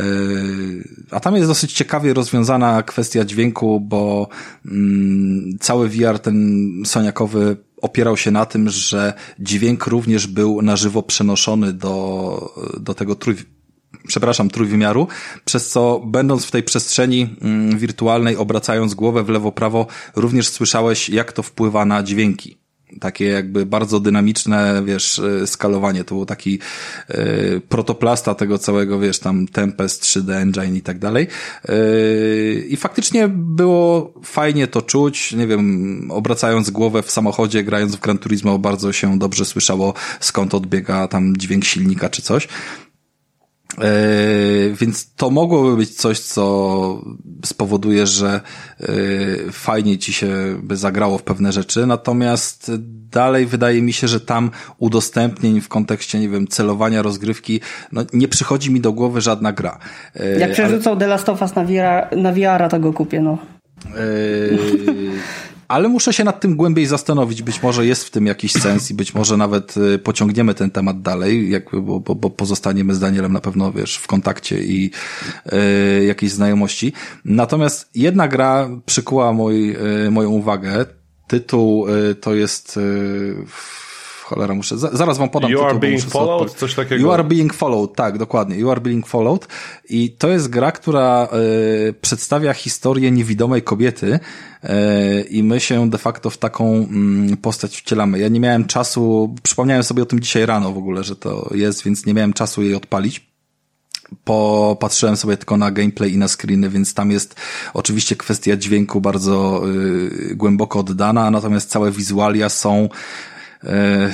a tam jest dosyć ciekawie rozwiązana kwestia dźwięku, bo mm, cały VR ten soniakowy opierał się na tym, że dźwięk również był na żywo przenoszony do, do tego trój, przepraszam, trójwymiaru, przez co będąc w tej przestrzeni mm, wirtualnej, obracając głowę w lewo, prawo, również słyszałeś, jak to wpływa na dźwięki. Takie jakby bardzo dynamiczne, wiesz, y, skalowanie. To był taki y, protoplasta tego całego, wiesz, tam Tempest, 3D Engine i tak dalej. Y, I faktycznie było fajnie to czuć. Nie wiem, obracając głowę w samochodzie, grając w Gran Turismo, bardzo się dobrze słyszało, skąd odbiega tam dźwięk silnika czy coś. Yy, więc to mogłoby być coś, co spowoduje, że yy, fajnie ci się by zagrało w pewne rzeczy, natomiast dalej wydaje mi się, że tam udostępnień w kontekście, nie wiem, celowania rozgrywki, no nie przychodzi mi do głowy żadna gra. Yy, Jak przerzucą ale... The Last of Us na VR, na VR to go kupię, no. Yy, ale muszę się nad tym głębiej zastanowić. Być może jest w tym jakiś sens i być może nawet y, pociągniemy ten temat dalej, jakby, bo, bo, bo pozostaniemy z Danielem na pewno, wiesz, w kontakcie i y, jakiejś znajomości. Natomiast jedna gra przykuła mój, y, moją uwagę. Tytuł y, to jest y, cholera, muszę, zaraz wam podam You tytuł, are being followed? Coś takiego? You are being followed, tak, dokładnie. You are being followed. I to jest gra, która y, przedstawia historię niewidomej kobiety y, i my się de facto w taką y, postać wcielamy. Ja nie miałem czasu, przypomniałem sobie o tym dzisiaj rano w ogóle, że to jest, więc nie miałem czasu jej odpalić popatrzyłem sobie tylko na gameplay i na screeny, więc tam jest oczywiście kwestia dźwięku bardzo y, głęboko oddana, natomiast całe wizualia są Uh,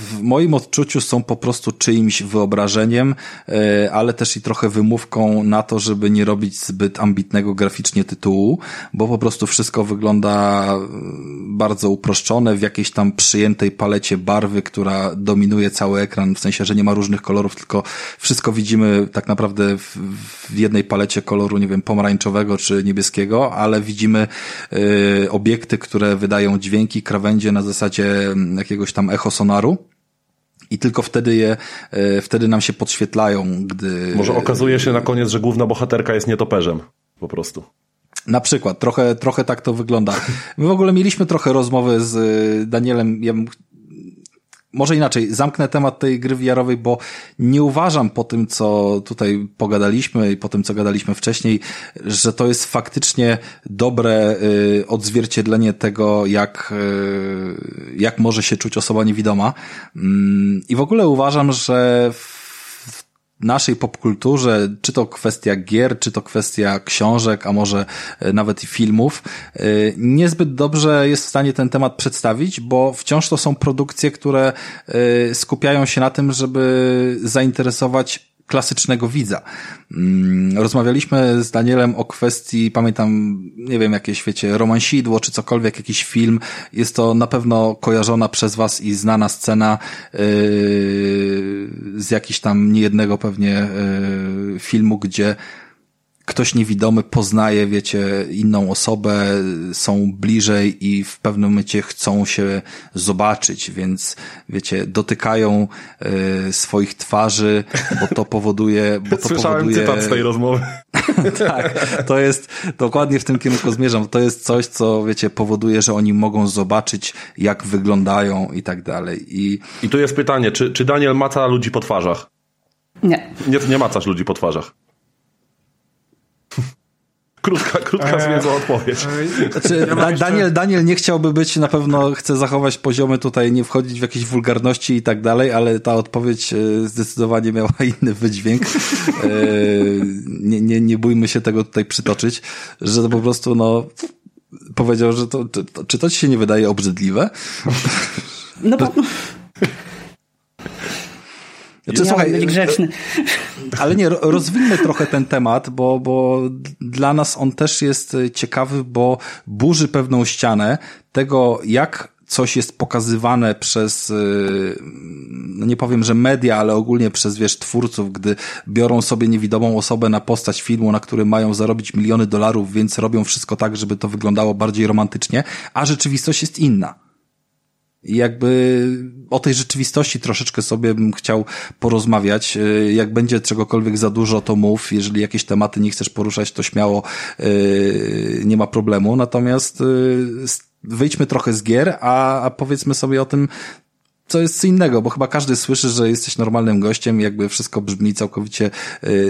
w moim odczuciu są po prostu czyimś wyobrażeniem, e, ale też i trochę wymówką na to, żeby nie robić zbyt ambitnego graficznie tytułu, bo po prostu wszystko wygląda mm, bardzo uproszczone w jakiejś tam przyjętej palecie barwy, która dominuje cały ekran, w sensie, że nie ma różnych kolorów, tylko wszystko widzimy tak naprawdę w, jednej palecie koloru, nie wiem, pomarańczowego czy niebieskiego, ale widzimy y, obiekty, które wydają dźwięki, krawędzie na zasadzie mm, jakiegoś tam echosonaru i tylko wtedy je, e, wtedy nam się podświetlają, gdy... Może okazuje się na koniec, że główna bohaterka jest nietoperzem, po prostu. Na przykład, trochę, trochę tak to wygląda. My w ogóle mieliśmy trochę rozmowy z e, Danielem, ja bym może inaczej, zamknę temat tej gry wiarowej, bo nie uważam po tym, co tutaj pogadaliśmy i po tym, co gadaliśmy wcześniej, że to jest faktycznie dobre y, odzwierciedlenie tego, jak, y, jak może się czuć osoba niewidoma. Y, I w ogóle uważam, że w naszej popkulturze, czy to kwestia gier, czy to kwestia książek, a może e, nawet i filmów, e, niezbyt dobrze jest w stanie ten temat przedstawić, bo wciąż to są produkcje, które e, skupiają się na tym, żeby zainteresować klasycznego widza. Mm, rozmawialiśmy z Danielem o kwestii, pamiętam, nie wiem, jakieś, wiecie, romansidło, czy cokolwiek, jakiś film. Jest to na pewno kojarzona przez was i znana scena yy, z jakiś tam niejednego pewnie yy, filmu, gdzie ktoś niewidomy poznaje, wiecie, inną osobę, są bliżej i w pewnym momencie chcą się zobaczyć, więc, wiecie, dotykają y, swoich twarzy, bo to powoduje... Bo to Słyszałem powoduje... cytat z tej rozmowy. <laughs> tak, to jest, dokładnie w tym kierunku zmierzam. To jest coś, co, wiecie, powoduje, że oni mogą zobaczyć, jak wyglądają i tak dalej. I, I tu jest pytanie, czy, czy Daniel maca ludzi po twarzach? Nie. Nie, nie macasz ludzi po twarzach. Krótka, krótka eee, zwiedzła odpowiedź. Eee, znaczy, da, Daniel, Daniel nie chciałby być, na pewno chce zachować poziomy tutaj, nie wchodzić w jakieś wulgarności i tak dalej, ale ta odpowiedź e, zdecydowanie miała <laughs> inny wydźwięk. E, nie, nie, nie bójmy się tego tutaj przytoczyć, że to po prostu, no, powiedział, że to, czy, to, czy to ci się nie wydaje obrzydliwe? No bo... <laughs> Znaczy, słuchaj, być grzeczny. <laughs> Ale nie, rozwinmy trochę ten temat, bo, bo dla nas on też jest ciekawy, bo burzy pewną ścianę tego, jak coś jest pokazywane przez, no nie powiem, że media, ale ogólnie przez, wiesz, twórców, gdy biorą sobie niewidomą osobę na postać filmu, na którym mają zarobić miliony dolarów, więc robią wszystko tak, żeby to wyglądało bardziej romantycznie, a rzeczywistość jest inna. Jakby o tej rzeczywistości troszeczkę sobie bym chciał porozmawiać. Y, jak będzie czegokolwiek za dużo, to mów. Jeżeli jakieś tematy nie chcesz poruszać, to śmiało y, nie ma problemu. Natomiast y, wyjdźmy trochę z gier, a, a powiedzmy sobie o tym, co jest co innego, bo chyba każdy słyszy, że jesteś normalnym gościem jakby wszystko brzmi całkowicie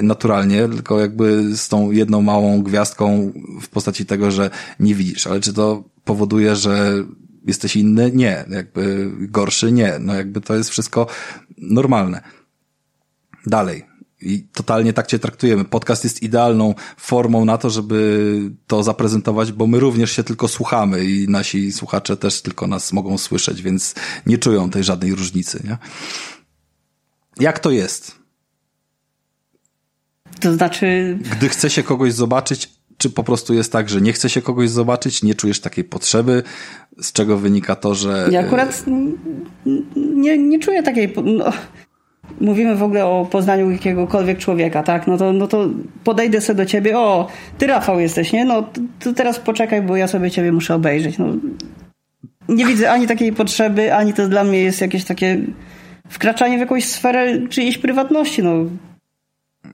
naturalnie, tylko jakby z tą jedną małą gwiazdką w postaci tego, że nie widzisz. Ale czy to powoduje, że jesteś inny? Nie. Jakby gorszy? Nie. No jakby to jest wszystko normalne. Dalej. I totalnie tak cię traktujemy. Podcast jest idealną formą na to, żeby to zaprezentować, bo my również się tylko słuchamy i nasi słuchacze też tylko nas mogą słyszeć, więc nie czują tej żadnej różnicy, nie? Jak to jest? To znaczy... Gdy chce się kogoś zobaczyć, czy po prostu jest tak, że nie chce się kogoś zobaczyć, nie czujesz takiej potrzeby, z czego wynika to, że... Ja akurat nie, nie czuję takiej... No, mówimy w ogóle o poznaniu jakiegokolwiek człowieka, tak? No to, no to podejdę sobie do ciebie, o, ty Rafał jesteś, nie? No to teraz poczekaj, bo ja sobie ciebie muszę obejrzeć. No, nie widzę ani takiej potrzeby, ani to dla mnie jest jakieś takie wkraczanie w jakąś sferę czyjejś prywatności, no.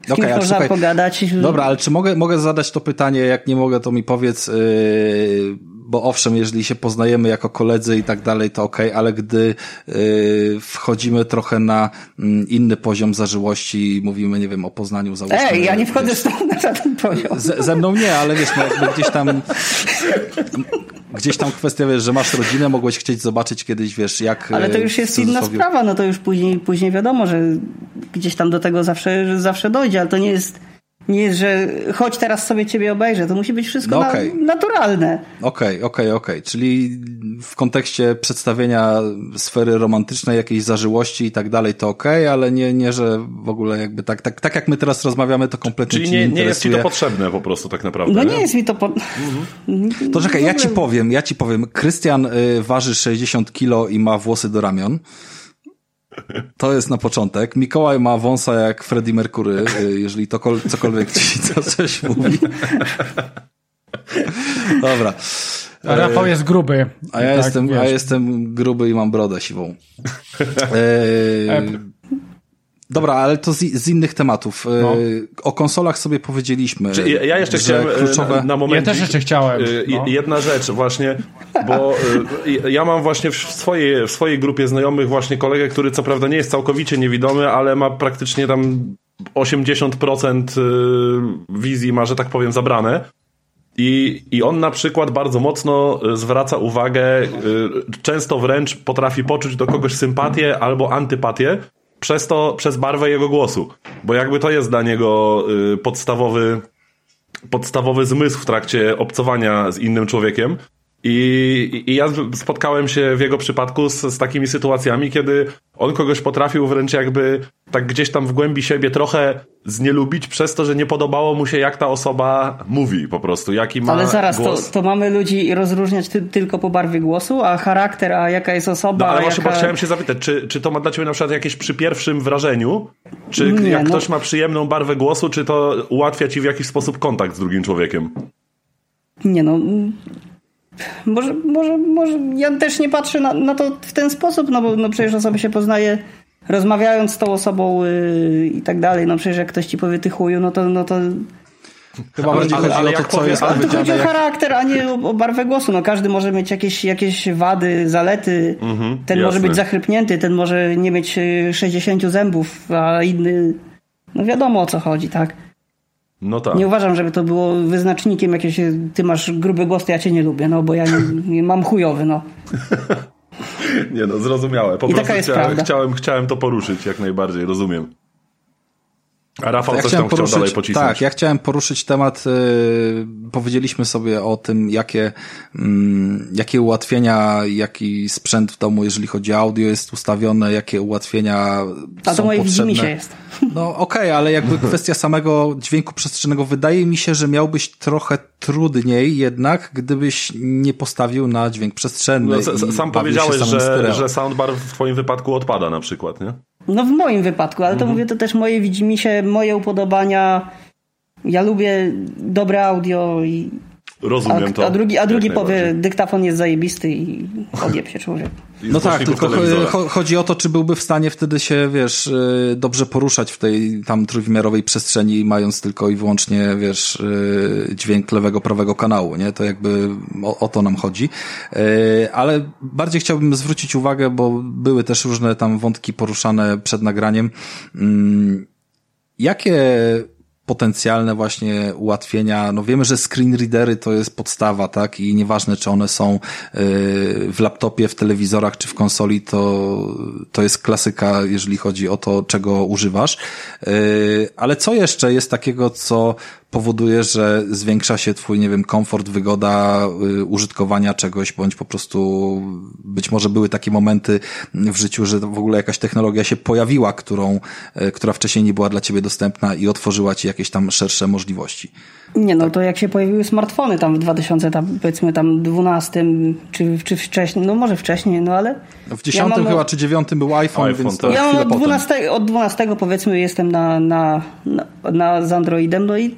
Z okay, można słuchaj, pogadać. Dobra, ale czy mogę, mogę zadać to pytanie? Jak nie mogę, to mi powiedz, yy, bo owszem, jeżeli się poznajemy jako koledzy i tak dalej, to okej, okay, ale gdy yy, wchodzimy trochę na yy, inny poziom zażyłości i mówimy, nie wiem, o poznaniu załóżmy. Ej, ja nie wchodzę wiesz, na żaden poziom. Ze, ze mną nie, ale wiesz, no, gdzieś tam gdzieś tam kwestia, wiesz, że masz rodzinę, mogłeś chcieć zobaczyć kiedyś, wiesz, jak... Ale to już jest inna sprawa, no to już później, później wiadomo, że gdzieś tam do tego zawsze, zawsze dojdzie, ale to nie jest nie jest, że chodź teraz sobie ciebie obejrzę. To musi być wszystko no okay. na, naturalne. Okej, okay, okej, okay, okej. Czyli w kontekście przedstawienia sfery romantycznej, jakiejś zażyłości i tak dalej, to okej, ale nie, nie, że w ogóle jakby tak, tak, tak jak my teraz rozmawiamy, to kompletnie Czyli nie, nie, nie jest ci to potrzebne po prostu tak naprawdę. No nie, nie jest mi to po... Mhm. To czekaj, ja ci powiem, ja ci powiem. Krystian y, waży 60 kilo i ma włosy do ramion. To jest na początek. Mikołaj ma wąsa jak Freddie Mercury, y, jeżeli to cokolwiek ci <laughs> to coś mówi. Dobra. A Rafał jest gruby. A ja, tak, jestem, a jestem gruby i mam brodę siwą. E, Dobra, ale to z, z innych tematów. E, no. O konsolach sobie powiedzieliśmy. Ja jeszcze chciałem e, kluczowe... na, na moment. Ja też jeszcze chciałem. E, no. Jedna rzecz właśnie, bo ja mam właśnie w swojej, w swojej grupie znajomych właśnie kolegę, który co prawda nie jest całkowicie niewidomy, ale ma praktycznie tam 80% wizji ma, że tak powiem, zabrane. I, I on na przykład bardzo mocno zwraca uwagę, często wręcz potrafi poczuć do kogoś sympatię albo antypatię, przez to, przez barwę jego głosu. Bo jakby to jest dla niego y, podstawowy, podstawowy zmysł w trakcie obcowania z innym człowiekiem. I, I ja spotkałem się w jego przypadku z, z takimi sytuacjami, kiedy on kogoś potrafił wręcz jakby tak gdzieś tam w głębi siebie trochę znielubić przez to, że nie podobało mu się, jak ta osoba mówi po prostu, jaki ma Ale zaraz, głos. To, to mamy ludzi rozróżniać ty, tylko po barwie głosu, a charakter, a jaka jest osoba... No, ale właśnie jaka... chciałem się zapytać, czy, czy to ma dla ciebie na przykład jakieś przy pierwszym wrażeniu? Czy nie, jak no... ktoś ma przyjemną barwę głosu, czy to ułatwia ci w jakiś sposób kontakt z drugim człowiekiem? Nie no... Może, może, może ja też nie patrzę na, na to w ten sposób, no bo no przecież osoby się poznaje rozmawiając z tą osobą yy, i tak dalej, no przecież jak ktoś ci powie ty chuju, no to, no to Chyba ale, bardziej chodzi ale, o to, co jest ale powiedziane. chodzi o charakter, a nie o, o, barwę głosu. No, każdy może mieć jakieś, jakieś wady, zalety. Mhm, ten jasne. może być zachrypnięty, ten może nie mieć 60 zębów, a inny... No wiadomo o co chodzi, tak? No tak. Nie uważam, żeby to było wyznacznikiem jakieś, ty masz gruby głos, to ja cię nie lubię, no bo ja nie, mam chujowy, no. <laughs> nie no, zrozumiałe. Po I prostu chciałem, chciałem, chciałem to poruszyć jak najbardziej, rozumiem. A Rafał ja coś tam poruszyć, chciał dalej pocisnąć. Tak, ja chciałem poruszyć temat, yy, powiedzieliśmy sobie o tym, jakie, yy, jakie ułatwienia, jaki sprzęt w domu, jeżeli chodzi o audio jest ustawione, jakie ułatwienia A to moje potrzebne. się jest. No okej, okay, ale jakby kwestia samego dźwięku przestrzennego, wydaje mi się, że miałbyś trochę trudniej jednak, gdybyś nie postawił na dźwięk przestrzenny. No, sam powiedziałeś, że, że soundbar w twoim wypadku odpada na przykład, nie? No w moim wypadku, ale to mhm. mówię, to też moje widzimisię, moje upodobania. Ja lubię dobre audio i Rozumiem a, to. A drugi, a drugi powie, dyktafon jest zajebisty i odjeb się człowiek. No tak, tylko chodzi o to, czy byłby w stanie wtedy się, wiesz, y, dobrze poruszać w tej tam trójwymiarowej przestrzeni, mając tylko i wyłącznie, wiesz, y, dźwięk lewego, prawego kanału, nie? To jakby o, o to nam chodzi. Y, ale bardziej chciałbym zwrócić uwagę, bo były też różne tam wątki poruszane przed nagraniem. Mm, jakie potencjalne właśnie ułatwienia. No wiemy, że screen readery to jest podstawa, tak? I nieważne, czy one są y, w laptopie, w telewizorach, czy w konsoli, to, to jest klasyka, jeżeli chodzi o to, czego używasz. Y, ale co jeszcze jest takiego, co powoduje, że zwiększa się twój, nie wiem, komfort, wygoda y, użytkowania czegoś, bądź po prostu być może były takie momenty w życiu, że w ogóle jakaś technologia się pojawiła, którą, która wcześniej nie była dla ciebie dostępna i otworzyła ci jakieś tam szersze możliwości. Nie, no to jak się pojawiły smartfony tam w 2000, tam powiedzmy tam 12, czy, czy wcześniej, no może wcześniej, no ale... W 10 ja chyba, czy 9 był iPhone, iPhone więc to Ja mam od 12, od 12 powiedzmy jestem na, na, na, na z Androidem, no i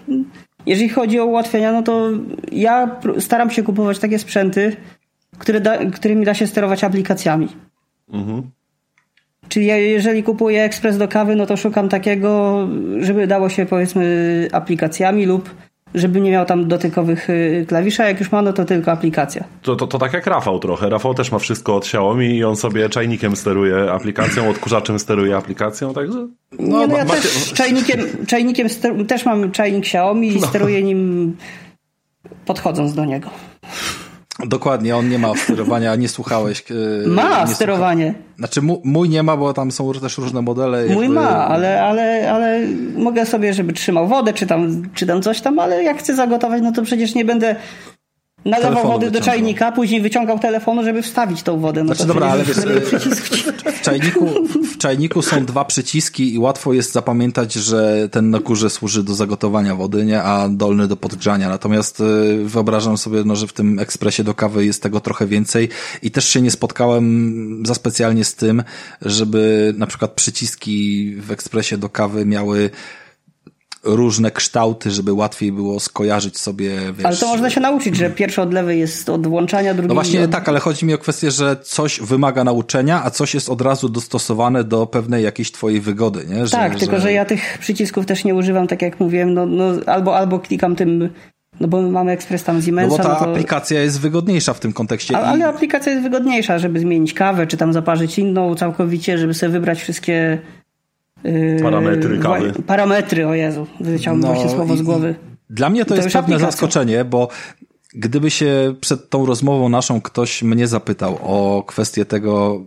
jeżeli chodzi o ułatwienia, no to ja staram się kupować takie sprzęty, które da, którymi da się sterować aplikacjami. Mhm. Czyli jeżeli kupuję ekspres do kawy, no to szukam takiego, żeby dało się powiedzmy aplikacjami lub żeby nie miał tam dotykowych y, klawiszy, a jak już ma, no to tylko aplikacja. To, to, to tak jak Rafał trochę. Rafał też ma wszystko od Xiaomi i on sobie czajnikiem steruje aplikacją, odkurzaczem steruje aplikacją, także... No, nie, no ja macie... też czajnikiem, czajnikiem ster... też mam czajnik Xiaomi i no. steruję nim podchodząc do niego. Dokładnie, on nie ma sterowania, nie słuchałeś. E, ma nie sterowanie. Słucha... Znaczy mój nie ma, bo tam są też różne modele. Mój jakby... ma, ale, ale, ale mogę sobie, żeby trzymał wodę, czy tam, czy tam coś tam, ale jak chcę zagotować, no to przecież nie będę nalewał wody wyciągał. do czajnika, później wyciągał telefonu, żeby wstawić tą wodę. No znaczy dobra, ale wiesz, w czajniku, w czajniku są dwa przyciski i łatwo jest zapamiętać, że ten na górze służy do zagotowania wody, nie, a dolny do podgrzania. Natomiast y, wyobrażam sobie, no, że w tym ekspresie do kawy jest tego trochę więcej i też się nie spotkałem za specjalnie z tym, żeby na przykład przyciski w ekspresie do kawy miały różne kształty, żeby łatwiej było skojarzyć sobie. Wiesz, ale to można się nauczyć, że pierwszy od lewej jest od włączania, drugi. No właśnie od... tak, ale chodzi mi o kwestię, że coś wymaga nauczenia, a coś jest od razu dostosowane do pewnej jakiejś twojej wygody, nie? Że, tak, że... tylko że ja tych przycisków też nie używam, tak jak mówiłem, no, no albo, albo klikam tym no bo my mamy ekspres tam Siemensa. No bo ta no to... aplikacja jest wygodniejsza w tym kontekście. Ale, ale aplikacja jest wygodniejsza, żeby zmienić kawę, czy tam zaparzyć inną całkowicie, żeby sobie wybrać wszystkie parametry kawy. Parametry, o Jezu, wyleciało mi no, właśnie słowo z głowy. Dla mnie to, to jest pewne aplikacja. zaskoczenie, bo gdyby się przed tą rozmową naszą ktoś mnie zapytał o kwestię tego,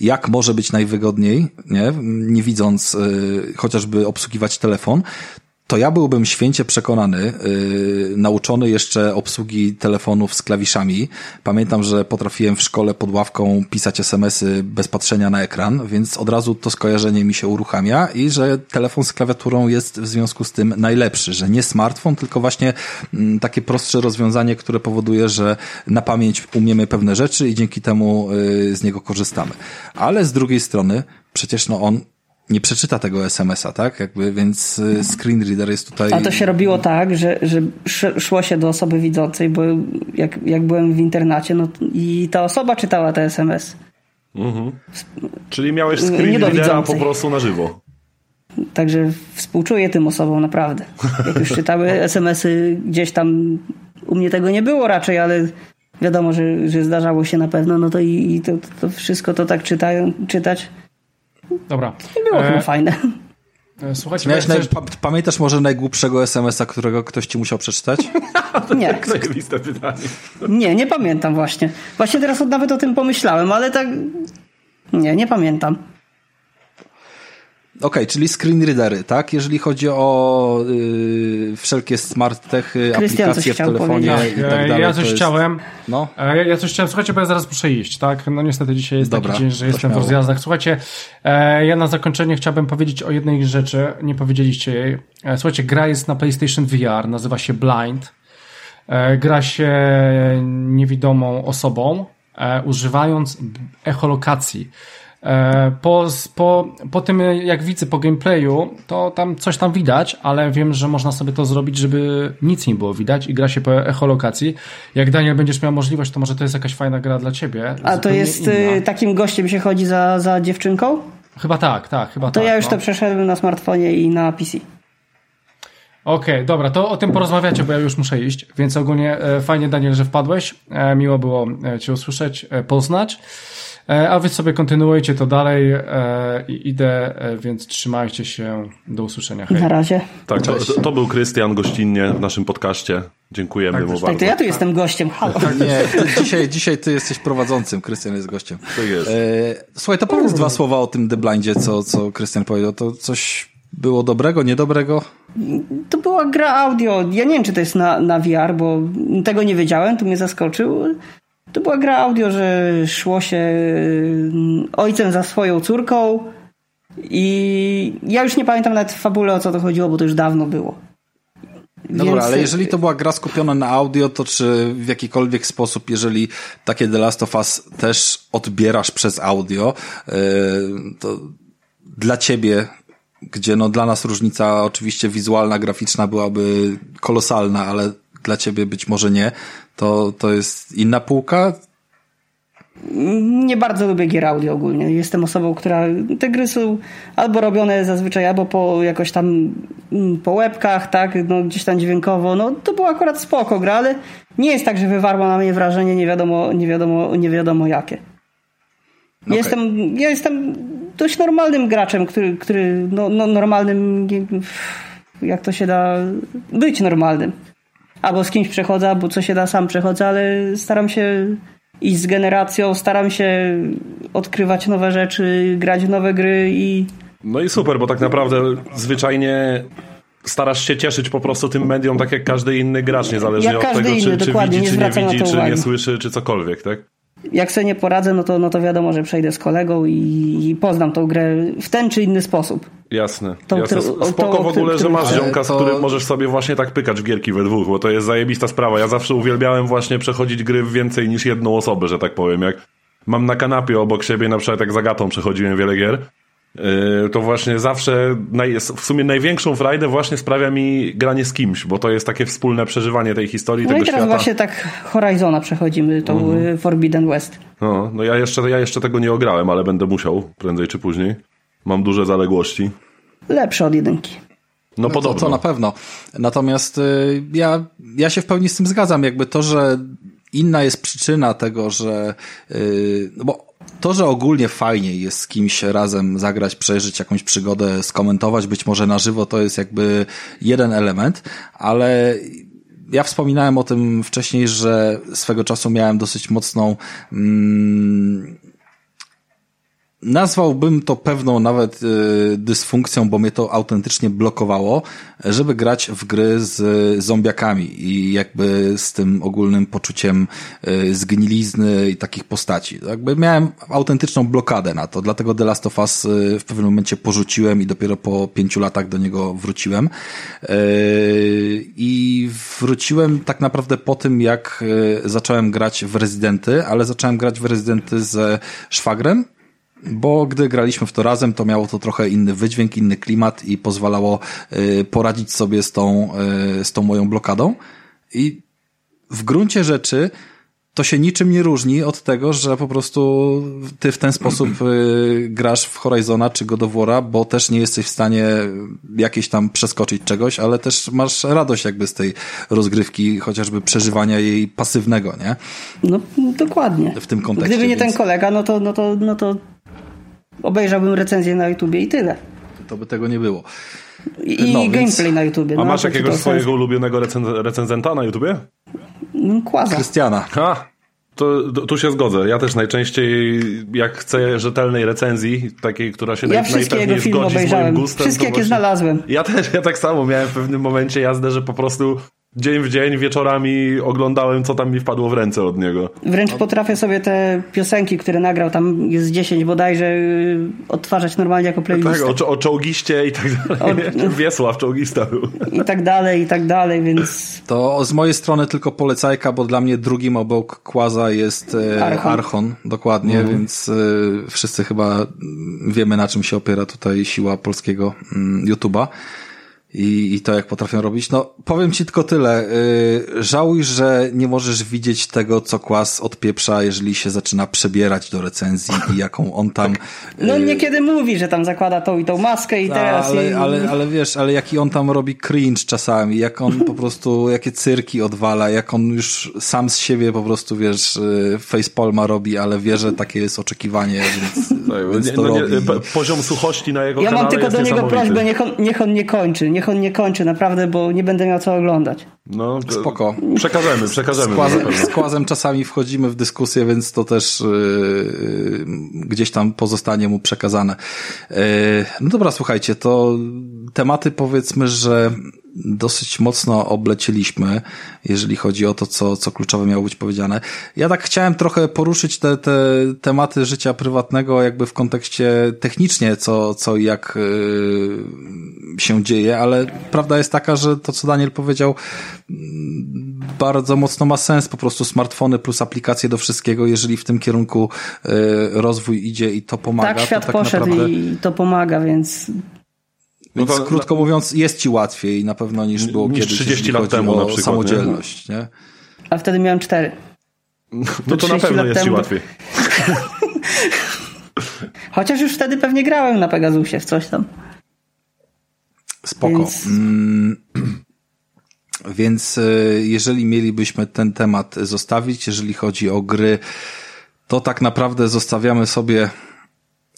jak może być najwygodniej, nie, nie widząc y, chociażby obsługiwać telefon, to ja byłbym święcie przekonany, yy, nauczony jeszcze obsługi telefonów z klawiszami. Pamiętam, że potrafiłem w szkole pod ławką pisać SMS-y bez patrzenia na ekran, więc od razu to skojarzenie mi się uruchamia i że telefon z klawiaturą jest w związku z tym najlepszy, że nie smartfon, tylko właśnie mm, takie prostsze rozwiązanie, które powoduje, że na pamięć umiemy pewne rzeczy i dzięki temu yy, z niego korzystamy. Ale z drugiej strony, przecież no on nie przeczyta tego SMS-a, tak? Jakby, więc y, screen reader jest tutaj. A to się robiło tak, że, że szło się do osoby widzącej, bo jak, jak byłem w internacie, no i ta osoba czytała te SMS. Mhm. Czyli miałeś screen readera po prostu na żywo. Także współczuję tym osobom naprawdę. Jak już czytały <laughs> SMS-y gdzieś tam, u mnie tego nie było raczej, ale wiadomo, że, że zdarzało się na pewno, no to i, i to, to wszystko to tak czytają, czytać Dobra. Nie było e... chyba fajne. E, słuchajcie, Miałeś naj... pamiętasz może najgłupszego SMS-a, którego ktoś ci musiał przeczytać? <laughs> nie. Zajebiste pytanie. Nie, nie pamiętam właśnie. Właśnie teraz nawet o tym pomyślałem, ale tak... Nie, nie pamiętam. Okej, okay, czyli screen readery, tak? Jeżeli chodzi o yy, wszelkie smart techy, aplikacje w telefonie i tak dalej. Ja coś jest... chciałem. No. Ja, ja coś chciałem. Słuchajcie, bo ja zaraz muszę iść, tak? No niestety dzisiaj jest Dobra, taki dzień, że jestem w rozjazdach. Słuchajcie, e, ja na zakończenie chciałbym powiedzieć o jednej rzeczy. Nie powiedzieliście jej. E, słuchajcie, gra jest na PlayStation VR, nazywa się Blind. E, gra się niewidomą osobą, e, używając echolokacji. E, po, po, po tym, jak widzę po gameplayu, to tam coś tam widać, ale wiem, że można sobie to zrobić, żeby nic nie było widać i gra się po echolokacji. Jak Daniel będziesz miał możliwość, to może to jest jakaś fajna gra dla ciebie. A to jest inna. Y, takim gościem się chodzi za, za dziewczynką? Chyba tak, tak, chyba to tak. ja już no. to przeszedłem na smartfonie i na PC. Okej, okay, dobra, to o tym porozmawiacie, bo ja już muszę iść, więc ogólnie e, fajnie Daniel, że wpadłeś, e, miło było Cię usłyszeć, poznać. E, a wy sobie kontynuujcie to dalej e, i idę, e, więc trzymajcie się. Do usłyszenia. Hej. Na razie. Tak, to, to, był Krystian gościnnie w naszym podcaście. Dziękujemy tak, mu tak, bardzo. to ja tu jestem gościem. Halo. Tak, nie, dzisiaj, dzisiaj ty jesteś prowadzącym, Krystian jest gościem. To jest. słuchaj, to powiedz dwa słowa o tym The Blindzie, co, co Krystian powiedział. To coś było dobrego, niedobrego? To była gra audio. Ja nie wiem, czy to jest na, na VR, bo tego nie wiedziałem, tu mnie zaskoczył. To była gra audio, że szło się mm, ojcem za swoją córką I ja już nie pamiętam nawet w fabule o co to chodziło, bo to już dawno było. No Więc... dobra, ale jeżeli to była gra skupiona na audio, to czy w jakikolwiek sposób, jeżeli takie The Last of Us też odbierasz przez audio, yy, to dla ciebie, gdzie no dla nas różnica oczywiście wizualna, graficzna byłaby kolosalna, ale dla ciebie być może nie, to, to jest inna półka? Nie bardzo lubię gier audio ogólnie. Jestem osobą, która te gry są albo robione zazwyczaj, albo po jakoś tam mm, po łebkach, tak, no gdzieś tam dźwiękowo. No to była akurat spoko gra, ale nie jest tak, że wywarła na mnie wrażenie nie wiadomo, nie wiadomo, nie wiadomo jakie. Okay. Jestem, ja jestem dość normalnym graczem, który, który no, no normalnym, jak to się da być normalnym. Albo z kimś przechodzę, albo co się da sam przechodzę, ale staram się i z generacją staram się odkrywać nowe rzeczy, grać w nowe gry i. No i super, bo tak naprawdę zwyczajnie starasz się cieszyć po prostu tym medium, tak jak każdy inny gracz, niezależnie jak od tego, inny, czy, czy widzi, czy nie widzi, czy nie słyszy, czy cokolwiek, tak? Jak sobie nie poradzę, no to, no to wiadomo, że przejdę z kolegą i, i poznam tą grę w ten czy inny sposób. Jasne. To, jasne. Spoko to, w ogóle, to, że masz ziomka, z którym możesz sobie właśnie tak pykać w gierki we dwóch, bo to jest zajebista sprawa. Ja zawsze uwielbiałem właśnie przechodzić gry w więcej niż jedną osobę, że tak powiem. Jak mam na kanapie obok siebie, na przykład jak za gatą przechodziłem wiele gier, to właśnie zawsze w sumie największą frajdę właśnie sprawia mi granie z kimś, bo to jest takie wspólne przeżywanie tej historii, no tego i teraz świata. właśnie tak Horizona przechodzimy, tą mhm. Forbidden West. No, no ja jeszcze, ja jeszcze tego nie ograłem, ale będę musiał prędzej czy później. Mam duże zaległości. Lepsze od jedynki. No, no podobno. To, to na pewno. Natomiast y, ja, ja się w pełni z tym zgadzam. Jakby to, że inna jest przyczyna tego, że y, no bo to, że ogólnie fajnie jest z kimś razem zagrać, przeżyć jakąś przygodę, skomentować, być może na żywo, to jest jakby jeden element, ale ja wspominałem o tym wcześniej, że swego czasu miałem dosyć mocną mm, Nazwałbym to pewną nawet y, dysfunkcją, bo mnie to autentycznie blokowało, żeby grać w gry z zombiakami i jakby z tym ogólnym poczuciem y, zgnilizny i takich postaci. Jakby miałem autentyczną blokadę na to, dlatego The Last of Us y, w pewnym momencie porzuciłem i dopiero po pięciu latach do niego wróciłem. I wróciłem tak naprawdę po tym, jak zacząłem grać w Rezydenty, ale zacząłem grać w Rezydenty ze szwagrem, bo gdy graliśmy w to razem, to miało to trochę inny wydźwięk, inny klimat i pozwalało y, poradzić sobie z tą, y, z tą moją blokadą. I w gruncie rzeczy to się niczym nie różni od tego, że po prostu ty w ten sposób y, grasz w Horizona czy God of War'a, bo też nie jesteś w stanie jakieś tam przeskoczyć czegoś, ale też masz radość jakby z tej rozgrywki, chociażby przeżywania jej pasywnego, nie? No, dokładnie. W tym kontekście. Gdyby nie więc... ten kolega, no to, no to, no to obejrzałbym recenzję na YouTubie i tyle. To by tego nie było. I no, gameplay więc... na YouTubie. A no, masz jakiegoś swojego ulubionego recen recenzenta na YouTubie? Kłaza. Krystiana. Ha! To, to, tu się zgodzę. Ja też najczęściej, jak chcę rzetelnej recenzji, takiej, która się ja naj, najpewniej zgodzi obejrzałem. z moim gustem. Wszystkie, jakie znalazłem. Ja też, ja tak samo miałem w pewnym momencie jazdę, że po prostu dzień w dzień, wieczorami oglądałem, co tam mi wpadło w ręce od niego. Wręcz potrafię sobie te piosenki, które nagrał, tam jest 10 bodajże, y, odtwarzać normalnie jako playlist. Tak, o, o czołgiście i tak dalej. O, <laughs> Wiesław czołgista był. I tak dalej, i tak dalej, więc... To z mojej strony tylko polecajka, bo dla mnie drugim obok Kłaza jest e, Archon, Archon dokładnie, mhm. więc e, wszyscy chyba wiemy, na czym się opiera tutaj siła polskiego mm, YouTube'a i, i to, jak potrafią robić. No, powiem ci tylko tyle. Yy, żałuj, że nie możesz widzieć tego, co Kłas odpieprza, jeżeli się zaczyna przebierać do recenzji i jaką on tam... Tak. No yy... niekiedy mówi, że tam zakłada tą i tą maskę i teraz... Ale, i... ale, ale wiesz, ale jaki on tam robi cringe czasami, jak on po <laughs> prostu, jakie cyrki odwala, jak on już sam z siebie po prostu, wiesz, y, facepalma robi, ale wie, że takie jest oczekiwanie, więc, <laughs> tak, więc to no, nie, robi. Poziom suchości na jego Ja mam tylko do niego prośbę, niech on, niech on nie kończy niech on nie kończy, naprawdę, bo nie będę miał co oglądać. No, Spoko. Przekażemy, przekażemy. Z Kłazem, z Kłazem czasami wchodzimy w dyskusję, więc to też yy, gdzieś tam pozostanie mu przekazane. Yy, no dobra, słuchajcie, to tematy powiedzmy, że dosyć mocno oblecieliśmy, jeżeli chodzi o to, co, co kluczowe miało być powiedziane. Ja tak chciałem trochę poruszyć te, te tematy życia prywatnego jakby w kontekście technicznie, co, co i jak yy, się dzieje, ale prawda jest taka, że to, co Daniel powiedział, bardzo mocno ma sens, po prostu smartfony plus aplikacje do wszystkiego, jeżeli w tym kierunku yy, rozwój idzie i to pomaga. Tak, świat to tak poszedł naprawdę... i to pomaga, więc więc no to, krótko mówiąc, jest ci łatwiej na pewno niż było niż kiedyś, 30 lat temu na przykład, samodzielność, nie? nie? A wtedy miałem cztery. No to na pewno jest temu... ci łatwiej. <laughs> Chociaż już wtedy pewnie grałem na Pegasusie w coś tam. Spoko. Więc, mm, <clears throat> Więc e, jeżeli mielibyśmy ten temat zostawić, jeżeli chodzi o gry, to tak naprawdę zostawiamy sobie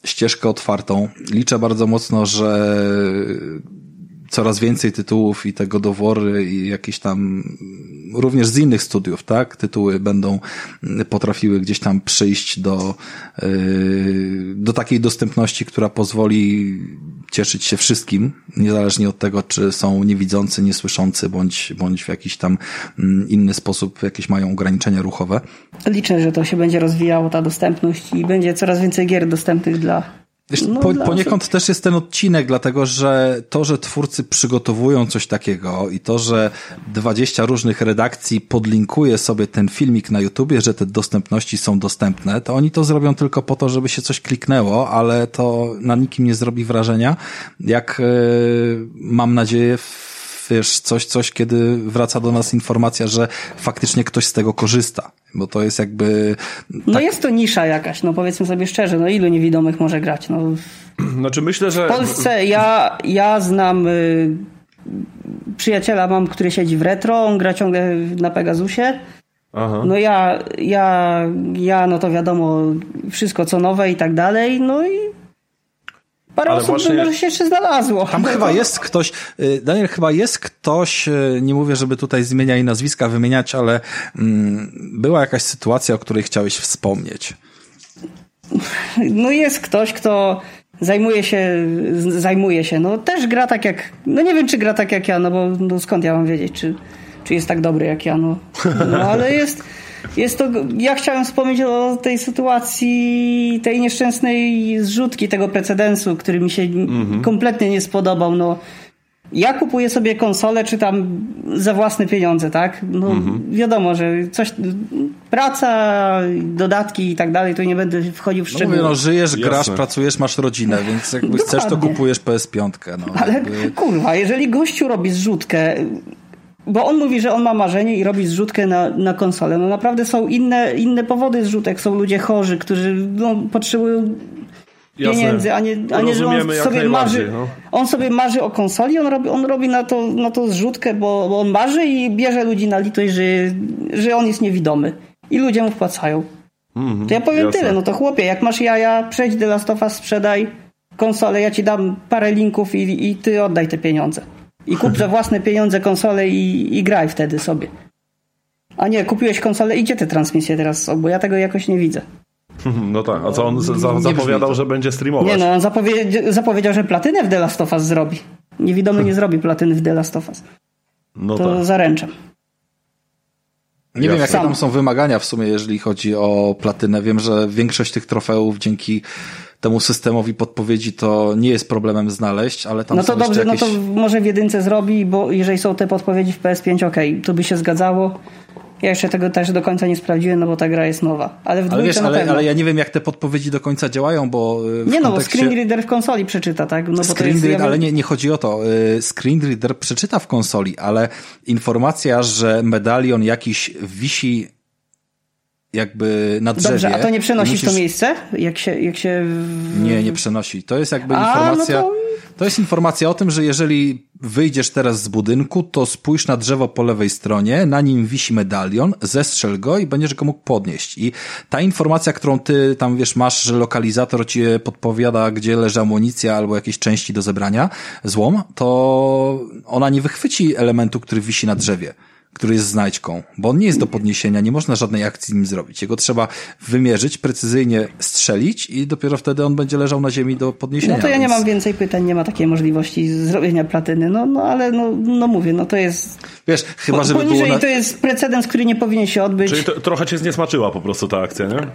ścieżkę otwartą. Liczę bardzo mocno, że coraz więcej tytułów i tego dowory i jakieś tam również z innych studiów, tak? Tytuły będą potrafiły gdzieś tam przyjść do, yy, do takiej dostępności, która pozwoli cieszyć się wszystkim, niezależnie od tego, czy są niewidzący, niesłyszący, bądź, bądź w jakiś tam mm, inny sposób, jakieś mają ograniczenia ruchowe. Liczę, że to się będzie rozwijało, ta dostępność i będzie coraz więcej gier dostępnych dla Wiesz, no, po, poniekąd też jest ten odcinek, dlatego że to, że twórcy przygotowują coś takiego i to, że 20 różnych redakcji podlinkuje sobie ten filmik na YouTubie, że te dostępności są dostępne, to oni to zrobią tylko po to, żeby się coś kliknęło, ale to na nikim nie zrobi wrażenia, jak yy, mam nadzieję wiesz, coś, coś, kiedy wraca do nas informacja, że faktycznie ktoś z tego korzysta, bo to jest jakby... No tak... No jest to nisza jakaś, no powiedzmy sobie szczerze, no ilu niewidomych może grać, no. Znaczy myślę, że... W Polsce ja, ja znam y, przyjaciela mam, który siedzi w retro, on gra ciągle na Pegasusie, Aha. No ja, ja, ja, no to wiadomo, wszystko co nowe i tak dalej, no i Parę Ale osób właśnie... może się jeszcze znalazło. Tam chyba <laughs> jest ktoś, y, Daniel, chyba jest ktoś, y, nie mówię, żeby tutaj zmieniać nazwiska wymieniać, ale mm, była jakaś sytuacja, o której chciałeś wspomnieć. No jest ktoś, kto zajmuje się, zajmuje się, no też gra tak jak, no nie wiem, czy gra tak jak ja, no bo no skąd ja mam wiedzieć, czy, czy jest tak dobry jak ja, no, no ale jest <laughs> jest to, ja chciałem wspomnieć o tej sytuacji, tej nieszczęsnej zrzutki, tego precedensu, który mi się mhm. kompletnie nie spodobał. No, ja kupuję sobie konsolę, czy tam za własne pieniądze, tak? No, mhm. wiadomo, że coś, praca, dodatki i tak dalej, to nie będę wchodził w no szczegóły. No, mówię, no żyjesz, Jasne. grasz, pracujesz, masz rodzinę, więc jakby chcesz, to kupujesz PS5. No, Ale jakby... kurwa, jeżeli gościu robi zrzutkę, bo on mówi, że on ma marzenie i robi zrzutkę na, na konsolę. No naprawdę są inne, inne powody zrzutek. Są ludzie chorzy, którzy no, potrzebują pieniędzy, a nie, a nie że on sobie marzy. No. On sobie marzy o konsoli, on robi, on robi na, to, na to zrzutkę, bo, bo on marzy i bierze ludzi na litość, że, że on jest niewidomy. I ludzie mu wpłacają. Mm -hmm, to ja powiem jasne. tyle, no to chłopie, jak masz jaja, przejdź do Last of Us, sprzedaj konsolę, ja ci dam parę linków i, i ty oddaj te pieniądze. I kup za własne pieniądze konsolę i, i graj wtedy sobie. A nie, kupiłeś konsolę i gdzie te transmisje teraz są? Bo ja tego jakoś nie widzę. <laughs> No tak, a co on za, zapowiadał, że będzie streamować? Nie no, on zapowie zapowiedział, że platynę w The Last of Us zrobi. Niewidomy nie <laughs> zrobi platyny w The Last of Us. No to tak. zaręczam. Nie ja wiem, jakie tam są wymagania w sumie, jeżeli chodzi o platynę. Wiem, że większość tych trofeów dzięki temu systemowi podpowiedzi to nie jest problemem znaleźć, ale tam No to dobrze, jakieś... no to może w jedynce zrobi, bo jeżeli są te podpowiedzi w PS5, ok, to by się zgadzało. Ja jeszcze tego też do końca nie sprawdziłem, no bo ta gra jest nowa. Ale w ale wiesz, ale, ale, ja nie wiem, jak te podpowiedzi do końca działają, bo. nie no, kontekście... screen reader w konsoli przeczyta, tak? No, screen jest, reader, ale nie, nie chodzi o to. Y, screen reader przeczyta w konsoli, ale informacja, że medalion jakiś wisi jakby na drzewie. Dobrze, a to nie przenosi musisz... to miejsce? Jak się, jak się... Nie, nie przenosi. To jest jakby a, informacja... No to... to jest informacja o tym, że jeżeli wyjdziesz teraz z budynku, to spójrz na drzewo po lewej stronie, na nim wisi medalion, zestrzel go i będziesz go mógł podnieść. I ta informacja, którą ty tam wiesz, masz, że lokalizator ci podpowiada, gdzie leży amunicja albo jakieś części do zebrania, złom, to ona nie wychwyci elementu, który wisi na drzewie który jest znajdźką, bo on nie jest do podniesienia, nie można żadnej akcji nim zrobić. Jego trzeba wymierzyć, precyzyjnie strzelić i dopiero wtedy on będzie leżał na ziemi do podniesienia. No to ja więc... nie mam więcej pytań, nie ma takiej możliwości zrobienia platyny, no, no ale no, no mówię, no to jest... Wiesz, chyba żeby Poniżej było... Na... to jest precedens, który nie powinien się odbyć. Czyli to, trochę cię zniesmaczyła po prostu ta akcja, nie?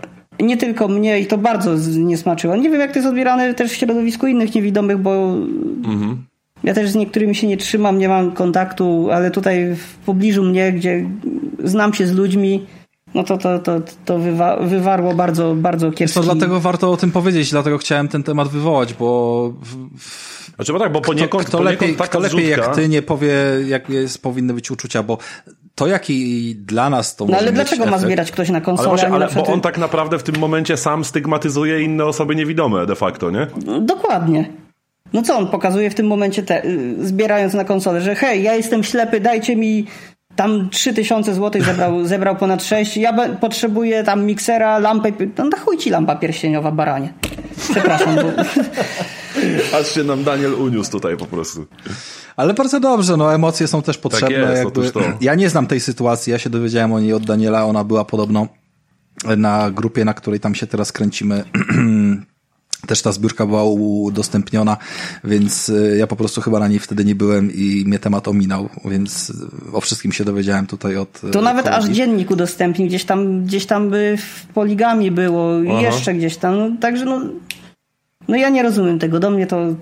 Nie tylko mnie i to bardzo nie smaczyło. Nie wiem, jak to jest odbierane też w środowisku innych niewidomych, bo mhm. Ja też z niektórymi się nie trzymam, nie mam kontaktu, ale tutaj w pobliżu mnie, gdzie znam się z ludźmi, no to to, to, to wywa wywarło bardzo, bardzo kiepski... To dlatego warto o tym powiedzieć, dlatego chciałem ten temat wywołać, bo... Znaczy, bo tak, bo poniekąd, kto, kto lepiej, kto lepiej jak ty nie powie, jak jest, powinny być uczucia, bo to jaki dla nas to No ale dlaczego efekt? ma zbierać ktoś na konsolę? Ale, właśnie, ale bo on tak naprawdę w tym momencie sam stygmatyzuje inne osoby niewidome de facto, nie? Dokładnie. No co on pokazuje w tym momencie, te, y, zbierając na konsolę, że hej, ja jestem ślepy, dajcie mi tam 3000 zł zebrał, <laughs> zebrał ponad 6, ja potrzebuję tam miksera, lampę, no na chuj ci lampa pierścieniowa, baranie. Przepraszam. Bo... <laughs> Aż się nam Daniel uniósł tutaj po prostu. Ale bardzo dobrze, no emocje są też potrzebne. Tak jest, jakby... to. Ja nie znam tej sytuacji, ja się dowiedziałem o niej od Daniela, ona była podobno na grupie, na której tam się teraz kręcimy. <clears throat> Też ta zbiórka była udostępniona, więc y, ja po prostu chyba na niej wtedy nie byłem i mnie temat ominął, więc o wszystkim się dowiedziałem tutaj od. To nawet kolegi. aż dziennik udostępnił, gdzieś tam, gdzieś tam by w poligami było, Aha. jeszcze gdzieś tam. No, także no, no ja nie rozumiem tego. Do mnie to,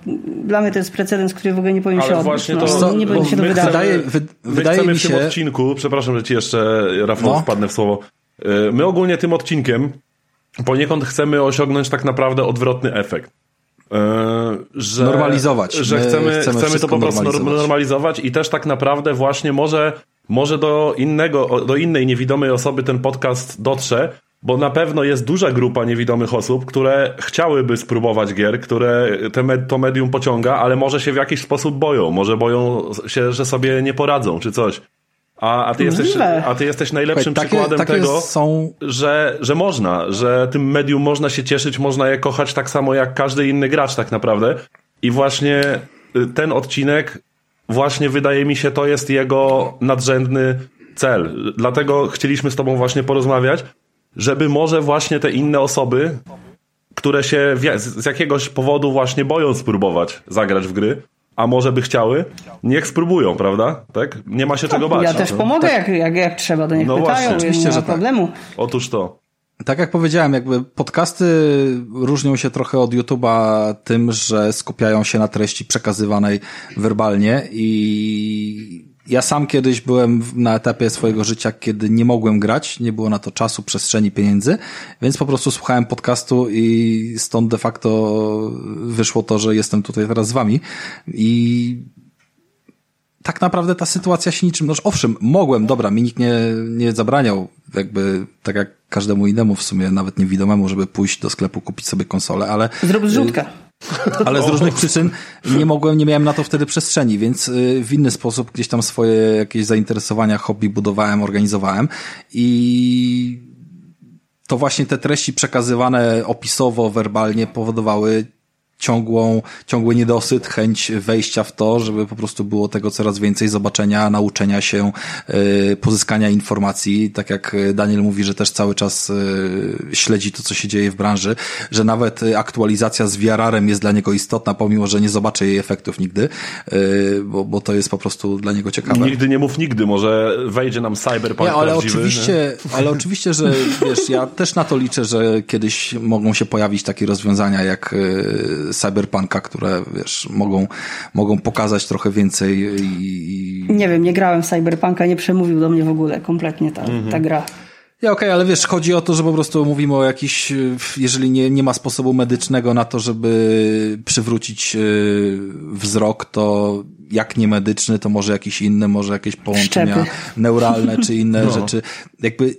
dla mnie to jest precedens, który w ogóle nie powinien Ale się odbyć. Właśnie no, to, nie powinien się to wydarzyć. Wydaje, wy, wydaje mi się... w tym odcinku, przepraszam, że ci jeszcze, Rafał, no. wpadnę w słowo. Y, my ogólnie tym odcinkiem poniekąd chcemy osiągnąć tak naprawdę odwrotny efekt. Y, że, normalizować. Że chcemy, chcemy, chcemy to po prostu normalizować. normalizować i też tak naprawdę właśnie może, może do innego, do innej niewidomej osoby ten podcast dotrze, bo na pewno jest duża grupa niewidomych osób, które chciałyby spróbować gier, które te, to medium pociąga, ale może się w jakiś sposób boją, może boją się, że sobie nie poradzą, czy coś. A, a, ty, jesteś, a ty jesteś najlepszym takie, przykładem takie tego, są... że, że można, że tym medium można się cieszyć, można je kochać tak samo jak każdy inny gracz tak naprawdę. I właśnie y, ten odcinek, właśnie wydaje mi się, to jest jego nadrzędny cel. Dlatego chcieliśmy z tobą właśnie porozmawiać, żeby może właśnie te inne osoby, które się z jakiegoś powodu właśnie boją spróbować zagrać w gry, a może by chciały, niech spróbują, prawda? Tak? Nie ma się tak, czego bać. Ja też no. pomogę, tak. jak, jak, jak trzeba, do nich no pytają, właśnie, oczywiście, nie ma tak. problemu. Tak. Otóż to. Tak jak powiedziałem, jakby podcasty różnią się trochę od YouTube'a tym, że skupiają się na treści przekazywanej werbalnie i ja sam kiedyś byłem na etapie swojego życia, kiedy nie mogłem grać, nie było na to czasu, przestrzeni, pieniędzy, więc po prostu słuchałem podcastu i stąd de facto wyszło to, że jestem tutaj teraz z wami i tak naprawdę ta sytuacja się niczym, no owszem, mogłem, dobra, mi nikt nie, nie zabraniał, jakby tak jak każdemu innemu w sumie, nawet niewidomemu, żeby pójść do sklepu, kupić sobie konsolę, ale... Zrób zrzutkę. Ale z różnych przyczyn nie mogłem, nie miałem na to wtedy przestrzeni, więc y, w inny sposób gdzieś tam swoje jakieś zainteresowania, hobby budowałem, organizowałem i to właśnie te treści przekazywane opisowo, werbalnie powodowały ciągłą, ciągły niedosyt, chęć wejścia w to, żeby po prostu było tego coraz więcej, zobaczenia, nauczenia się, yy, pozyskania informacji. Tak jak Daniel mówi, że też cały czas yy, śledzi to, co się dzieje w branży, że nawet aktualizacja z VR-em jest dla niego istotna, pomimo, że nie zobaczy jej efektów nigdy, bo, bo to jest po prostu dla niego ciekawe. Nigdy nie mów nigdy, może wejdzie nam cyberpunk nie, ale oczywiście, nie? ale oczywiście, że wiesz, ja też na to liczę, że kiedyś mogą się pojawić takie rozwiązania jak cyberpunka, które wiesz, mogą, mogą pokazać trochę więcej i... Nie wiem, nie grałem w cyberpunka, nie przemówił do mnie w ogóle kompletnie ta, mhm. ta gra. Ja okej, okay, ale wiesz, chodzi o to, że po prostu mówimy o jakiś, jeżeli nie, nie ma sposobu medycznego na to, żeby przywrócić e, wzrok, to jak nie medyczny, to może jakiś inny, może jakieś połączenia Szczepy. neuralne czy inne <laughs> no. rzeczy. Jakby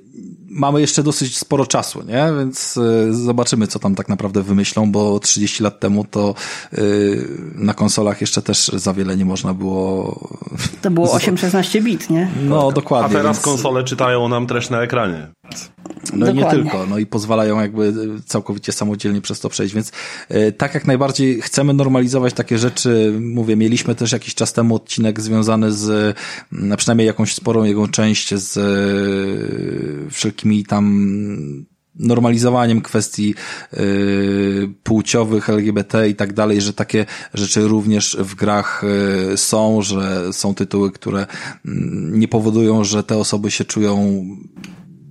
mamy jeszcze dosyć sporo czasu, nie? Więc y, zobaczymy, co tam tak naprawdę wymyślą, bo 30 lat temu to y, na konsolach jeszcze też za wiele nie można było... <laughs> To było <laughs> 8-16 bit, nie? No, dokładnie. A teraz więc... konsole czytają nam treść na ekranie. No i nie tylko, no i pozwalają jakby całkowicie samodzielnie przez to przejść, więc e, tak jak najbardziej chcemy normalizować takie rzeczy, mówię, mieliśmy też jakiś czas temu odcinek związany z, przynajmniej jakąś sporą jego część z e, wszelkimi tam normalizowaniem kwestii y, płciowych, LGBT i tak dalej, że takie rzeczy również w grach y, są, że są tytuły, które y, nie powodują, że te osoby się czują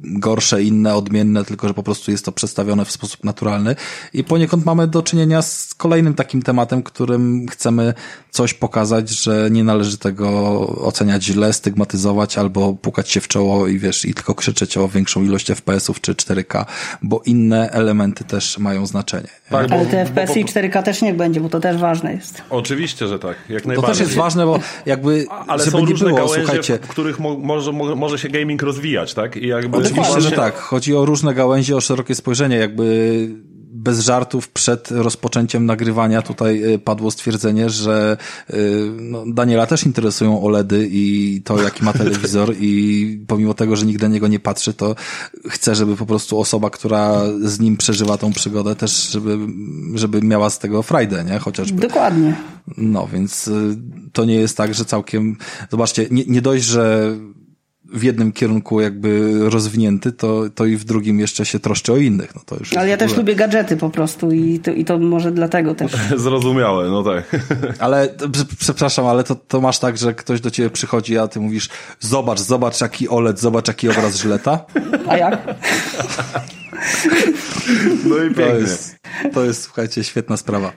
gorsze, inne, odmienne, tylko że po prostu jest to przedstawione w sposób naturalny. I poniekąd mamy do czynienia z kolejnym takim tematem, którym chcemy coś pokazać, że nie należy tego oceniać źle, stygmatyzować albo pukać się w czoło i wiesz, i tylko krzyczeć o większą ilość FPS-ów czy 4K, bo inne elementy też mają znaczenie. Tak, Ale te FPS i 4K też niech będzie, bo to też ważne jest. Oczywiście, że tak. Jak najbardziej. To też jest ważne, bo jakby, Ale żeby są nie było, słuchajcie. w których mo może, może się gaming rozwijać, tak? I jakby Oczywiście, że tak. Chodzi o różne gałęzie, o szerokie spojrzenie, jakby bez żartów przed rozpoczęciem nagrywania tutaj y, padło stwierdzenie, że y, no, Daniela też interesują OLEDy i to, jaki ma telewizor i pomimo tego, że nigdy na niego nie patrzy, to chce, żeby po prostu osoba, która z nim przeżywa tą przygodę, też żeby, żeby miała z tego frajdę, nie? Chociażby. Dokładnie. No, więc y, to nie jest tak, że całkiem, zobaczcie, nie, nie dość, że w jednym kierunku jakby rozwinięty, to, to i w drugim jeszcze się troszczy o innych. No to już Ale ja też lubię gadżety po prostu i to, i to może dlatego też. <laughs> Zrozumiałe, no tak. <laughs> ale przepraszam, ale to, to masz tak, że ktoś do ciebie przychodzi, a ty mówisz zobacz, zobacz jaki OLED, zobacz jaki obraz Żyleta. <laughs> A jak? no i pięknie. To jest, to jest słuchajcie, świetna sprawa.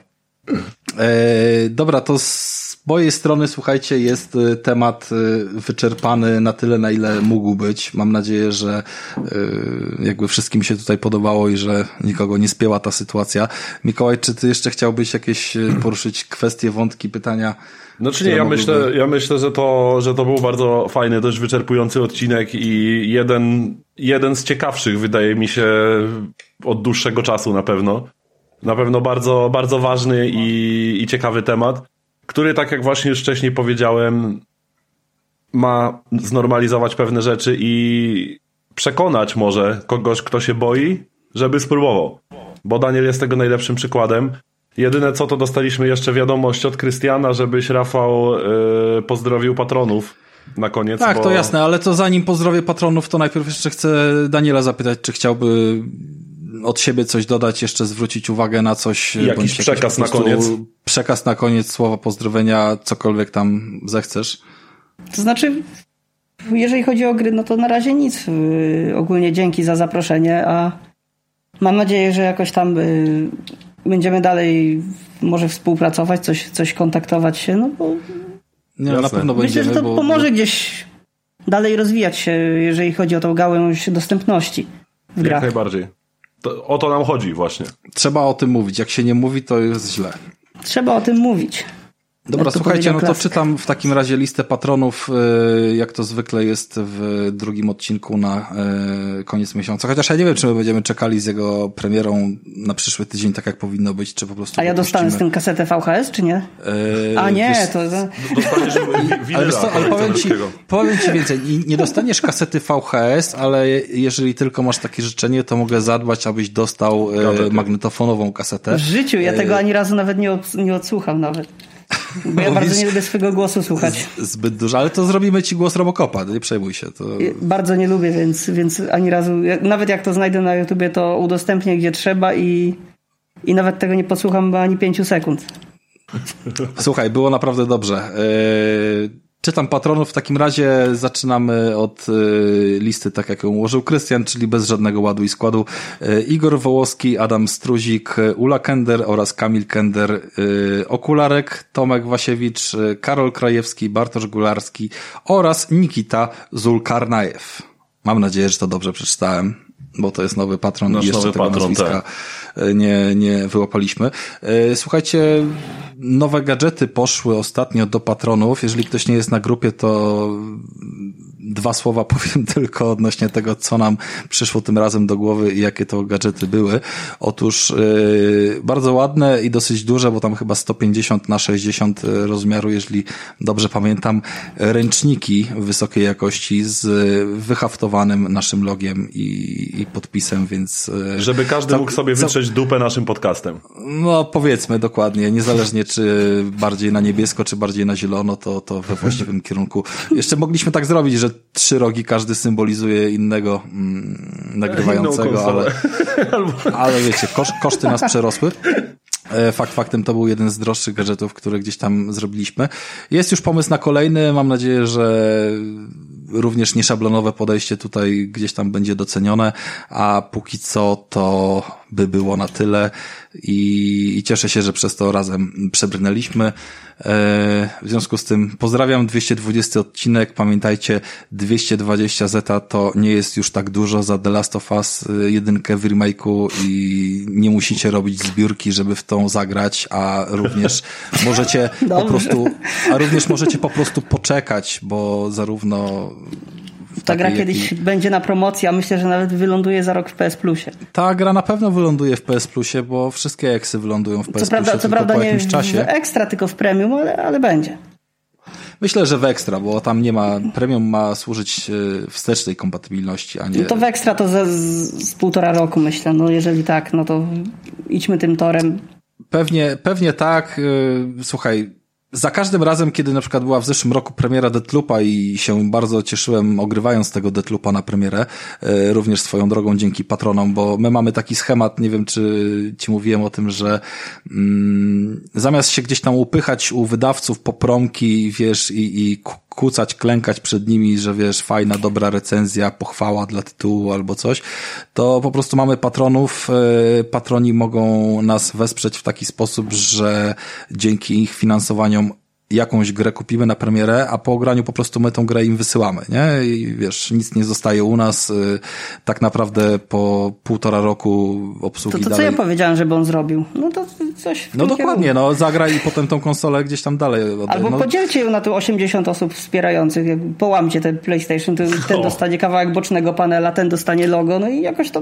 E, dobra, to z mojej strony, słuchajcie, jest y, temat y, wyczerpany na tyle, na ile mógł być. Mam nadzieję, że y, jakby wszystkim się tutaj podobało i że nikogo nie spięła ta sytuacja. Mikołaj, czy ty jeszcze chciałbyś jakieś poruszyć kwestie, wątki, pytania? Znaczy nie, ja myślę, ja myślę, że to, że to był bardzo fajny, dość wyczerpujący odcinek i jeden, jeden z ciekawszych wydaje mi się od dłuższego czasu na pewno. Na pewno bardzo, bardzo ważny i, i ciekawy temat, który, tak jak właśnie już wcześniej powiedziałem, ma znormalizować pewne rzeczy i przekonać może kogoś, kto się boi, żeby spróbował. Bo Daniel jest tego najlepszym przykładem. Jedyne co to dostaliśmy jeszcze wiadomość od Krystiana, żebyś Rafał yy, pozdrowił patronów na koniec. Tak, bo... to jasne, ale to zanim pozdrowię patronów, to najpierw jeszcze chcę Daniela zapytać, czy chciałby od siebie coś dodać, jeszcze zwrócić uwagę na coś. Jakiś przekaz na koniec. Przekaz na koniec, słowa pozdrowienia, cokolwiek tam zechcesz. To znaczy, jeżeli chodzi o gry, no to na razie nic. Y, ogólnie dzięki za zaproszenie, a mam nadzieję, że jakoś tam y, będziemy dalej może współpracować, coś, coś kontaktować się, no bo nie, na pewno Myślę, będziemy, że to bo, pomoże gdzieś dalej rozwijać się, jeżeli chodzi o tą gałęź dostępności w grach. Jak najbardziej. To, o to nam chodzi właśnie. Trzeba o tym mówić. Jak się nie mówi, to jest źle. Trzeba o tym mówić. Dobra, słuchajcie, no to czytam w takim razie listę patronów, e, jak to zwykle jest w drugim odcinku na e, koniec miesiąca. Chociaż ja nie wiem, czy my będziemy czekali z jego premierą na przyszły tydzień, tak jak powinno być, czy po prostu. A ja dostanę z tym kasetę VHS, czy nie? E, A nie, wiesz, to. Dostaniesz <laughs> ale, co, ale powiem, ci, powiem ci więcej. Nie dostaniesz kasety VHS, ale jeżeli tylko masz takie życzenie, to mogę zadbać, abyś dostał magnetofonową kasetę. W życiu ja tego ani razu nawet nie, nie odsłucham nawet. Bo ja bardzo nie lubię swojego głosu słuchać. Zbyt dużo, ale to zrobimy ci głos Robocopa, nie przejmuj się. To... Bardzo nie lubię, więc, więc ani razu, nawet jak to znajdę na YouTubie, to udostępnię gdzie trzeba i, i nawet tego nie posłucham ani pięciu sekund. Słuchaj, było naprawdę dobrze. Yy Czytam patronów, w takim razie zaczynamy od y, listy, tak jak ją ułożył Krystian, czyli bez żadnego ładu i składu. Y, Igor Wołoski, Adam Struzik, Ula Kender oraz Kamil Kender, y, Okularek, Tomek Wasiewicz, Karol Krajewski, Bartosz Gularski oraz Nikita Zulkarnajew. Mam nadzieję, że to dobrze przeczytałem bo to jest nowy patron Nasz i jeszcze tego patron, nazwiska tak. nie, nie wyłapaliśmy. E, słuchajcie, nowe gadżety poszły ostatnio do patronów. Jeżeli ktoś nie jest na grupie, to dwa słowa <laughs> powiem tylko odnośnie tego, co nam przyszło tym razem do głowy i jakie to gadżety były. Otóż yy, bardzo ładne i dosyć duże, bo tam chyba 150 na 60 rozmiaru, jeżeli dobrze pamiętam, ręczniki wysokiej jakości z wyhaftowanym naszym logiem i, i podpisem, więc... Yy, Żeby każdy mógł sobie wytrzeć dupę naszym podcastem. No powiedzmy dokładnie, niezależnie czy bardziej na niebiesko, czy bardziej na zielono, to, to we właściwym kierunku. Jeszcze mogliśmy tak zrobić, że trzy rogi każdy symbolizuje innego mm, nagrywającego, ale, <laughs> ale wiecie, kosz, koszty nas przerosły. E, fakt faktem to był jeden z droższych gadżetów, które gdzieś tam zrobiliśmy. Jest już pomysł na kolejny. Mam nadzieję, że również nieszablonowe podejście tutaj gdzieś tam będzie docenione, a póki co to by było na tyle i, i cieszę się, że przez to razem przebrnęliśmy. E, w związku z tym pozdrawiam 220 odcinek. Pamiętajcie, 220 zeta to nie jest już tak dużo za The Last of Us e, jedynkę w remake'u i nie musicie robić zbiórki, żeby w tą zagrać, a również <laughs> możecie po prostu, a również możecie po prostu poczekać, bo zarówno ta gra kiedyś będzie na promocji, a myślę, że nawet wyląduje za rok w PS Plusie. Ta gra na pewno wyląduje w PS Plusie, bo wszystkie eksy wylądują w PS co prawda, Plusie co prawda po nie jakimś czasie. w ekstra, tylko w premium, ale, ale będzie. Myślę, że w ekstra, bo tam nie ma, premium ma służyć e, wstecznej kompatybilności, a nie... No to w ekstra to z, z półtora roku myślę, no jeżeli tak, no to idźmy tym torem. Pewnie, pewnie tak. E, słuchaj, za każdym razem, kiedy na przykład była w zeszłym roku premiera Deathloopa i się bardzo cieszyłem ogrywając tego Deathloopa na premierę, e, również swoją drogą dzięki patronom, bo my mamy taki schemat, nie wiem czy ci mówiłem o tym, że mm, zamiast się gdzieś tam upychać u wydawców po promki, wiesz, i, i kucać, klękać przed nimi, że wiesz, fajna, dobra recenzja, pochwała dla tytułu albo coś, to po prostu mamy patronów, e, patroni mogą nas wesprzeć w taki sposób, że dzięki ich finansowaniom jakąś grę kupimy na premierę, a po ograniu po prostu my tą grę im wysyłamy, nie? I wiesz, nic nie zostaje u nas. Y, tak naprawdę po półtora roku obsługi To, to dalej... co ja powiedziałem, żeby on zrobił? No to coś No dokładnie, no zagraj i potem tą konsolę gdzieś tam dalej. Albo no. podzielcie ją na te 80 osób wspierających, połamcie ten PlayStation, ten, ten dostanie kawałek bocznego panela, ten dostanie logo, no i jakoś to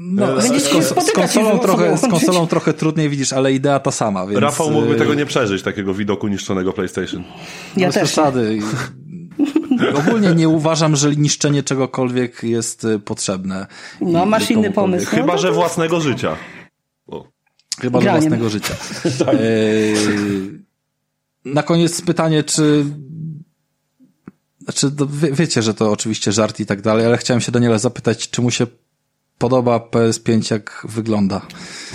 no, z, z, z, konsolą trochę, z konsolą trochę trudniej widzisz, ale idea ta sama. Więc... Rafał mógłby y, tego nie przeżyć, takiego widoku niszczonego PlayStation. Ja Bez też. przesady. <laughs> Ogólnie nie uważam, że niszczenie czegokolwiek jest y, potrzebne. No, masz inny pomysł. No, Chyba, że własnego życia. O. Chyba, że własnego życia. tak. <laughs> e... Na koniec pytanie, czy znaczy, wie, wiecie, że to oczywiście żart i tak dalej, ale chciałem się Daniela zapytać, czy mu się podoba PS5 jak wygląda.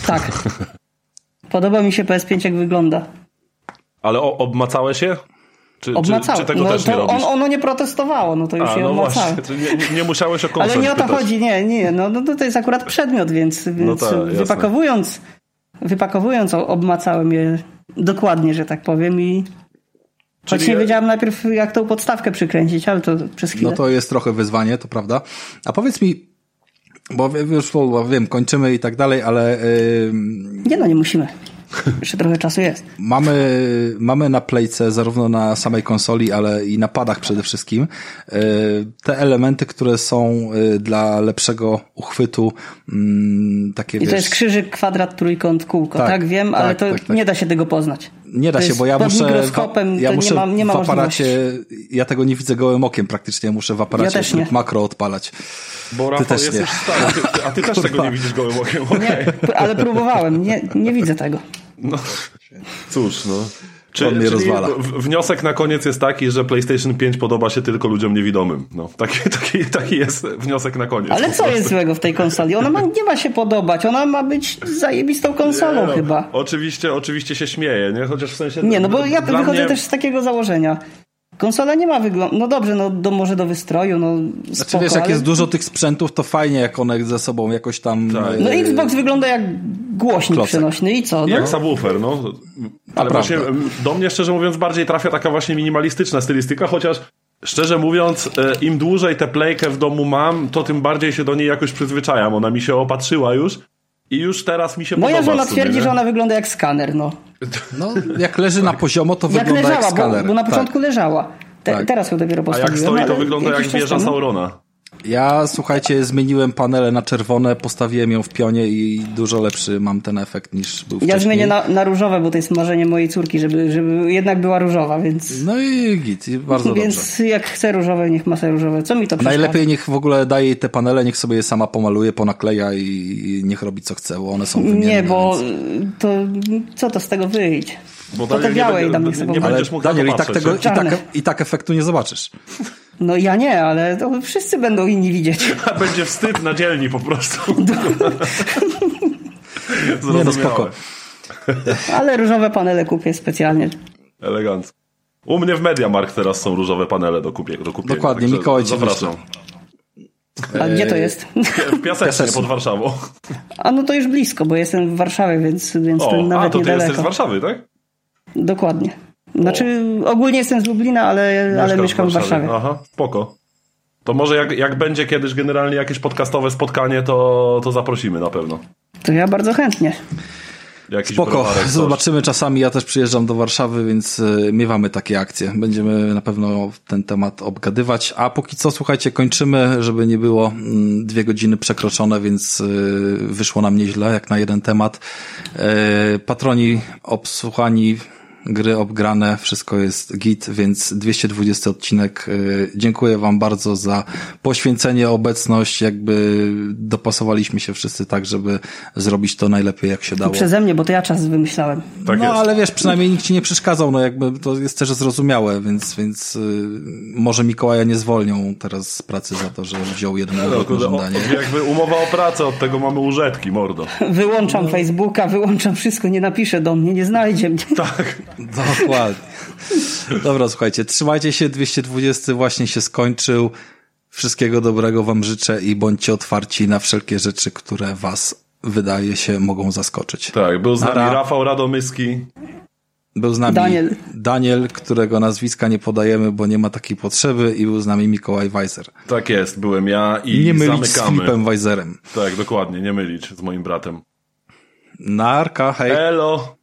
Tak. Podoba mi się PS5 jak wygląda. Ale o, obmacałeś się? Czy, Obmacałem. Czy, czy tego no, też nie robisz? On, ono nie protestowało, no to już A, je no obmacałem. Właśnie, nie, nie musiałeś o Ale nie o to pytać. chodzi, nie, nie. No, no to jest akurat przedmiot, więc, no więc no tak, wypakowując, wypakowując obmacałem je dokładnie, że tak powiem i Choć Czyli... nie wiedziałem najpierw jak tą podstawkę przykręcić, ale to przez chwilę. No to jest trochę wyzwanie, to prawda. A powiedz mi, bo już wiem, kończymy i tak dalej, ale... Yy... Nie no, nie musimy. Jeszcze trochę czasu jest. Mamy, mamy na playce, zarówno na samej konsoli, ale i na padach przede wszystkim, yy, te elementy, które są yy, dla lepszego uchwytu, mm, takie I to wiesz... jest krzyżyk, kwadrat, trójkąt, kółko, tak? tak wiem, tak, ale to tak, tak, nie da się tego poznać. Nie da to się, bo ja muszę, mikroskopem, ja muszę nie ma, nie ma w aparacie, ja tego nie widzę gołym okiem praktycznie, muszę w aparacie ja makro odpalać. Bo Rafał, ty też jesteś nie. stary, a ty też tego nie widzisz gołym okiem. Okay. Nie, ale próbowałem, nie, nie widzę tego. No, cóż, no. Czy, On mnie rozwala. Wniosek na koniec jest taki, że PlayStation 5 podoba się tylko ludziom niewidomym. No, taki, <laughs> taki, taki jest wniosek na koniec. Ale co jest złego w tej konsoli? Ona ma, <laughs> nie ma się podobać, ona ma być zajebistą konsolą no, chyba. Oczywiście, oczywiście się śmieje, nie? Chociaż w sensie... Nie, no bo ja wychodzę mnie... też z takiego założenia. Konsola nie ma wyglądu. No dobrze, no do, może do wystroju, no spoko, Znaczy wiesz, jak ale... jest dużo tych sprzętów, to fajnie, jak one ze sobą jakoś tam... Tak. No Xbox wygląda jak głośnik Klocek. przenośny i co? No? Jak subwoofer, no. Ale właśnie do mnie, szczerze mówiąc, bardziej trafia taka właśnie minimalistyczna stylistyka, chociaż Szczerze mówiąc, e, im dłużej tę playkę w domu mam, to tym bardziej się do niej jakoś przyzwyczajam. Ona mi się opatrzyła już i już teraz mi się Moja podoba. Moja żona twierdzi, że ona wygląda jak skaner, no. No, jak leży na poziomo, to jak wygląda leżała, jak skaner. Bo, bo na początku tak. leżała. Te, Tak. Teraz ją dopiero A jak postawiłem. stoi, to wygląda jak wieża temu. Saurona. Ja, słuchajcie, zmieniłem panele na czerwone, postawiłem ją w pionie i dużo lepszy mam ten efekt niż był Ja wcześniej. zmienię na, na różowe, bo to jest marzenie mojej córki, żeby, żeby jednak była różowa, więc... No i git, i bardzo <laughs> dobrze. Więc jak chce różowe, niech ma sobie różowe. Co mi to przeszkadza? Najlepiej niech w ogóle daje jej te panele, niech sobie je sama pomaluje, ponakleja i niech robi co chce, bo one są wymienne. Nie, bo więc... to co to z tego wyjść? Bo To te Daniel nie białe będzie- nie- niech sobie nie. Ale będziesz mógł to Daniel, i tak, tego, nie? i, tak, Czarne. i tak efektu nie zobaczysz. <laughs> No ja nie, ale to wszyscy będą inni widzieć. <laughs> Będzie wstyd na dzielni po prostu. <laughs> <laughs> Nie no, spoko. Ale różowe panele kupię specjalnie. Elegancko. U mnie w Mediamarkt teraz są różowe panele do, kupie, do kupienia. Dokładnie, Mikołaj Zapraszam. A gdzie to jest? W Piasecznie pod Warszawą. A no to już blisko, bo jestem w Warszawie, więc, więc to O, a nawet to ty niedaleko. jesteś z Warszawy, tak? Dokładnie. Znaczy, ogólnie jestem z Lublina, ale, ale mieszkam w Warszawie. Aha, spoko. To może jak, jak będzie kiedyś generalnie jakieś podcastowe spotkanie, to, to zaprosimy na pewno. To ja bardzo chętnie. Jakiś Spoko, browarek, zobaczymy czasami, ja też przyjeżdżam do Warszawy, więc y, miewamy takie akcje. Będziemy na pewno ten temat obgadywać, a póki co, słuchajcie, kończymy, żeby nie było mm, dwie godziny przekroczone, więc y, wyszło nam nieźle, jak na jeden temat. Y, Patroni obsłuchani, gry obgrane, wszystko jest git, więc 220 odcinek. Y, Dziękuję wam bardzo za poświęcenie, obecność, jakby dopasowaliśmy się wszyscy tak, żeby zrobić to najlepiej jak się dało. Przeze mnie, bo to ja czas wymyślałem. Tak no jest. ale wiesz, przynajmniej nikt ci nie przeszkadzał, no jakby to jest też zrozumiałe, więc, więc y, może Mikołaja nie zwolnią teraz z pracy za to, że wziął jeden No, kurde, o, żądanie. jakby umowa o pracę, od tego mamy użytki, mordo. Wyłączam Facebooka, wyłączam wszystko, nie napisze do mnie, nie znajdzie mnie. Tak. Dokładnie. Dobra, słuchajcie, trzymajcie się, 220 właśnie się skończył. Wszystkiego dobrego wam życzę i bądźcie otwarci na wszelkie rzeczy, które was wydaje się mogą zaskoczyć. Tak, był z nami. Rafał Radomyski. Był z nami Daniel. Daniel, którego nazwiska nie podajemy, bo nie ma takiej potrzeby i był z nami Mikołaj Weiser. Tak jest, byłem ja i nie mylić z zamykamy. Filipem Weiserem. Tak, dokładnie, nie mylić z moim bratem. Narka, hej. Elo!